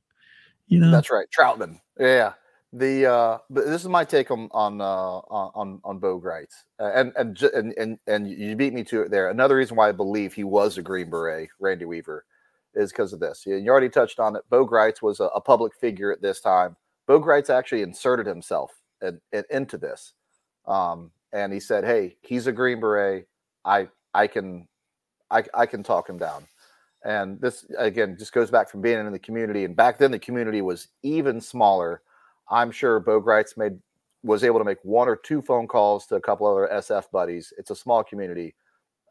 you know?
That's right trautman. Yeah the uh, but this is my take on on uh, on on Bo Gritz, uh, and and and and and you beat me to it there. Another reason why I believe he was a Green Beret, Randy Weaver, is because of this. You, you already touched on it. Bo Gritz was a, a, public figure at this time. Bo Gritz actually inserted himself in, in, into this, um, and he said, "Hey, he's a Green Beret. I I can I I can talk him down." And this again just goes back from being in the community, and back then the community was even smaller I'm sure Bo Gritz made was able to make one or two phone calls to a couple other SF buddies. It's a small community.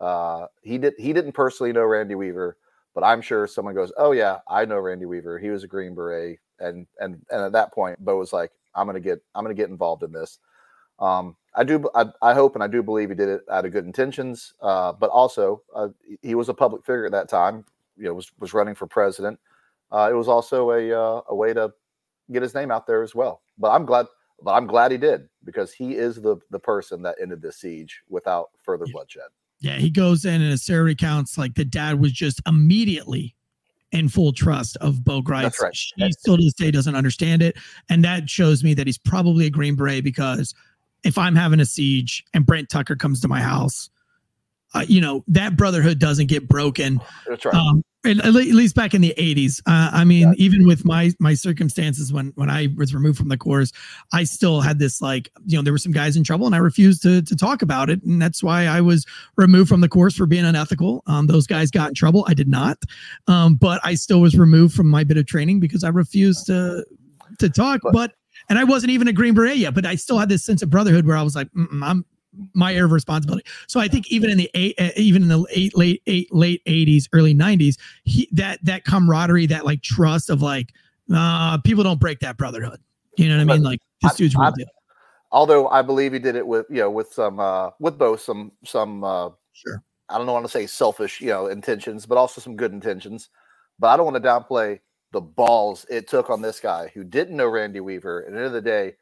Uh, he did he didn't personally know Randy Weaver, but I'm sure someone goes, "Oh yeah, I know Randy Weaver. He was a Green Beret." And and and at that point, Bo was like, "I'm gonna get I'm gonna get involved in this." Um, I do I, I, hope and I do believe he did it out of good intentions, uh, but also uh, he was a public figure at that time. You know, was was running for president. Uh, it was also a uh, a way to get his name out there as well. But I'm glad, but I'm glad he did because he is the the person that ended the siege without further
yeah.
bloodshed.
Yeah, he goes in and Sara recounts like the dad was just immediately in full trust of Bo Gritz.
Right.
She That's still to this day doesn't understand it. And that shows me that he's probably a Green Beret because if I'm having a siege and Brent Tucker comes to my house, uh, you know, that brotherhood doesn't get broken.
That's right. Um,
at least back in the 80s uh, i mean yeah. even with my my circumstances when when i was removed from the course i still had this like you know there were some guys in trouble and i refused to to talk about it. And that's why i was removed from the course for being unethical. Um, those guys got in trouble. I did not. Um, but i still was removed from my bit of training because i refused to to talk. But, but and I wasn't even a Green Beret yet, but I still had this sense of brotherhood where I was like, I'm my area of responsibility. So I think even in the eight, uh, even in the eight, late eight, late eighties, early nineties, that that camaraderie, that like trust of like, uh, people don't break that brotherhood. You know what I mean? Like this dude's real deal.
Although I believe he did it with you know with some uh with both some some uh
sure
I don't know want to say selfish you know intentions, but also some good intentions. But I don't want to downplay the balls it took on this guy who didn't know Randy Weaver. At the end of the day,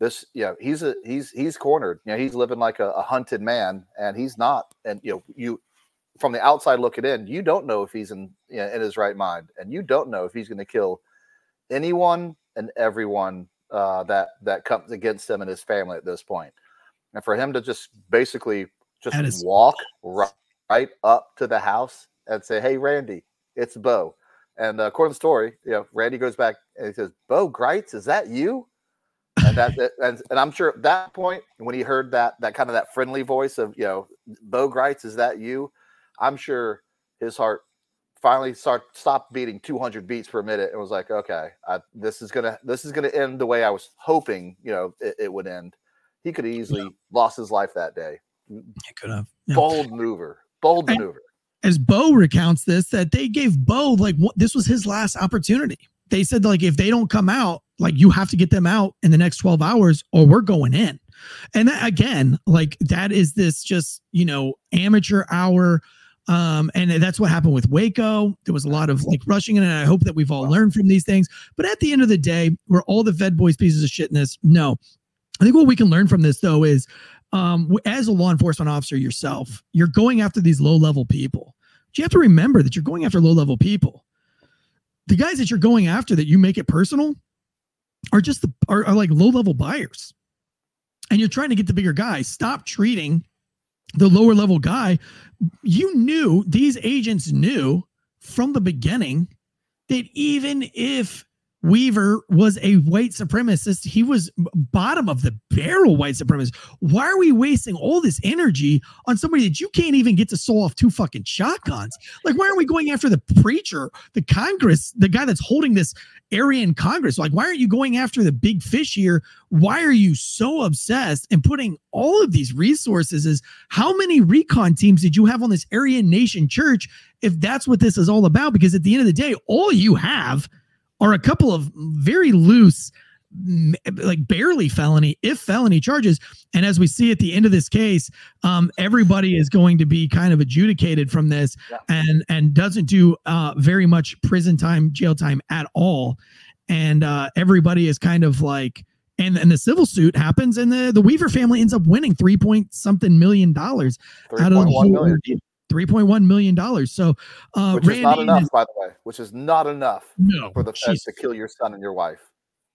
this, you know, he's a he's he's cornered. You know, he's living like a, a hunted man, and he's not. And you know, you from the outside looking in, you don't know if he's in you know, in his right mind, and you don't know if he's going to kill anyone and everyone uh, that that comes against him and his family at this point. And for him to just basically just
is-
walk right, right up to the house and say, "Hey, Randy, it's Bo." And uh, according to the story, you know, Randy goes back and he says, "Bo Gritz, is that you?" And that, and, and I'm sure at that point when he heard that that kind of that friendly voice of you know, "Bo Gritz, is that you?" I'm sure his heart finally start stopped beating 200 beats per minute and was like, "Okay, I, this is gonna this is gonna end the way I was hoping you know it, it would end." He could have easily lost his life that day.
Mm, it could have. Yeah.
Bold maneuver, bold
And-
maneuver.
as Bo recounts this, that they gave Bo like what, this was his last opportunity. They said like if they don't come out, like you have to get them out in the next 12 hours or we're going in. And that, again, like that is this just, you know, amateur hour. Um, and that's what happened with Waco. There was a lot of like rushing in, and I hope that we've all learned from these things. But at the end of the day, we're all the Fed boys pieces of shit in this. No. I think what we can learn from this though is um, as a law enforcement officer yourself, you're going after these low level people. But you have to remember that you're going after low level people. The guys that you're going after that you make it personal are just the are, are like low level buyers. And you're trying to get the bigger guy. Stop treating the lower level guy. You knew these agents knew from the beginning that even if Weaver was a white supremacist. He was bottom of the barrel white supremacist. Why are we wasting all this energy on somebody that you can't even get to sew off two fucking shotguns? Like, why aren't we going after the preacher, the Congress, the guy that's holding this Aryan Congress? Like, why aren't you going after the big fish here? Why are you so obsessed and putting all of these resources? Is how many recon teams did you have on this Aryan Nation church if that's what this is all about? Because at the end of the day, all you have are a couple of very loose like barely felony if felony charges and as we see at the end of this case um everybody is going to be kind of adjudicated from this
Yeah.
and and doesn't do uh very much prison time jail time at all and uh everybody is kind of like and and the civil suit happens and the the weaver family ends up winning three point something million dollars out of the whole
million.
3.1 million dollars so uh
which is not enough,
is-
by the way. Which is not enough
no
for the feds to kill your son and your wife.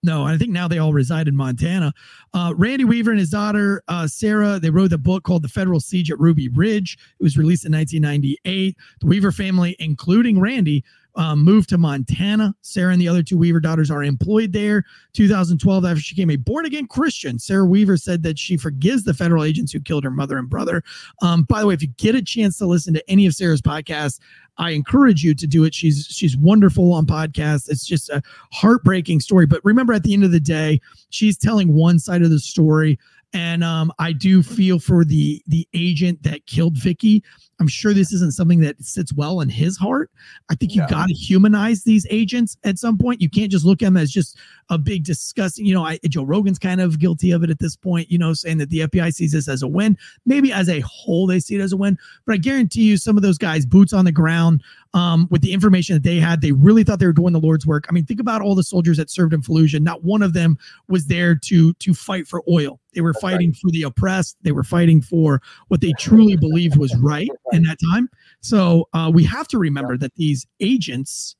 No, I think now they all reside in Montana. Uh, Randy Weaver and his daughter uh, Sara, they wrote a book called "The Federal Siege at Ruby Ridge." It was released in 1998. The Weaver family, including Randy, um, moved to Montana. Sara and the other two Weaver daughters are employed there. 2012, after she became a born again Christian, Sara Weaver said that she forgives the federal agents who killed her mother and brother. Um, by the way, if you get a chance to listen to any of Sara's podcasts, I encourage you to do it. She's she's wonderful on podcasts. It's just a heartbreaking story. But remember, at the end of the day, she's telling one side of the story. And um, I do feel for the the agent that killed Vicki. I'm sure this isn't something that sits well in his heart. I think you
No.
got to humanize these agents at some point. You can't just look at them as just a big disgusting. You know, I, Joe Rogan's kind of guilty of it at this point. You know, saying that the FBI sees this as a win. Maybe as a whole, they see it as a win. But I guarantee you, some of those guys, boots on the ground, um, with the information that they had, they really thought they were doing the Lord's work. I mean, think about all the soldiers that served in Fallujah. Not one of them was there to to fight for oil. They were
That's right.
fighting for the oppressed. They were fighting for what they truly believed was right in that time. So uh, we have to remember that these agents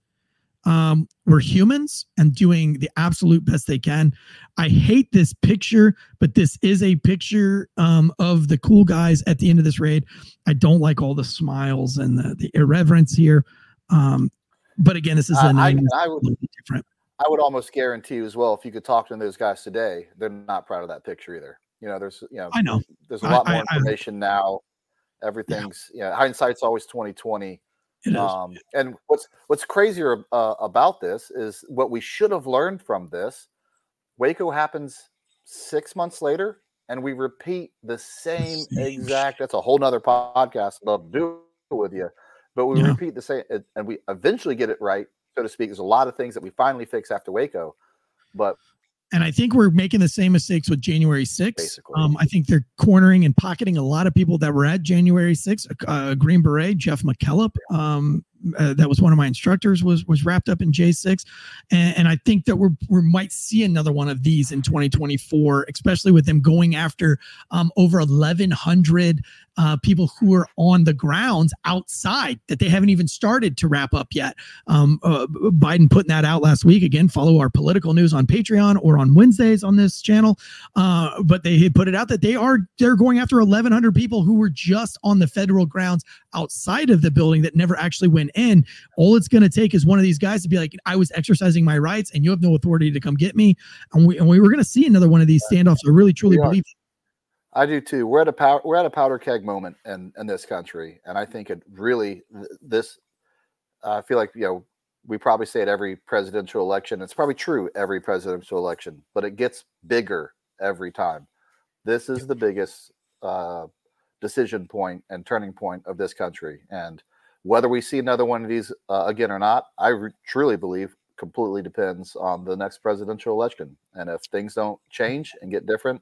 um, were humans and doing the absolute best they can. I hate this picture, but this is a picture um, of the cool guys at the end of this raid. I don't like all the smiles and the, the irreverence here. Um, but again, this is a
I-
90s,
I would-
different.
I would almost guarantee you as well, if you could talk to those guys today, they're not proud of that picture either. You know, there's you know,
I know.
there's a lot
I-
more information now. Everything's you know, hindsight's always twenty twenty. Um, and what's what's crazier uh, about this is what we should have learned from this. Waco happens six months later, and we repeat the same exact. That's a whole nother podcast. Love to do with you, but we
Yeah.
repeat the same, and we eventually get it right, so to speak. There's a lot of things that we finally fix after Waco, but
And I think we're making the same mistakes with January 6th. Um, I think they're cornering and pocketing a lot of people that were at January 6th. Uh, Green Beret, Jeff McKellop, um, uh, that was one of my instructors was was wrapped up in J6, and, and I think that we're we might see another one of these in 2024, especially with them going after um, over 1,100 uh, people who are on the grounds outside that they haven't even started to wrap up yet. Um, uh, Biden putting that out last week. Again, follow our political news on Patreon or on Wednesdays on this channel. Uh, but they put it out that they are they're going after 1,100 people who were just on the federal grounds outside of the building that never actually went in. All it's going to take is one of these guys to be like, "I was exercising my rights, and you have no authority to come get me." And we and we were going to see another one of these standoffs. I really truly believe.
I do too. We're at a power, we're at a powder keg moment in in this country, and I think it really this. I feel like you know we probably say it every presidential election. It's probably true every presidential election, but it gets bigger every time. This is the biggest uh, decision point and turning point of this country, and whether we see another one of these uh, again or not, I re- truly believe completely depends on the next presidential election. And if things don't change and get different,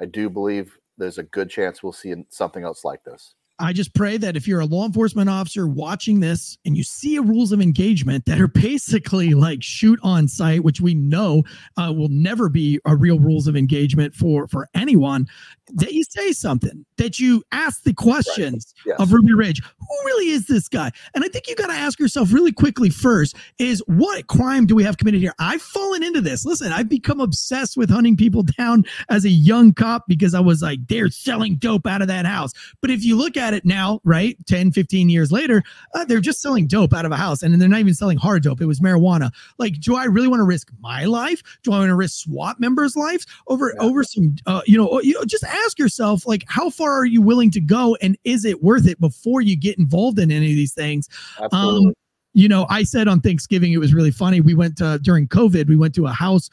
I do believe there's a good chance we'll see something else like this.
I just pray that if you're a law enforcement officer watching this and you see a rules of engagement that are basically like shoot on sight, which we know uh, will never be a real rules of engagement for for anyone, that you say something, that you ask the questions right. yes. of Ruby Ridge. Who really is this guy? And I think you got to ask yourself really quickly first is what crime do we have committed here? I've fallen into this. Listen, I've become obsessed with hunting people down as a young cop because I was like, they're selling dope out of that house. But if you look at it now, right, 10, 15 years later, uh, they're just selling dope out of a house and they're not even selling hard dope. It was marijuana. Like, do I really want to risk my life? Do I want to risk SWAT members' lives over, yeah. over some, uh, you know, you know, just ask yourself, like, how far are you willing to go and is it worth it before you get involved in any of these things? Absolutely. Um, you know, I said on Thanksgiving, it was really funny. We went to, during COVID, we went to a house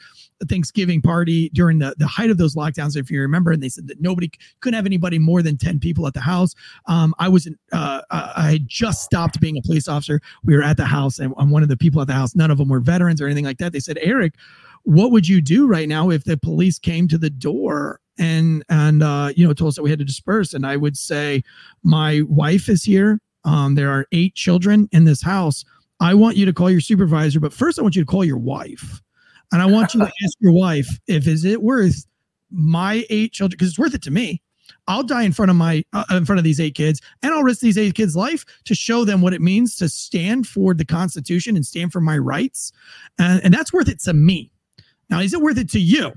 Thanksgiving party during the, the height of those lockdowns, if you remember, and they said that nobody couldn't have anybody more than 10 people at the house. Um, I was, uh, I had just stopped being a police officer. We were at the house and I'm one of the people at the house. None of them were veterans or anything like that. They said, Eric, what would you do right now if the police came to the door and and uh, you know told us that we had to disperse. And I would say, my wife is here. Um, there are eight children in this house. I want you to call your supervisor, but first I want you to call your wife, and I want you to ask your wife if is it worth my eight children because it's worth it to me. I'll die in front of my uh, in front of these eight kids, and I'll risk these eight kids' life to show them what it means to stand for the Constitution and stand for my rights, and, and that's worth it to me. Now, is it worth it to you?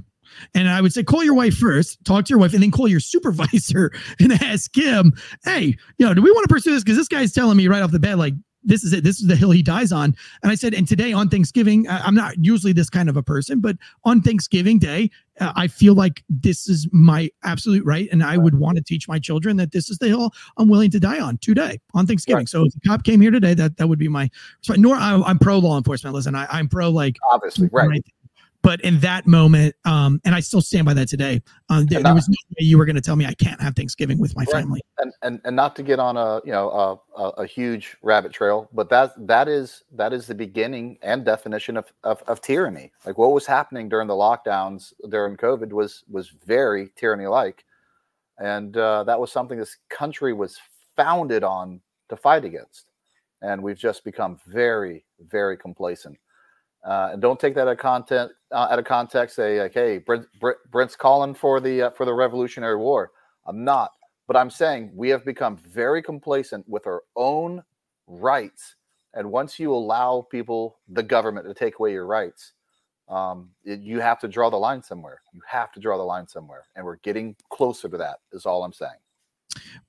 And I would say, call your wife first, talk to your wife, and then call your supervisor and ask him, hey, you know, do we want to pursue this? Because this guy's telling me right off the bat, like, this is it. This is the hill he dies on. And I said, and today on Thanksgiving, I'm not usually this kind of a person, but on Thanksgiving Day, uh, I feel like this is my absolute right. And I would want to teach my children that this is the hill I'm willing to die on today on Thanksgiving. Right. So if a cop came here today, that that would be my. Nor I, am pro law enforcement. Listen, I, am pro like
obviously right
but in that moment, um, and I still stand by that today. Um, there, there was no way you were going to tell me I can't have Thanksgiving with my right. family.
And, and and not to get on a you know a, a, a, huge rabbit trail, but that that is that is the beginning and definition of, of, of tyranny. Like what was happening during the lockdowns during COVID was was very tyranny like, and uh, that was something this country was founded on to fight against, and we've just become very very complacent. Uh, and don't take that out of content uh, out of context. Say like, "Hey, Brent, Brent, Brent's calling for the uh, for the Revolutionary War." I'm not, but I'm saying we have become very complacent with our own rights. And once you allow people, the government, to take away your rights, um, it, you have to draw the line somewhere. You have to draw the line somewhere, and we're getting closer to that. Is all I'm saying.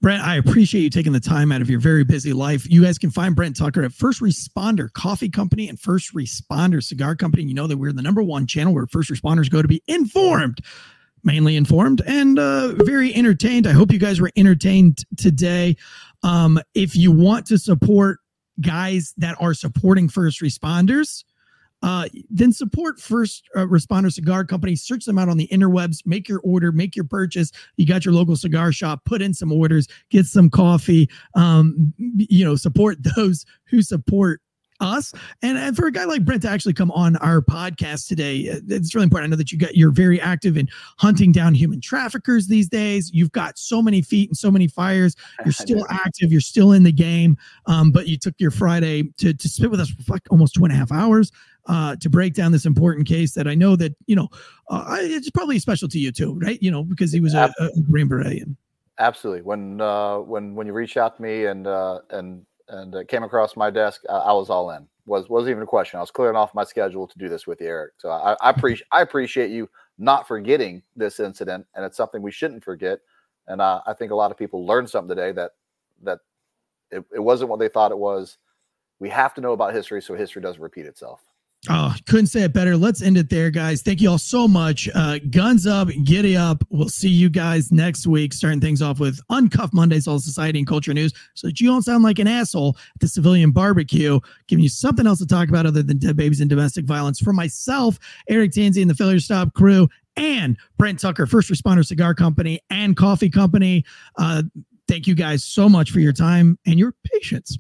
Brent, I appreciate you taking the time out of your very busy life. You guys can find Brent Tucker at First Responder Coffee Company and First Responder Cigar Company. You know that we're the number one channel where first responders go to be informed, mainly informed and uh, very entertained. I hope you guys were entertained today. Um, if you want to support guys that are supporting first responders, uh, then support First uh, Responder Cigar Company. Search them out on the interwebs. Make your order, make your purchase. You got your local cigar shop. Put in some orders. Get some coffee. Um, you know, support those who support us and, and for a guy like Brent to actually come on our podcast today, uh, it's really important. I know that you got you're very active in hunting down human traffickers these days. You've got so many feet and so many fires. You're still active. You're still in the game. Um, but you took your Friday to to spit with us for like almost two and a half hours uh, to break down this important case that I know that you know uh, it's probably special to you too, right? You know because he was a, a Green Beret.
Absolutely. When uh, when when you reached out to me and uh, and and it came across my desk, I, I was all in. Was wasn't even a question. I was clearing off my schedule to do this with you, Eric. So I, I appreciate I appreciate you not forgetting this incident, and it's something we shouldn't forget. And uh, I think a lot of people learned something today that that it, it wasn't what they thought it was. We have to know about history so history doesn't repeat itself.
Oh, couldn't say it better. Let's end it there, guys. Thank you all so much. Uh, guns up, giddy up. We'll see you guys next week, starting things off with Uncuffed Mondays, all society and culture news, so that you don't sound like an asshole at the civilian barbecue, giving you something else to talk about other than dead babies and domestic violence. For myself, Eric Tansey and the Failure Stop crew, and Brent Tucker, First Responder Cigar Company and Coffee Company. Uh, thank you guys so much for your time and your patience.